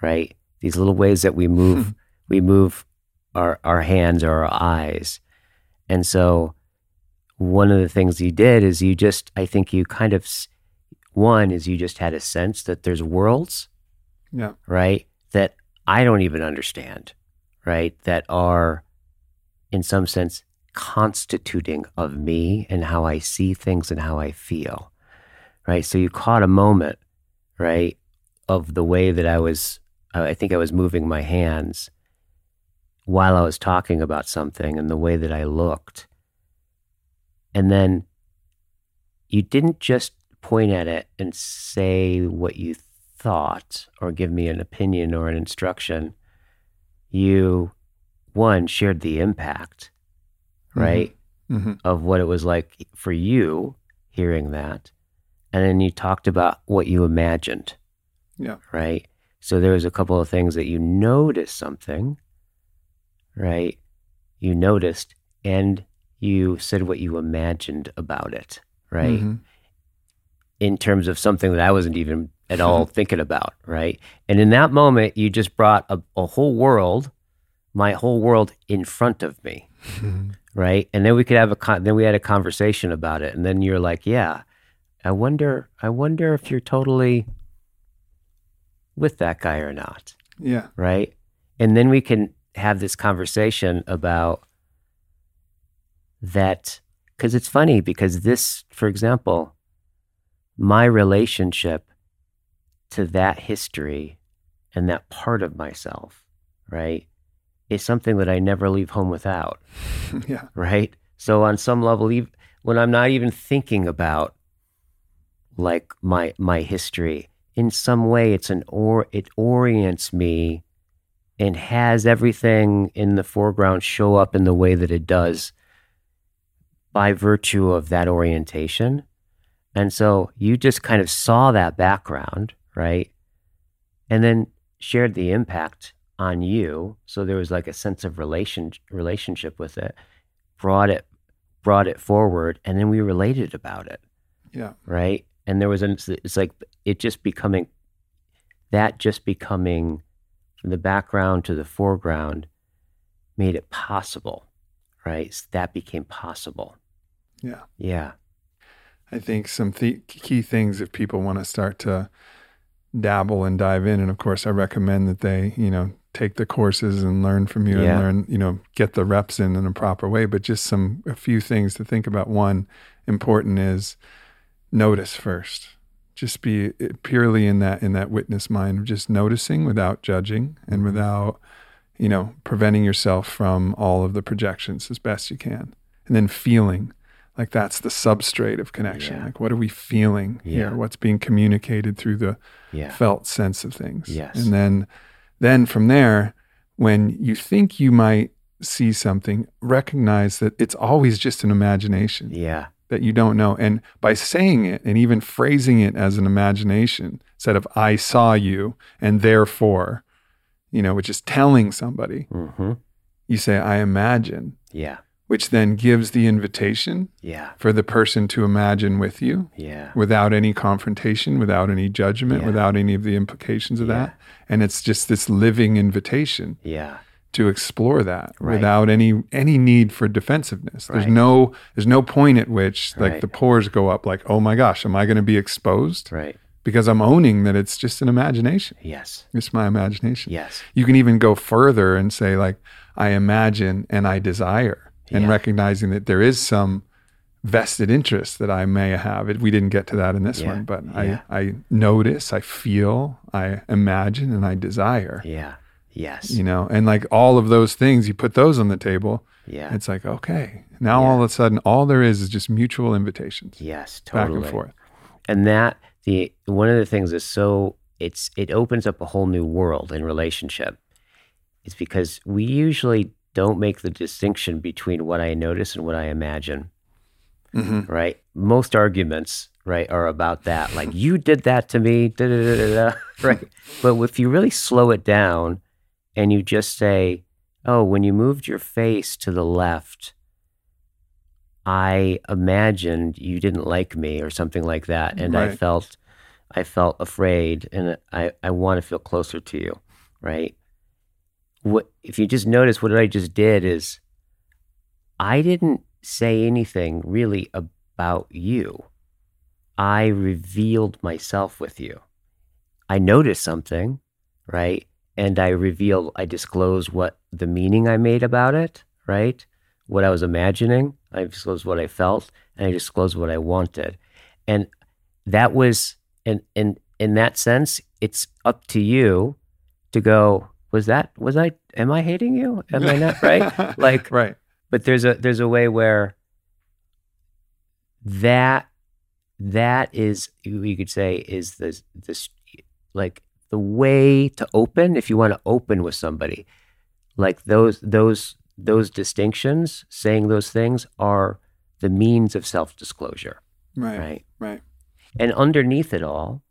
right? These little ways that we move hmm. we move our our hands or our eyes. And so one of the things you did is you just I think you kind of one is you just had a sense that there's worlds Yeah. right? That I don't even understand, right? That are, in some sense, constituting of me and how I see things and how I feel, right? So you caught a moment, right, of the way that I was, uh, I think I was moving my hands while I was talking about something and the way that I looked. And then you didn't just point at it and say what you thought or give me an opinion or an instruction. You, one, shared the impact, right, hmm of what it was like for you hearing that. And then you talked about what you imagined, Yeah. right? So there was a couple of things that you noticed something, right? You noticed and you said what you imagined about it, right? Mhm. in terms of something that I wasn't even at [laughs] all thinking about, right? And in that moment, you just brought a, a whole world, my whole world in front of me, [laughs] right? And then we could have a con- then we had a conversation about it, and then you're like, yeah, I wonder, I wonder if you're totally with that guy or not, Yeah. right? And then we can have this conversation about that because it's funny because this, for example, my relationship to that history and that part of myself, right, is something that I never leave home without, [laughs] yeah. right? So on some level, ev- when I'm not even thinking about like my my history, in some way, it's an or it orients me and has everything in the foreground show up in the way that it does by virtue of that orientation. And so you just kind of saw that background, right? And then shared the impact on you. So there was like a sense of relation relationship with it, brought it brought it forward, and then we related about it, Yeah. right? And there was an it's like it just becoming that just becoming from the background to the foreground made it possible, right? So that became possible. Yeah. Yeah. I think some th- key things if people want to start to dabble and dive in, and of course, I recommend that they, you know, take the courses and learn from you Yeah. and learn, you know, get the reps in in a proper way. But just some a few things to think about. One important is notice first. Just be eh, purely in that in that witness mind, of just noticing without judging and without, you know, preventing yourself from all of the projections as best you can, and then feeling like that's the substrate of connection. Yeah. Like, what are we feeling Yeah. here? What's being communicated through the Yeah. felt sense of things? Yes. And then, then from there, when you think you might see something, recognize that it's always just an imagination Yeah. that you don't know. And by saying it and even phrasing it as an imagination instead of "I saw you" and therefore, you know, which is telling somebody, Mm-hmm. you say "I imagine," Yeah. Which then gives the invitation Yeah. for the person to imagine with you Yeah. without any confrontation, without any judgment, Yeah. without any of the implications of that. And it's just this living invitation Yeah. to explore that Right. without any any need for defensiveness. There's no there's no point at which like Right. the pores go up like, "Oh my gosh, am I going to be exposed?" Right. Because I'm owning that it's just an imagination. Yes. It's my imagination. Yes. You can even go further and say like I imagine and I desire and Yeah. recognizing that there is some vested interest that I may have. We didn't get to that in this Yeah. one, but Yeah. I I notice, I feel, I imagine and I desire. Yeah. Yes. You know, and like all of those things, you put those on the table. yeah. It's like, okay, now all of a sudden, all there is is just mutual invitations Yes. totally. back and forth. and that the one of the things is so it's it opens up a whole new world in relationship it's because we usually don't make the distinction between what i notice and what i imagine. Hmm right? Most arguments right are about that. Like [laughs] you did that to me da, da, da, [laughs] right? But if you really slow it down and you just say oh when you moved your face to the left i imagined you didn't like me or something like that and i felt i felt afraid and i i want to feel closer to you right what if you just notice what i just did is i didn't say anything really about you. I revealed myself with you. I noticed something right? And i reveal, i disclose what the meaning i made about it right? What i was imagining. I disclose what i felt and i disclose what i wanted. And that was in in in that sense it's up to you to go was that was i am i hating you am i not right [laughs] like right. but there's a there's a way where that that is you could say is this this like the way to open if you want to open with somebody like those those those distinctions saying those things are the means of self-disclosure Right. right Right. and underneath it all,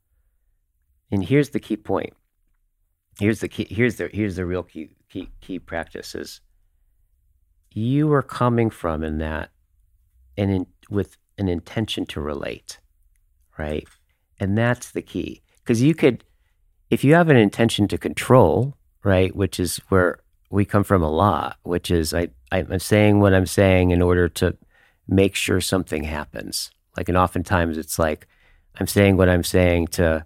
and here's the key point. Here's the key. Here's the here's the real key key key practice is you are coming from in that and in with an intention to relate, right? And that's the key. Because you could if you have an intention to control, right, which is where we come from a lot, which is I I'm saying what I'm saying in order to make sure something happens. Like and oftentimes it's like I'm saying what I'm saying to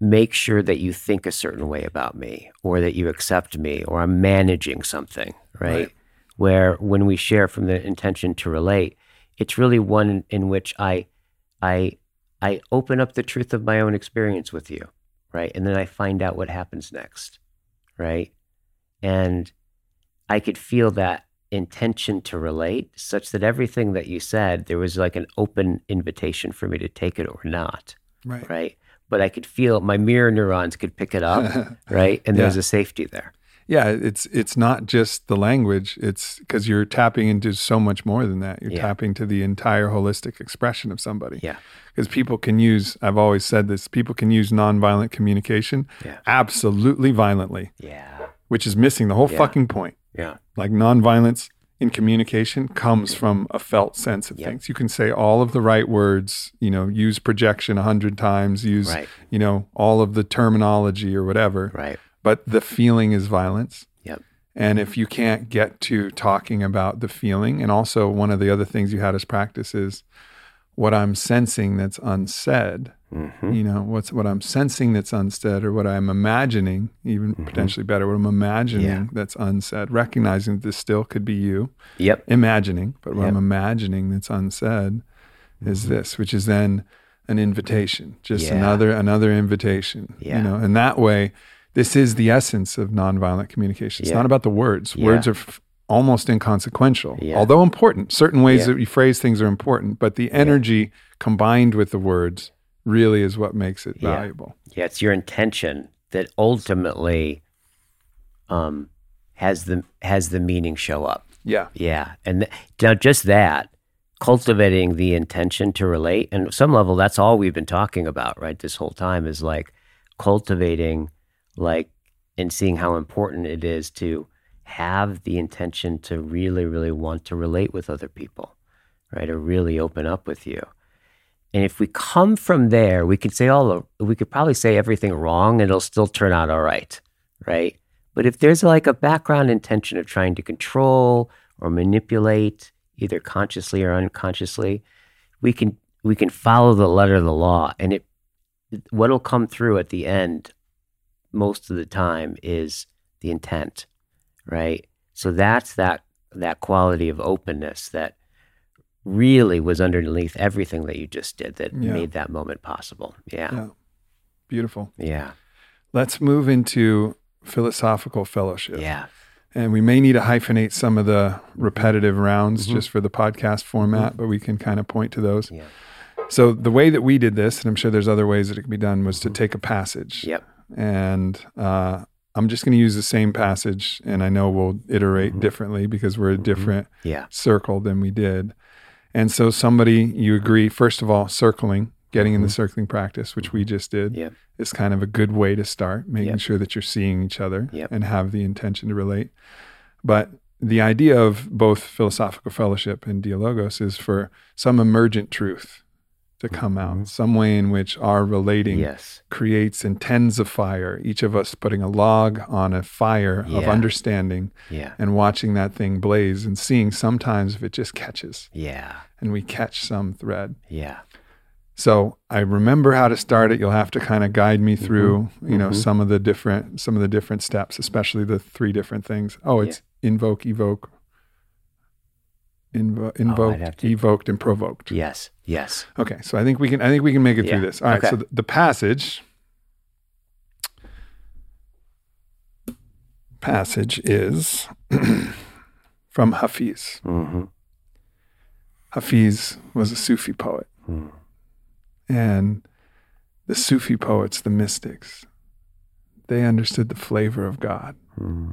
make sure that you think a certain way about me or that you accept me or I'm managing something, right? Right. Where when we share from the intention to relate, it's really one in, in which I I I open up the truth of my own experience with you, right? And then I find out what happens next, right? And I could feel that intention to relate such that everything that you said, there was like an open invitation for me to take it or not, Right. right? But I could feel my mirror neurons could pick it up, [laughs] right? And there's Yeah. a safety there. yeah, it's it's not just the language. It's because you're tapping into so much more than that. You're Yeah. tapping to the entire holistic expression of somebody. Yeah. Because people can use. I've always said this. People can use nonviolent communication Yeah. absolutely violently, Yeah. which is missing the whole Yeah. fucking point. Yeah. Like nonviolence in communication comes from a felt sense of Yep. things. You can say all of the right words, you know, use projection a hundred times, use, Right. you know, all of the terminology or whatever. Right. But the feeling is violence. Yep. And if you can't get to talking about the feeling, and also one of the other things you had as practice is what I'm sensing that's unsaid. Hmm You know, what's what I'm sensing that's unsaid, or what I'm imagining, even potentially better, what I'm imagining Mm-hmm. Yeah. that's unsaid, recognizing that this still could be you, Yep. imagining, but what Yep. I'm imagining that's unsaid is Mm-hmm. this, which is then an invitation, just Yeah. another another invitation. Yeah. You know, and that way, this is the essence of nonviolent communication. It's Yeah. not about the words. Words are f- almost inconsequential, although important. Certain ways that you phrase things are important, but the energy combined with the words really is what makes it Yeah. valuable. Yeah, it's your intention that ultimately um, has the has the meaning show up. Yeah. Yeah, and th- now just that cultivating the intention to relate, and at some level, that's all we've been talking about, right? This whole time is like cultivating, like, and seeing how important it is to have the intention to really, really want to relate with other people, right? Or really open up with you. And if we come from there, we could say all we could probably say everything wrong and it'll still turn out all right, right? But if there's like a background intention of trying to control or manipulate, either consciously or unconsciously, we can we can follow the letter of the law, and it what'll come through at the end most of the time is the intent, right? So that's that that quality of openness that really was underneath everything that you just did that Yeah. made that moment possible. Yeah. Yeah. Beautiful. Yeah. Let's move into philosophical fellowship. Yeah. And we may need to hyphenate some of the repetitive rounds Mhm. just for the podcast format, but we can kind of point to those. Yeah. So the way that we did this, and I'm sure there's other ways that it can be done, was to take a passage. Yep. And uh, I'm just going to use the same passage, and I know we'll iterate Mhm. differently because we're a different Yeah. circle than we did. And so somebody you agree, first of all, circling, getting in the Mhm. circling practice, which we just did, Yep. is kind of a good way to start, making Yep. sure that you're seeing each other Yep. and have the intention to relate. But the idea of both philosophical fellowship and dialogos is for some emergent truth to come out, Mhm. some way in which our relating Yes. creates intends a fire, each of us putting a log on a fire of understanding Yeah. and watching that thing blaze and seeing sometimes if it just catches Yeah. and we catch some thread. Yeah. So I remember how to start it. You'll have to kind of guide me through, you know, Mhm. some of the different some of the different steps, especially the three different things. Oh, it's invoke, evoke, invo- invoked, have to- evoked, and provoked. Yes. Yes. Okay, so I think we can I think we can make it Yeah. through this. All right. Okay. So the, the passage passage is [clears throat] from Hafiz. Mm-hmm. Hafiz was a Sufi poet. Mm. And the Sufi poets, the mystics, they understood the flavor of God. Mm.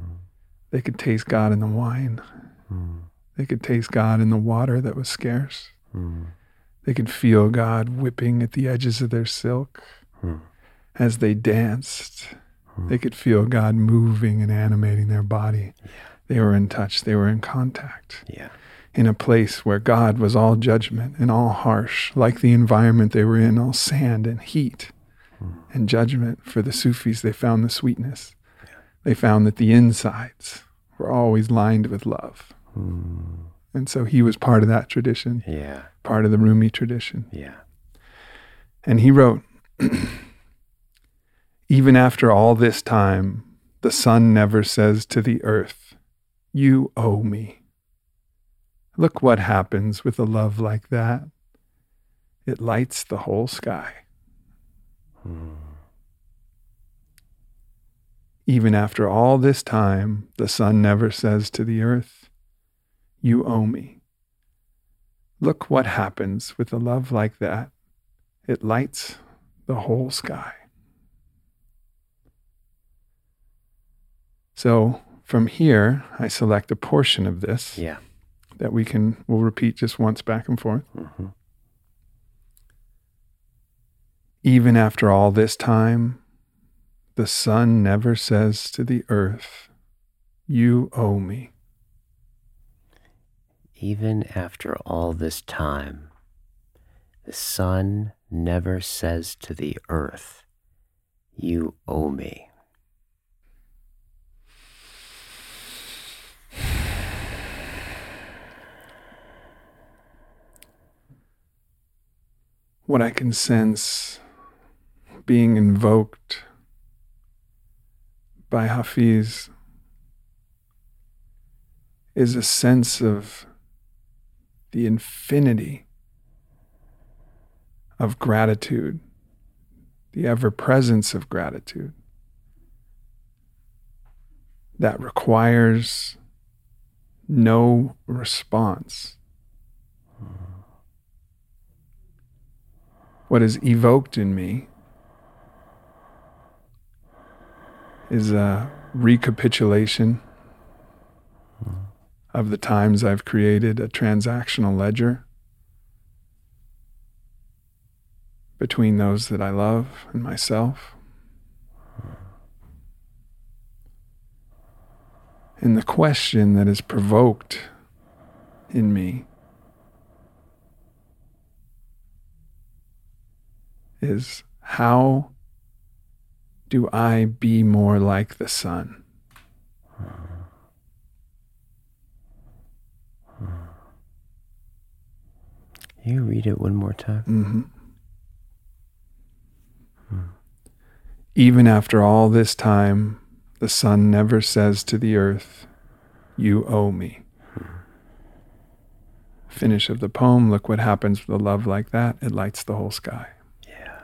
They could taste God in the wine. Mm. They could taste God in the water that was scarce. Mm. They could feel God whipping at the edges of their silk Mm. as they danced. Mm. They could feel God moving and animating their body. Yeah. They were in touch. They were in contact. Yeah. in a place where God was all judgment and all harsh, like the environment they were in, all sand and heat and judgment. For the Sufis, they found the sweetness. They found that the insides were always lined with love. Mm. And so he was part of that tradition, Yeah. part of the Rumi tradition. Yeah. And he wrote, [clears throat] Even after all this time, the sun never says to the earth, You owe me. Look what happens with a love like that. It lights the whole sky. Mm. Even after all this time, the sun never says to the earth, You owe me. Look what happens with a love like that. It lights the whole sky. So from here, I select a portion of this Yeah. that we can, we'll repeat just once back and forth. Mm-hmm. Even after all this time, the sun never says to the earth, You owe me. Even after all this time, the sun never says to the earth, You owe me. What I can sense being invoked by Hafiz is a sense of the infinity of gratitude, the ever presence of gratitude that requires no response. What is evoked in me is a recapitulation of the times I've created a transactional ledger between those that I love and myself. And the question that is provoked in me is how do I be more like the sun? You read it one more time. Mm-hmm. Even after all this time, the sun never says to the earth, You owe me. Finish of the poem look what happens with a love like that. It lights the whole sky. Yeah.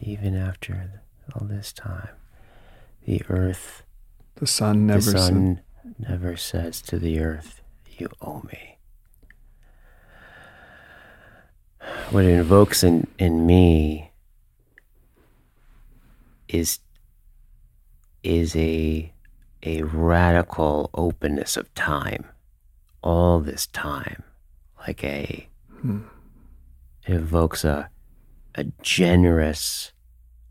Even after all this time, the earth, The sun never the sun never says to the earth, You owe me. What it invokes in, in me is is a a radical openness of time. All this time. Like a Hmm. it evokes a a generous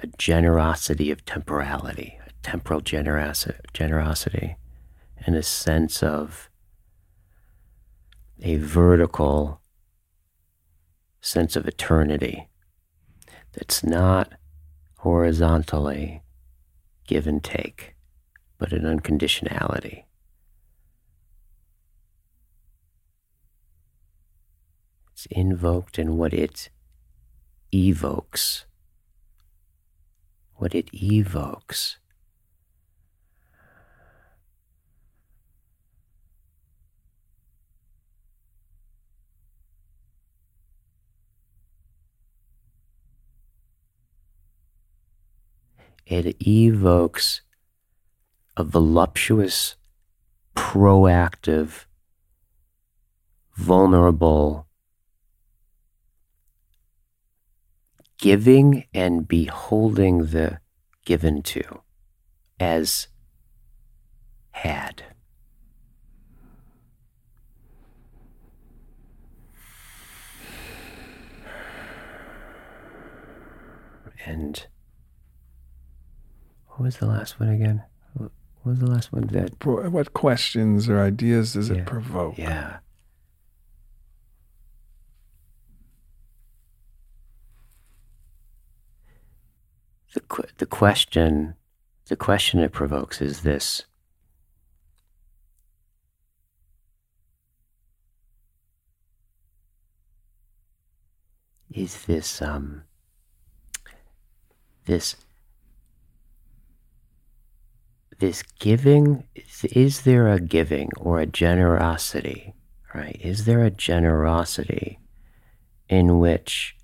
a generosity of temporality, a temporal generosity, generosity, and a sense of a vertical sense of eternity that's not horizontally give and take, but an unconditionality. It's invoked in what it evokes. What it evokes. It evokes a voluptuous, proactive, vulnerable giving and beholding the given to as had. And what was the last one again? What was the last one that? What questions or ideas does Yeah. it provoke? Yeah. The que- the question the question it provokes is this. Is this um this this giving is, is there a giving or a generosity right? Is there a generosity in which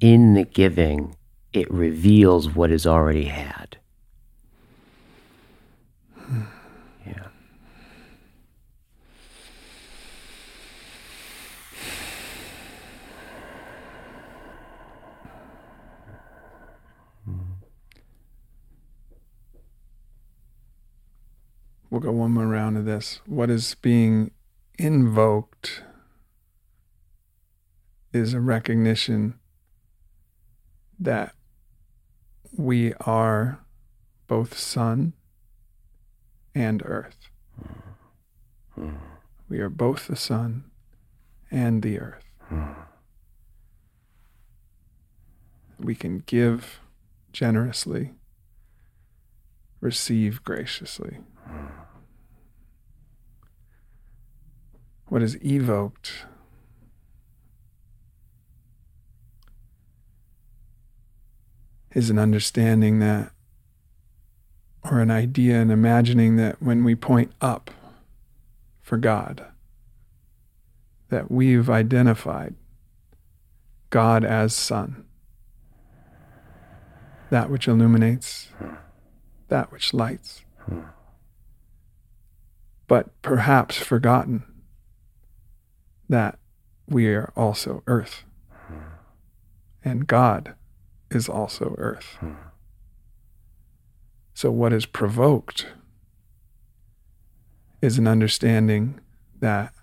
in the giving it reveals what is already had We'll go one more round of this. What is being invoked is a recognition that we are both sun and earth. We are both the sun and the earth. We can give generously, receive graciously. What is evoked? Is an understanding that, or an idea, and imagining that when we point up for God, that we've identified God as sun, that which illuminates, that which lights, but perhaps forgotten that we are also earth, hmm. and God is also earth. Hmm. So, what is provoked is an understanding that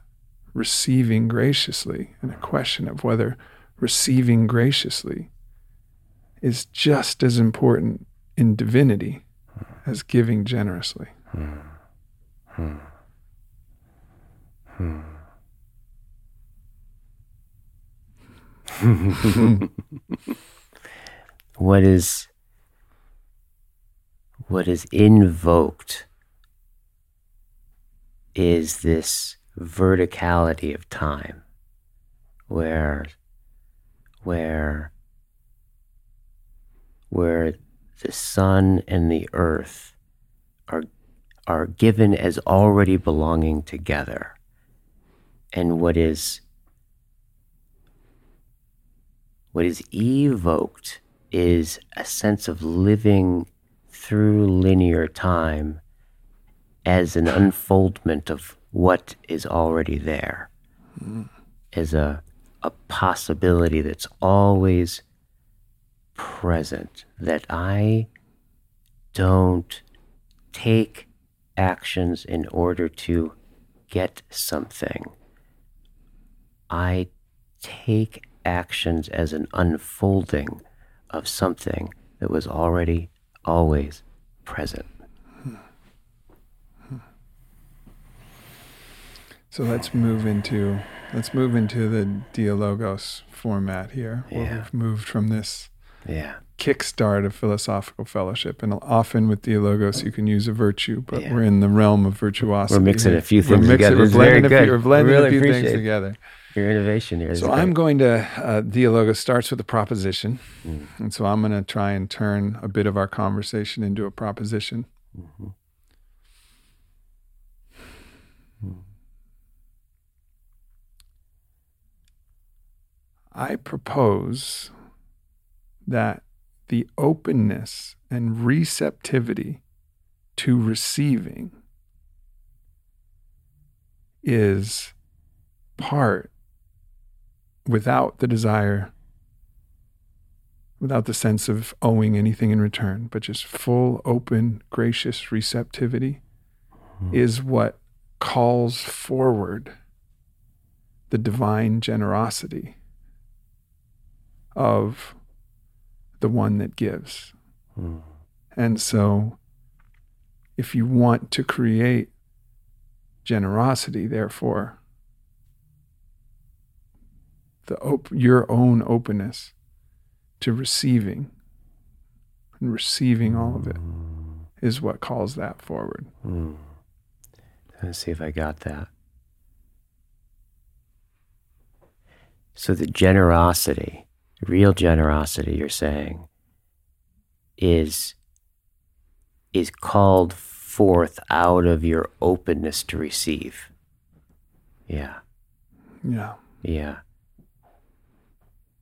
receiving graciously, and a question of whether receiving graciously is just as important in divinity hmm. as giving generously. Hmm. [laughs] what is what is invoked is this verticality of time where where where the sun and the earth are are given as already belonging together and what is what is evoked is a sense of living through linear time as an unfoldment of what is already there as a, a possibility that's always present that i don't take actions in order to get something I take actions as an unfolding of something that was already always present. So let's move into let's move into the Dialogos format here. Where yeah. we've moved from this yeah. kickstart of philosophical fellowship. And often with Dialogos you can use a virtue, but yeah. we're in the realm of virtuosity. We're mixing a few things we're mixing, together. We're blending, a few, we're blending really a few things together your innovation here. So I'm going to uh, Dialogos starts with a proposition, mm. and so I'm going to try and turn a bit of our conversation into a proposition. Mm-hmm. Mm. I propose that the openness and receptivity to receiving is part without the desire, without the sense of owing anything in return, but just full, open, gracious receptivity mm-hmm. is what calls forward the divine generosity of the one that gives. Mm. And so, if you want to create generosity, therefore, the op- your own openness to receiving and receiving all of it is what calls that forward. Mm. Let's see if I got that. So the generosity, real generosity, you're saying, is is called forth out of your openness to receive. Yeah. Yeah. Yeah.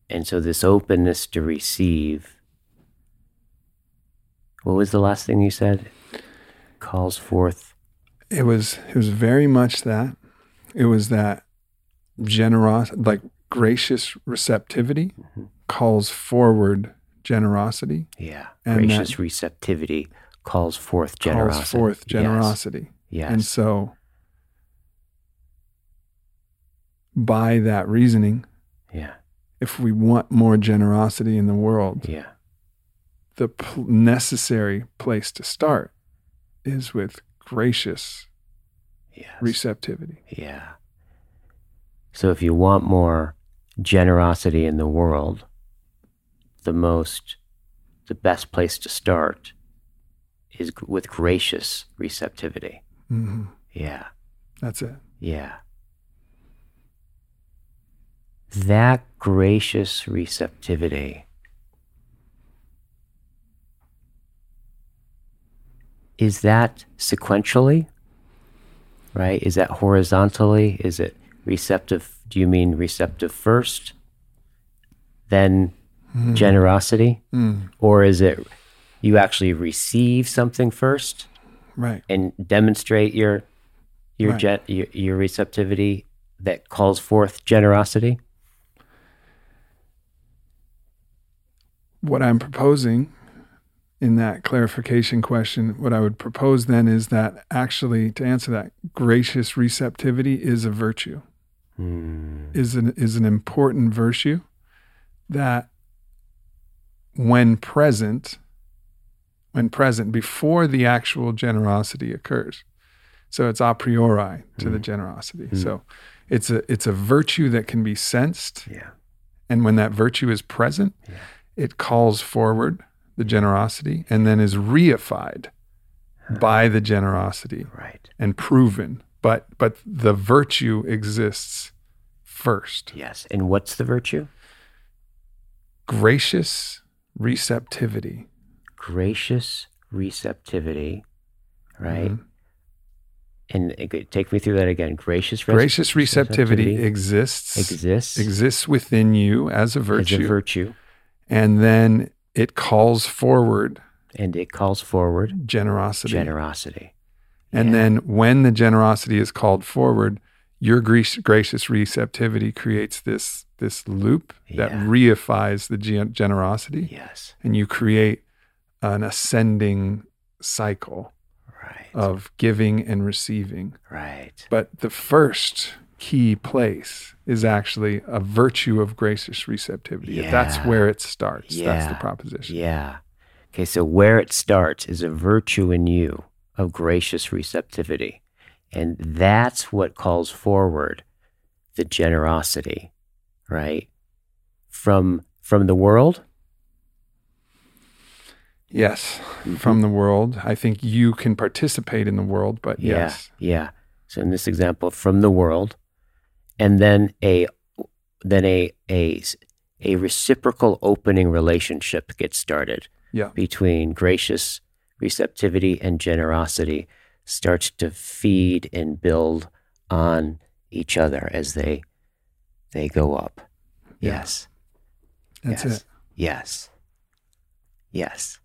And so this openness to receive. What was the last thing you said? Calls forth. It was it was very much that. It was that generous like gracious receptivity mm-hmm. calls forward generosity. Yeah. And gracious receptivity calls forth generosity. Calls forth generosity. Yes. yes. And so by that reasoning, yeah if we want more generosity in the world, yeah. the pl- necessary place to start is with gracious yes. receptivity. Yeah. So if you want more generosity in the world, the most, the best place to start is with gracious receptivity. Mm-hmm. Yeah. That's it. Yeah that gracious receptivity is that sequentially right is that horizontally is it receptive do you mean receptive first then mm. generosity mm. or is it you actually receive something first right and demonstrate your your, right. your, your receptivity that calls forth generosity what I'm proposing in that clarification question, what I would propose then is that actually, to answer that, gracious receptivity is a virtue, mm. is an is an important virtue that, when present, when present before the actual generosity occurs, so it's a priori to mm. the hmm. generosity. Mm. So, it's a it's a virtue that can be sensed, yeah. and when that virtue is present. Yeah it calls forward the generosity and then is reified by the generosity right and proven but but the virtue exists first. Yes. And what's the virtue? Gracious receptivity. Gracious receptivity, right? Mhm. And uh, take me through that again. Gracious, res- Gracious receptivity, receptivity exists exists exists within you as a as virtue, a virtue, and then it calls forward and it calls forward generosity. generosity. And Yeah. then when the generosity is called forward, your gracious receptivity creates this this loop that reifies the gen- generosity, Yes. and you create an ascending cycle Right. of giving and receiving. right. But the first key place is actually a virtue of gracious receptivity. Yeah. That's where it starts. Yeah. That's the proposition. Yeah. Okay, so where it starts is a virtue in you of gracious receptivity. And that's what calls forward the generosity, right? From from the world? Yes, Mm-hmm. from the world. I think you can participate in the world, but Yeah. yes. Yeah. So in this example, from the world, and then a then a a a reciprocal opening relationship gets started. Yeah. between gracious receptivity and generosity starts to feed and build on each other as they they go up. Yeah. Yes. That's yes. it. Yes. Yes.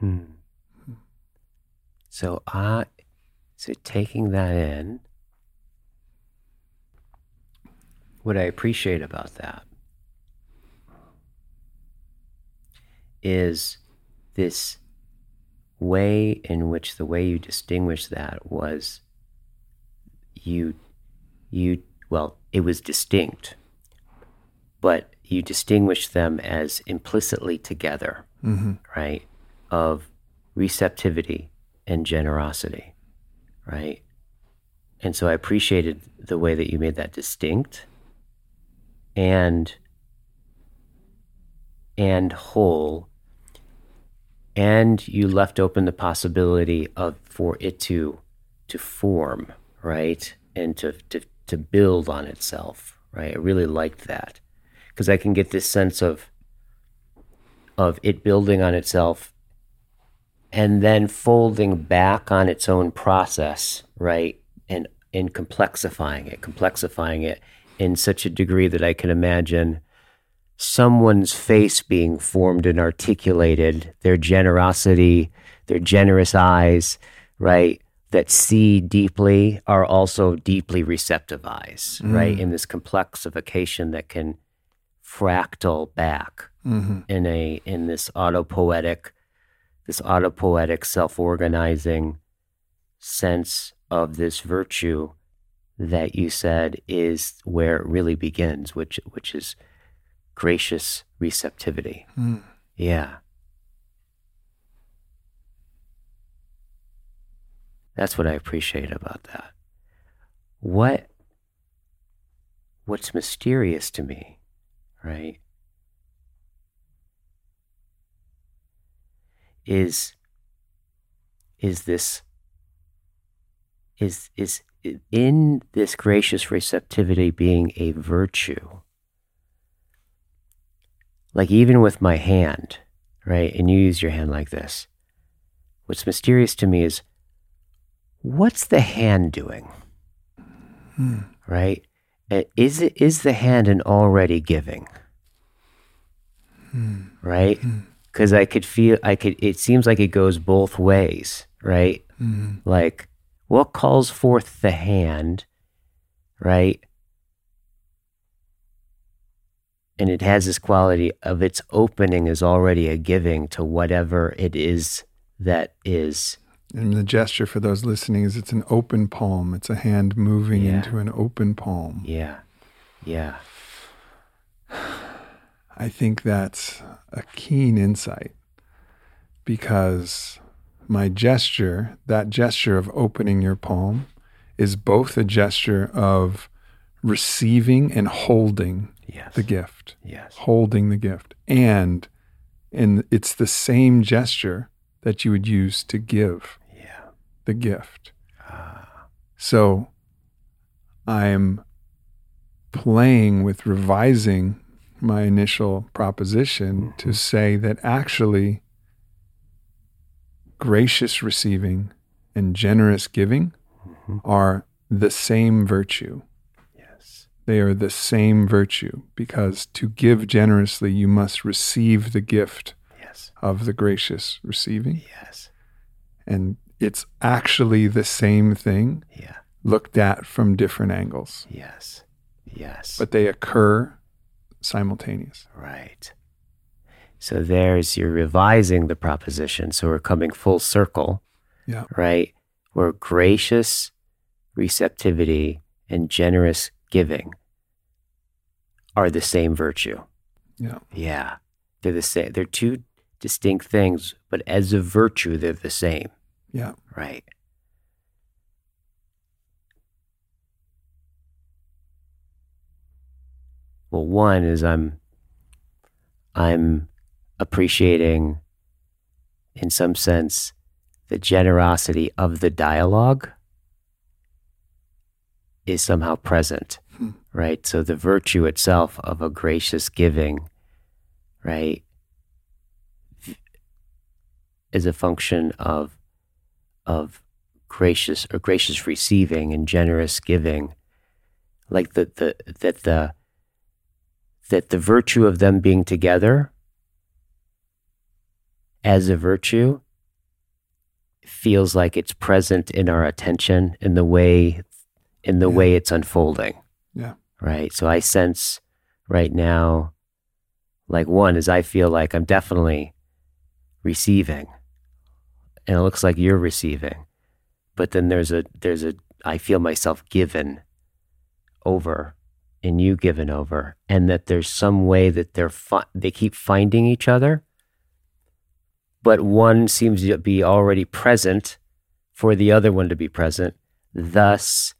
Hmm. So I so taking that in what I appreciate about that is this way in which the way you distinguish that was you you well it was distinct but you distinguish them as implicitly together hmm right of receptivity and generosity right? And so i appreciated the way that you made that distinct and and whole. And you left open the possibility of for it to to form right? And to to, to build on itself right? I really liked that. Because i can get this sense of of it building on itself and then folding back on its own process right? And and complexifying it complexifying it in such a degree that i can imagine someone's face being formed and articulated, their generosity, their generous eyes, right, that see deeply are also deeply receptive eyes, right, in this complexification that can fractal back hmm in a in this autopoietic this autopoietic self-organizing sense of this virtue that you said is where it really begins which which is gracious receptivity. Mm. yeah. That's what i appreciate about that. What what's mysterious to me right is is this is is in this gracious receptivity being a virtue like even with my hand right and you use your hand like this what's mysterious to me is what's the hand doing Hmm. right is it is the hand an already giving Hmm. right Hmm. because I could feel I could it seems like it goes both ways, right? Mhm. Like what calls forth the hand, right? And it has this quality of its opening is already a giving to whatever it is that is. And the gesture for those listening is it's an open palm. It's a hand moving Yeah. into an open palm. Yeah. Yeah. I think that's a keen insight because my gesture, that gesture of opening your palm, is both a gesture of receiving and holding Yes. the gift, yes. holding the gift. And and it's the same gesture that you would use to give Yeah. the gift. Ah. So I'm playing with revising my initial proposition to say that actually gracious receiving and generous giving mm-hmm. are the same virtue. Yes. They are the same virtue because to give generously, you must receive the gift Yes. of the gracious receiving. Yes. And it's actually the same thing Yeah. looked at from different angles, Yes. Yes. but they occur simultaneous. Right. So there's you're revising the proposition. So we're coming full circle, Yeah. right? Where gracious receptivity and generous giving are the same virtue. Yeah. Yeah. They're the same. They're two distinct things, but as a virtue, they're the same, Yeah. right? Well, one is I'm I'm appreciating in some sense the generosity of the dialogue is somehow present, Hmm. right? So the virtue itself of a gracious giving, right, is a function of of gracious or gracious receiving and generous giving, like the the that the that the virtue of them being together as a virtue feels like it's present in our attention in the way in the Yeah. way it's unfolding Yeah. right so i sense right now like one is i feel like i'm definitely receiving and it looks like you're receiving but then there's a there's a i feel myself given over and you given over and that there's some way that they're fi- they keep finding each other but one seems to be already present for the other one to be present. Thus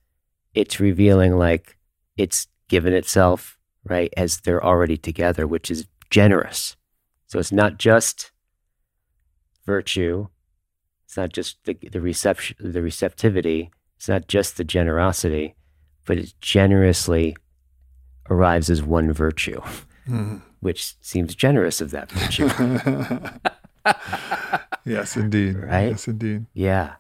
it's revealing like it's given itself right as they're already together which is generous. So it's not just virtue. It's not just the, the reception the receptivity. It's not just the generosity but it generously arrives as one virtue Mhm. which seems generous of that virtue [laughs] [laughs] yes, indeed. Right? Yes, indeed. yeah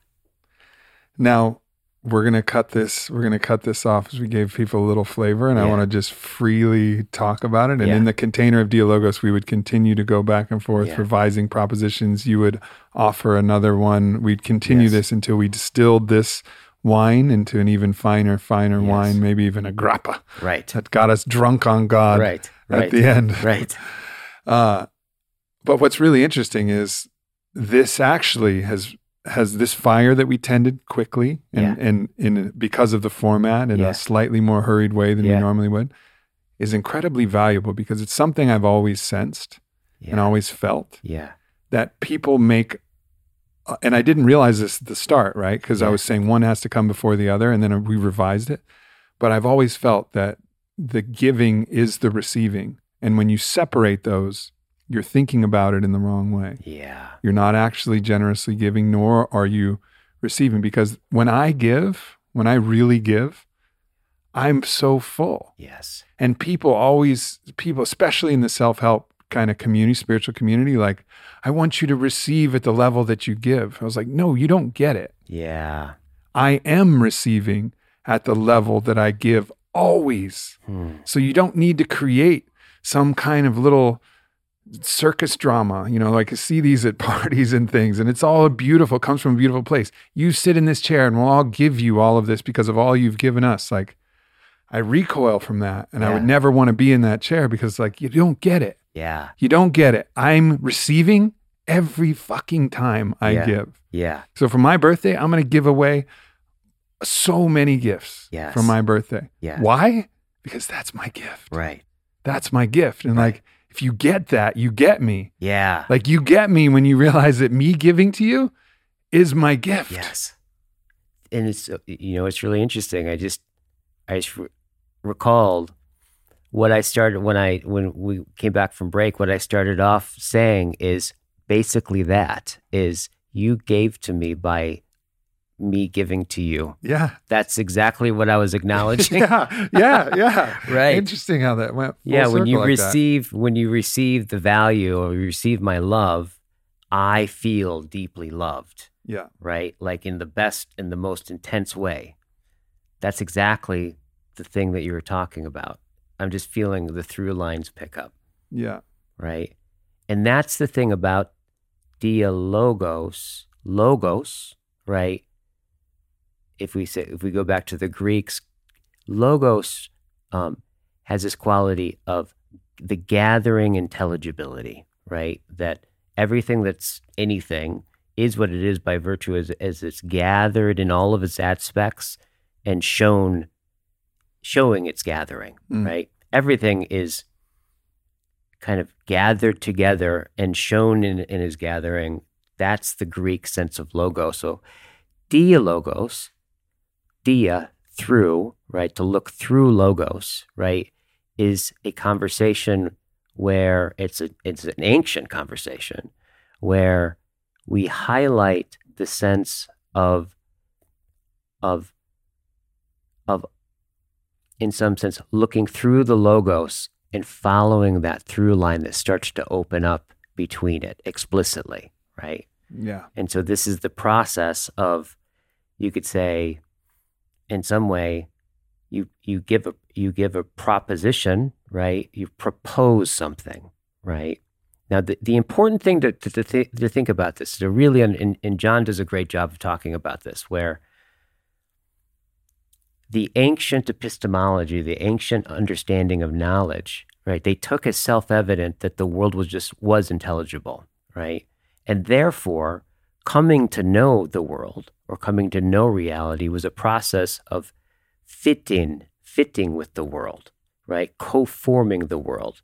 Now we're gonna cut this. We're gonna cut this off as we gave people a little flavor, and I want to just freely talk about it. And Yeah. in the container of Dialogos, we would continue to go back and forth, Yeah. revising propositions. You would offer another one. We'd continue Yes. this until we distilled this wine into an even finer, finer Yes. wine, maybe even a grappa right that got us drunk on God right at right the end. right [laughs] Uh, but what's really interesting is this actually has has this fire that we tended quickly and and in because of the format in Yeah. a slightly more hurried way than we normally would is incredibly valuable because it's something I've always sensed yeah and always felt yeah that people make uh, and I didn't realize this at the start, right? Because I was saying one has to come before the other and then we revised it. But I've always felt that the giving is the receiving. And when you separate those, you're thinking about it in the wrong way. yeah You're not actually generously giving, nor are you receiving. Because when I give, when I really give, I'm so full. yes And people always, people, especially in the self help kind of community, spiritual community, like, I want you to receive at the level that you give. I was like, no, you don't get it. yeah I am receiving at the level that I give always. Hmm. So you don't need to create some kind of little circus drama. You know, like I see these at [laughs] parties and things, and it's all beautiful, comes from a beautiful place. You sit in this chair and we'll all give you all of this because of all you've given us. Like, I recoil from that. And I would never want to be in that chair because, like, you don't get it. yeah You don't get it. I'm receiving every fucking time I Yeah. give. yeah So for my birthday, I'm going to give away so many gifts Yes. for my birthday. yeah Why? Because that's my gift. right That's my gift. And Right. like, if you get that, you get me. yeah Like, you get me when you realize that me giving to you is my gift. Yes. And it's, uh, you know, it's really interesting. I just, I just re- recalled what I started when I, when we came back from break, what I started off saying is basically that is you gave to me by me giving to you. Yeah. That's exactly what I was [laughs] acknowledging. yeah. Yeah. Yeah. [laughs] Right. Interesting how that went. yeah, when you like that. receive when you receive the value or you receive my love, I feel deeply loved, Yeah. right? Like in the best in the most intense way. That's exactly the thing that you were talking about. I'm just feeling the through lines pick up. Yeah. right? And that's the thing about dialogos, logos, right? If we say if we go back to the Greeks, logos um, has this quality of the gathering intelligibility, right? That everything that's anything is what it is by virtue as, as it's gathered in all of its aspects and shown, showing its gathering, Mm. right? Everything is kind of gathered together and shown in, in his gathering. That's the Greek sense of logos. So dialogos, dia, through, right, to look through logos, right, is a conversation where it's a it's an ancient conversation where we highlight the sense of of of in some sense looking through the logos and following that through line that starts to open up between it explicitly right Yeah. and so this is the process of you could say in some way you you give a you give a proposition, right? You propose something, right? Now the, the important thing to to, to, th- to think about this to really and, and John does a great job of talking about this where the ancient epistemology, the ancient understanding of knowledge, right? They took as self-evident that the world was just was intelligible, right? And therefore, coming to know the world or coming to know reality was a process of fitting, fitting with the world, right? Co-forming the world.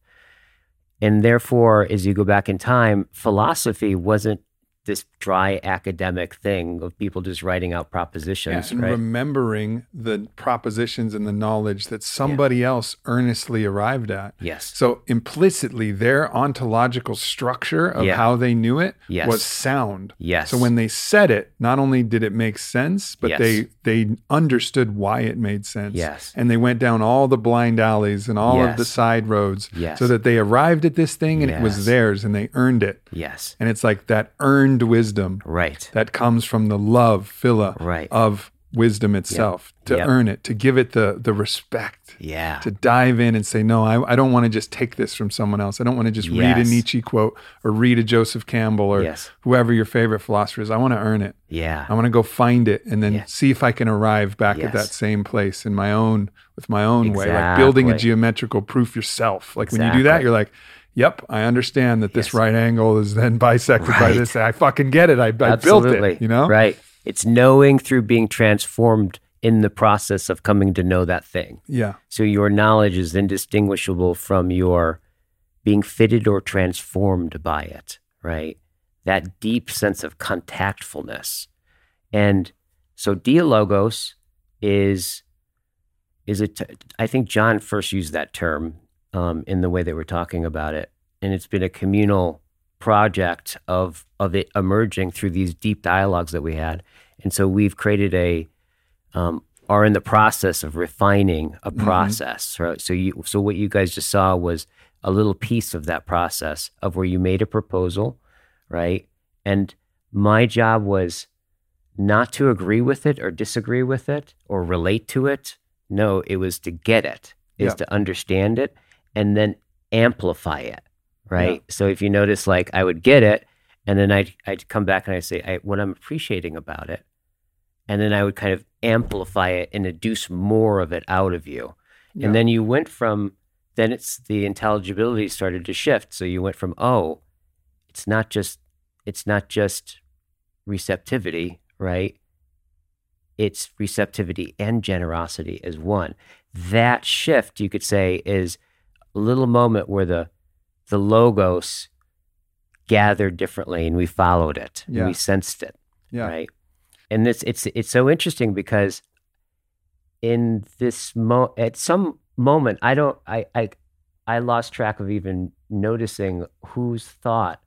And therefore, as you go back in time, philosophy wasn't this dry academic thing of people just writing out Yeah, propositions, and right? remembering the propositions and the knowledge that somebody else earnestly arrived at. yes. So implicitly, their ontological structure of Yeah. how they knew it Yes. was sound. Yes. So when they said it, not only did it make sense, but Yes. they they understood why it made sense. Yes. And they went down all the blind alleys and all of the side roads Yes. so that they arrived at this thing and it was theirs and they earned it. yes. And it's like that earned wisdom Right. that comes from the love, philia, Right. of wisdom itself to Yep. earn it, to give it the the respect, Yeah. to dive in and say, no, I, I don't want to just take this from someone else. I don't want to just read a Nietzsche quote or read a Joseph Campbell or Yes. whoever your favorite philosopher is. I want to earn it. Yeah. I want to go find it and then Yeah. see if I can arrive back at that same place in my own with my own way, like building a geometrical proof yourself. Like when you do that, you're like, "Yep, I understand that this Yes. right angle is then bisected by this. I fucking get it. I, I built it. You know? Right. It's knowing through being transformed in the process of coming to know that thing. Yeah. So your knowledge is indistinguishable from your being fitted or transformed by it, right? That deep sense of contactfulness. And so dialogos is is it I think John first used that term um, in the way they we're talking about it. And it's been a communal project of of it emerging through these deep dialogues that we had. And so we've created a um, are in the process of refining a process. Right. So you so what you guys just saw was a little piece of that process of where you made a proposal, right? And my job was not to agree with it or disagree with it or relate to it. No, it was to get it, is Yeah. to understand it and then amplify it. Right. So if you notice, like I would get it and then I'd, I'd come back and I'd say, I, what I'm appreciating about it. And then I would kind of amplify it and induce more of it out of you. Yeah. And then you went from, then it's the intelligibility started to shift. So you went from, oh, it's not just, it's not just receptivity, right? It's receptivity and generosity as one. That shift, you could say, is little moment where the the logos gathered differently and we followed it. and Yeah. we sensed it. Yeah. Right. And this it's it's so interesting because in this mo at some moment I don't I I I lost track of even noticing whose thought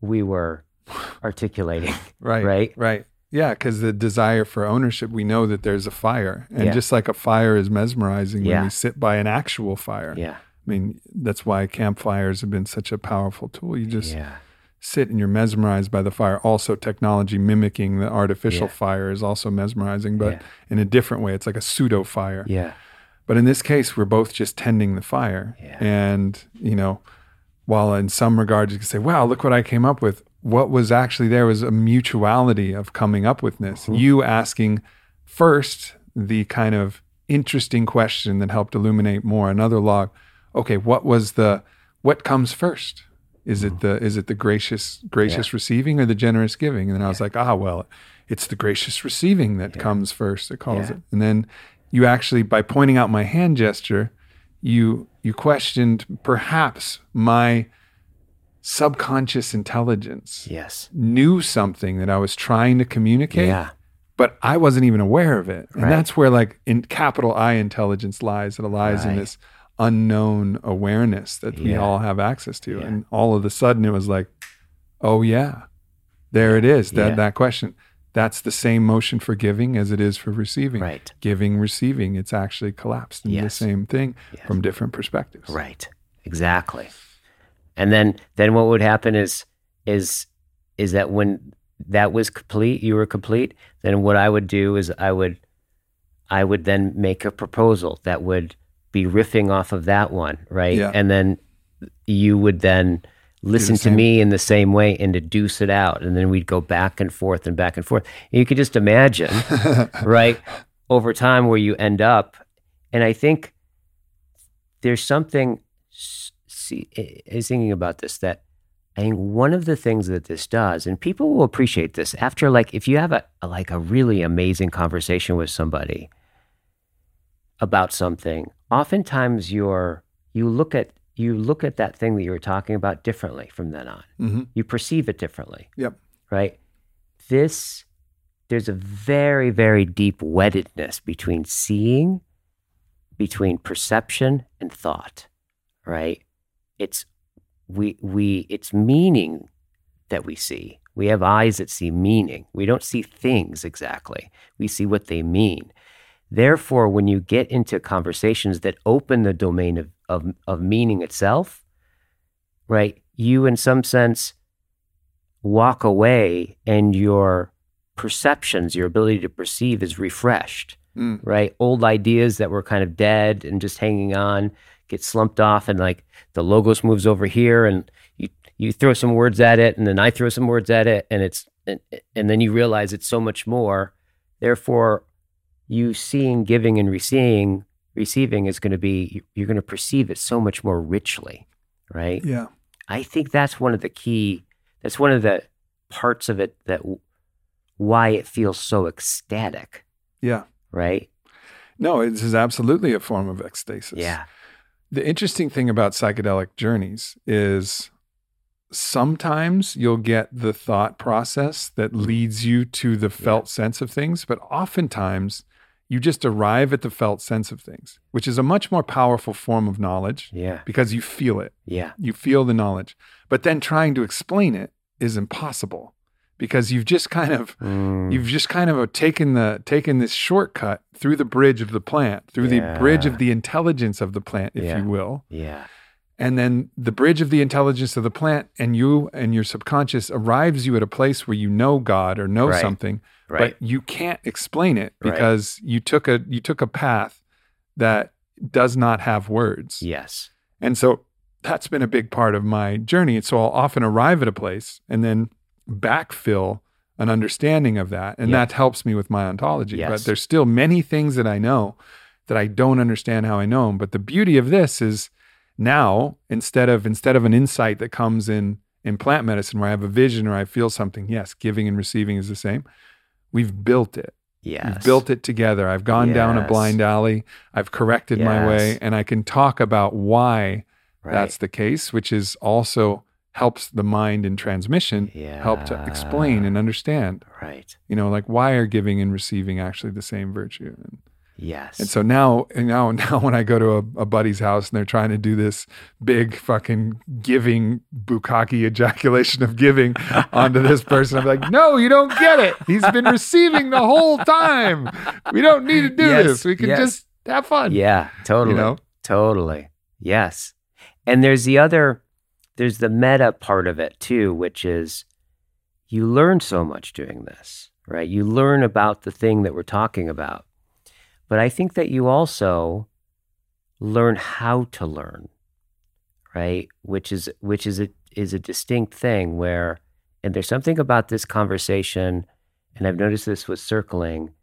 we were [laughs] articulating. Right. Right. Right. Yeah, because the desire for ownership, we know that there's a fire. And Yeah. just like a fire is mesmerizing Yeah. when we sit by an actual fire. Yeah. I mean, that's why campfires have been such a powerful tool. You just yeah. sit and you're mesmerized by the fire. Also, technology mimicking the artificial Yeah. fire is also mesmerizing, but Yeah. in a different way. It's like a pseudo fire. Yeah. But in this case, we're both just tending the fire. Yeah. And, you know, while in some regards you can say, wow, look what I came up with, what was actually there was a mutuality of coming up with this. Mm-hmm. You asking first the kind of interesting question that helped illuminate more. Another log, okay, what was the, what comes first? Is it the is it the gracious gracious receiving or the generous giving? And then I was like, ah, well, it's the gracious receiving that comes first. It calls Yeah. it, and then you actually by pointing out my hand gesture, you you questioned perhaps my subconscious intelligence Yes. knew something that I was trying to communicate, Yeah. but I wasn't even aware of it. And Right. that's where like in capital I intelligence lies. It lies in this unknown awareness that we Yeah. all have access to. Yeah. And all of a sudden it was like, oh yeah, there it is. That that question. That's the same motion for giving as it is for receiving. Right. Giving, receiving, it's actually collapsed into the same thing Yes. from different perspectives. Right. Exactly. And then then what would happen is is is that when that was complete, you were complete, then what I would do is I would I would then make a proposal that would be riffing off of that one, right? Yeah. And then you would then listen to me in the same way and deduce it out. And then we'd go back and forth and back and forth. And you could just imagine, [laughs] right, over time where you end up. And I think there's something, see, I I was thinking about this that I think one of the things that this does, and people will appreciate this after, like, if you have a, a like a really amazing conversation with somebody about something, oftentimes you're you look at you look at that thing that you were talking about differently from then on. hmm You perceive it differently Yep. right? This, there's a very, very deep weddedness between seeing, between perception and thought, right? It's we we it's meaning that we see. We have eyes that see meaning. We don't see things exactly. We see what they mean. Therefore, when you get into conversations that open the domain of, of, of meaning itself, right, you in some sense walk away and your perceptions, your ability to perceive is refreshed, Mm. right? Old ideas that were kind of dead and just hanging on get slumped off and like the logos moves over here and you you throw some words at it and then I throw some words at it and it's and, and then you realize it's so much more. Therefore, you seeing, giving and receiving receiving is going to be you're going to perceive it so much more richly, right? Yeah. I think that's one of the key. That's one of the parts of it that why it feels so ecstatic, Yeah. right? No, this is absolutely a form of ecstasis. Yeah, The interesting thing about psychedelic journeys is sometimes you'll get the thought process that leads you to the felt sense of things, but oftentimes you just arrive at the felt sense of things, which is a much more powerful form of knowledge yeah, because you feel it. yeah, You feel the knowledge. But then trying to explain it is impossible because you've just kind of Mm, You've just kind of taken the taken this shortcut through the bridge of the plant, through the bridge of the intelligence of the plant, if Yeah. you will. yeah, And then the bridge of the intelligence of the plant and you and your subconscious arrives you at a place where you know God or know Right. something, right, but you can't explain it Right. because you took a you took a path that does not have words. yes, And so that's been a big part of my journey. And so I'll often arrive at a place and then backfill an understanding of that. And that helps me with my ontology. But there's still many things that I know that I don't understand how I know them. But the beauty of this is now instead of instead of an insight that comes in in plant medicine where I have a vision or I feel something, yes, giving and receiving is the same. We've built it. yes, We've built it together. I've gone down a blind alley. I've corrected my way and I can talk about why right. that's the case, which is also helps the mind in transmission yeah. help to explain and understand. right, You know, like why are giving and receiving actually the same virtue? And Yes. And so now, and now, [laughs] now, when I go to a, a buddy's house and they're trying to do this big fucking giving bukkake ejaculation of giving [laughs] onto this person, I'm like, no, you don't get it. He's been receiving the whole time. We don't need to do Yes, this. We can yes. just have fun. yeah, totally. know? Totally. Yes. And there's the other, there's the meta part of it too, which is you learn so much doing this, right? You learn about the thing that we're talking about. But I think that you also learn how to learn, right? Which is which is a is a distinct thing where and there's something about this conversation, and I've noticed this with circling,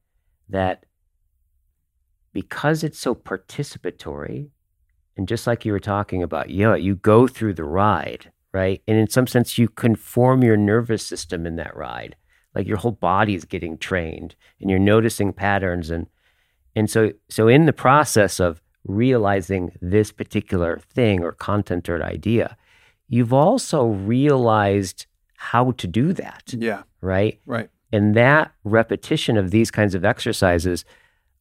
that because it's so participatory, and just like you were talking about, yeah, you go through the ride, right? And in some sense, you conform your nervous system in that ride. Like your whole body is getting trained and you're noticing patterns. And, and so, so in the process of realizing this particular thing or content or idea, you've also realized how to do that, Yeah. right? Right. And that repetition of these kinds of exercises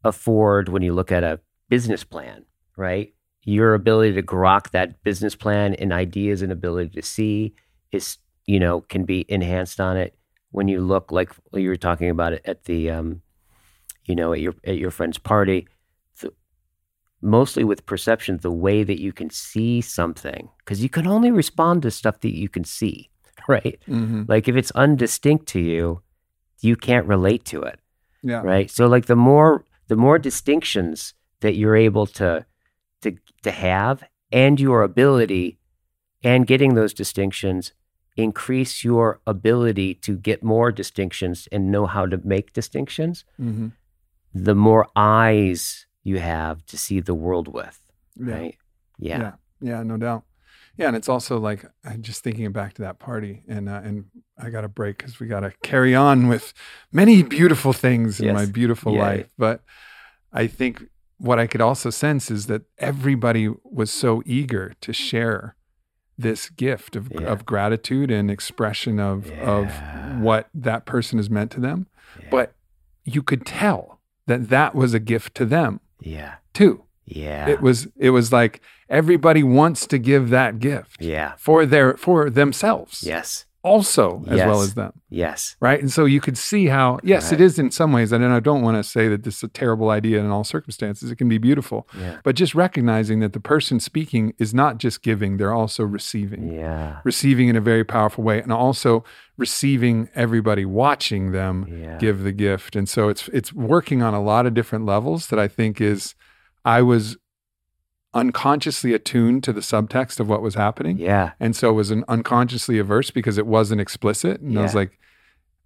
afford when you look at a business plan, right? Your ability to grok that business plan and ideas and ability to see is, you know, can be enhanced on it when you look like you were talking about it at the, um, you know, at your at your friend's party. The, mostly with perception, the way that you can see something, because you can only respond to stuff that you can see, [laughs] right? hmm Like if it's undistinct to you, you can't relate to it, Yeah. right? So like the more the more distinctions that you're able to to to have and your ability and getting those distinctions increase your ability to get more distinctions and know how to make distinctions, hmm the more eyes you have to see the world with, Yeah. right? Yeah. Yeah. Yeah, no doubt. Yeah, and it's also like I'm just thinking back to that party, and uh, and I got to break because we got to carry on with many beautiful things in Yes. my beautiful Yeah. life. But I think what I could also sense is that everybody was so eager to share this gift of, Yeah. of gratitude and expression of Yeah. of what that person has meant to them. But you could tell that that was a gift to them Yeah. too. Yeah. It was it was like everybody wants to give that gift yeah. for their for themselves Yes. also as well as them Yes. right and so you could see how yes Right. it is in some ways and I don't want to say that this is a terrible idea in all circumstances it can be beautiful Yeah. but just recognizing that the person speaking is not just giving they're also receiving Yeah. receiving in a very powerful way and also receiving everybody watching them Yeah. give the gift and so it's it's working on a lot of different levels that i think is i was unconsciously attuned to the subtext of what was happening Yeah. and so was an unconsciously averse because it wasn't explicit and i was like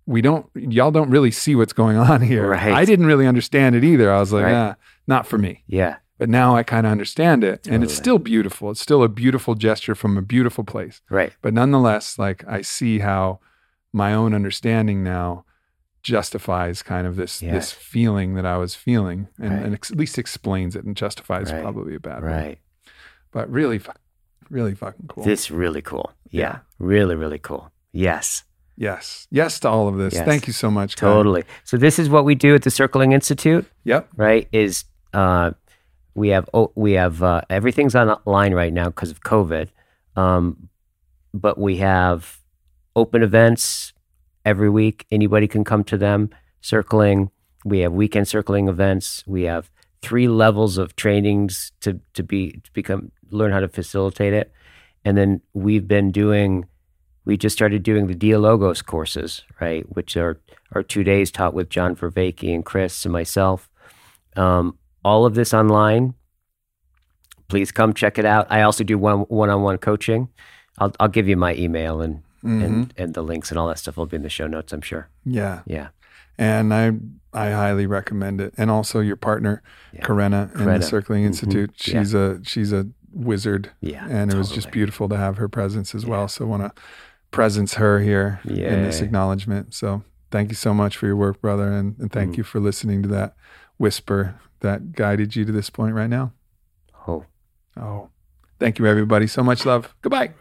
we don't y'all don't really see what's going on [laughs] here Right. i didn't really understand it either i was like Right. ah, not for me Yeah. but now i kind of understand it and it's still beautiful it's still a beautiful gesture from a beautiful place Right. but nonetheless like i see how my own understanding now justifies kind of this Yes. this feeling that i was feeling and, Right. and ex- at least explains it and justifies Right. probably a bad word. Right. but really fu- really fucking cool This really cool. Yeah. Yeah. Really, really cool. Yes. yes yes to all of this Yes. thank you so much. Totally. So this is what we do at the Circling Institute, yep right? Is uh we have oh, we have uh, everything's online right now because of COVID. Um but we have open events every week. Anybody can come to them. Circling. We have weekend circling events. We have three levels of trainings to to be to become learn how to facilitate it. And then we've been doing we just started doing the Dialogos courses, right? Which are are two days taught with John Vervaeke and Chris and myself. Um, all of this online. Please come check it out. I also do one one on one coaching. I'll I'll give you my email and Mhm. and and the links and all that stuff will be in the show notes. I'm sure. yeah Yeah. and i i highly recommend it and also your partner Yeah. Karena in the circling Mhm. institute Yeah. she's a she's a wizard Yeah. and it was just beautiful to have her presence as Yeah. well. So I want to presence her here in this acknowledgement. So thank you so much for your work, brother, and, and thank Mm. you for listening to that whisper that guided you to this point right now. Oh. Oh, thank you, everybody. So much love. Goodbye.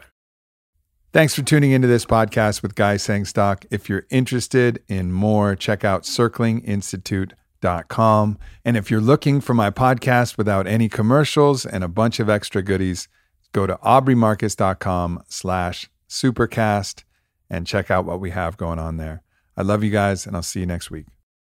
Thanks for tuning into this podcast with Guy Sengstock. If you're interested in more, check out circlinginstitute.com. com. And if you're looking for my podcast without any commercials and a bunch of extra goodies, go to aubreymarcus.com slash supercast and check out what we have going on there. I love you guys, and I'll see you next week.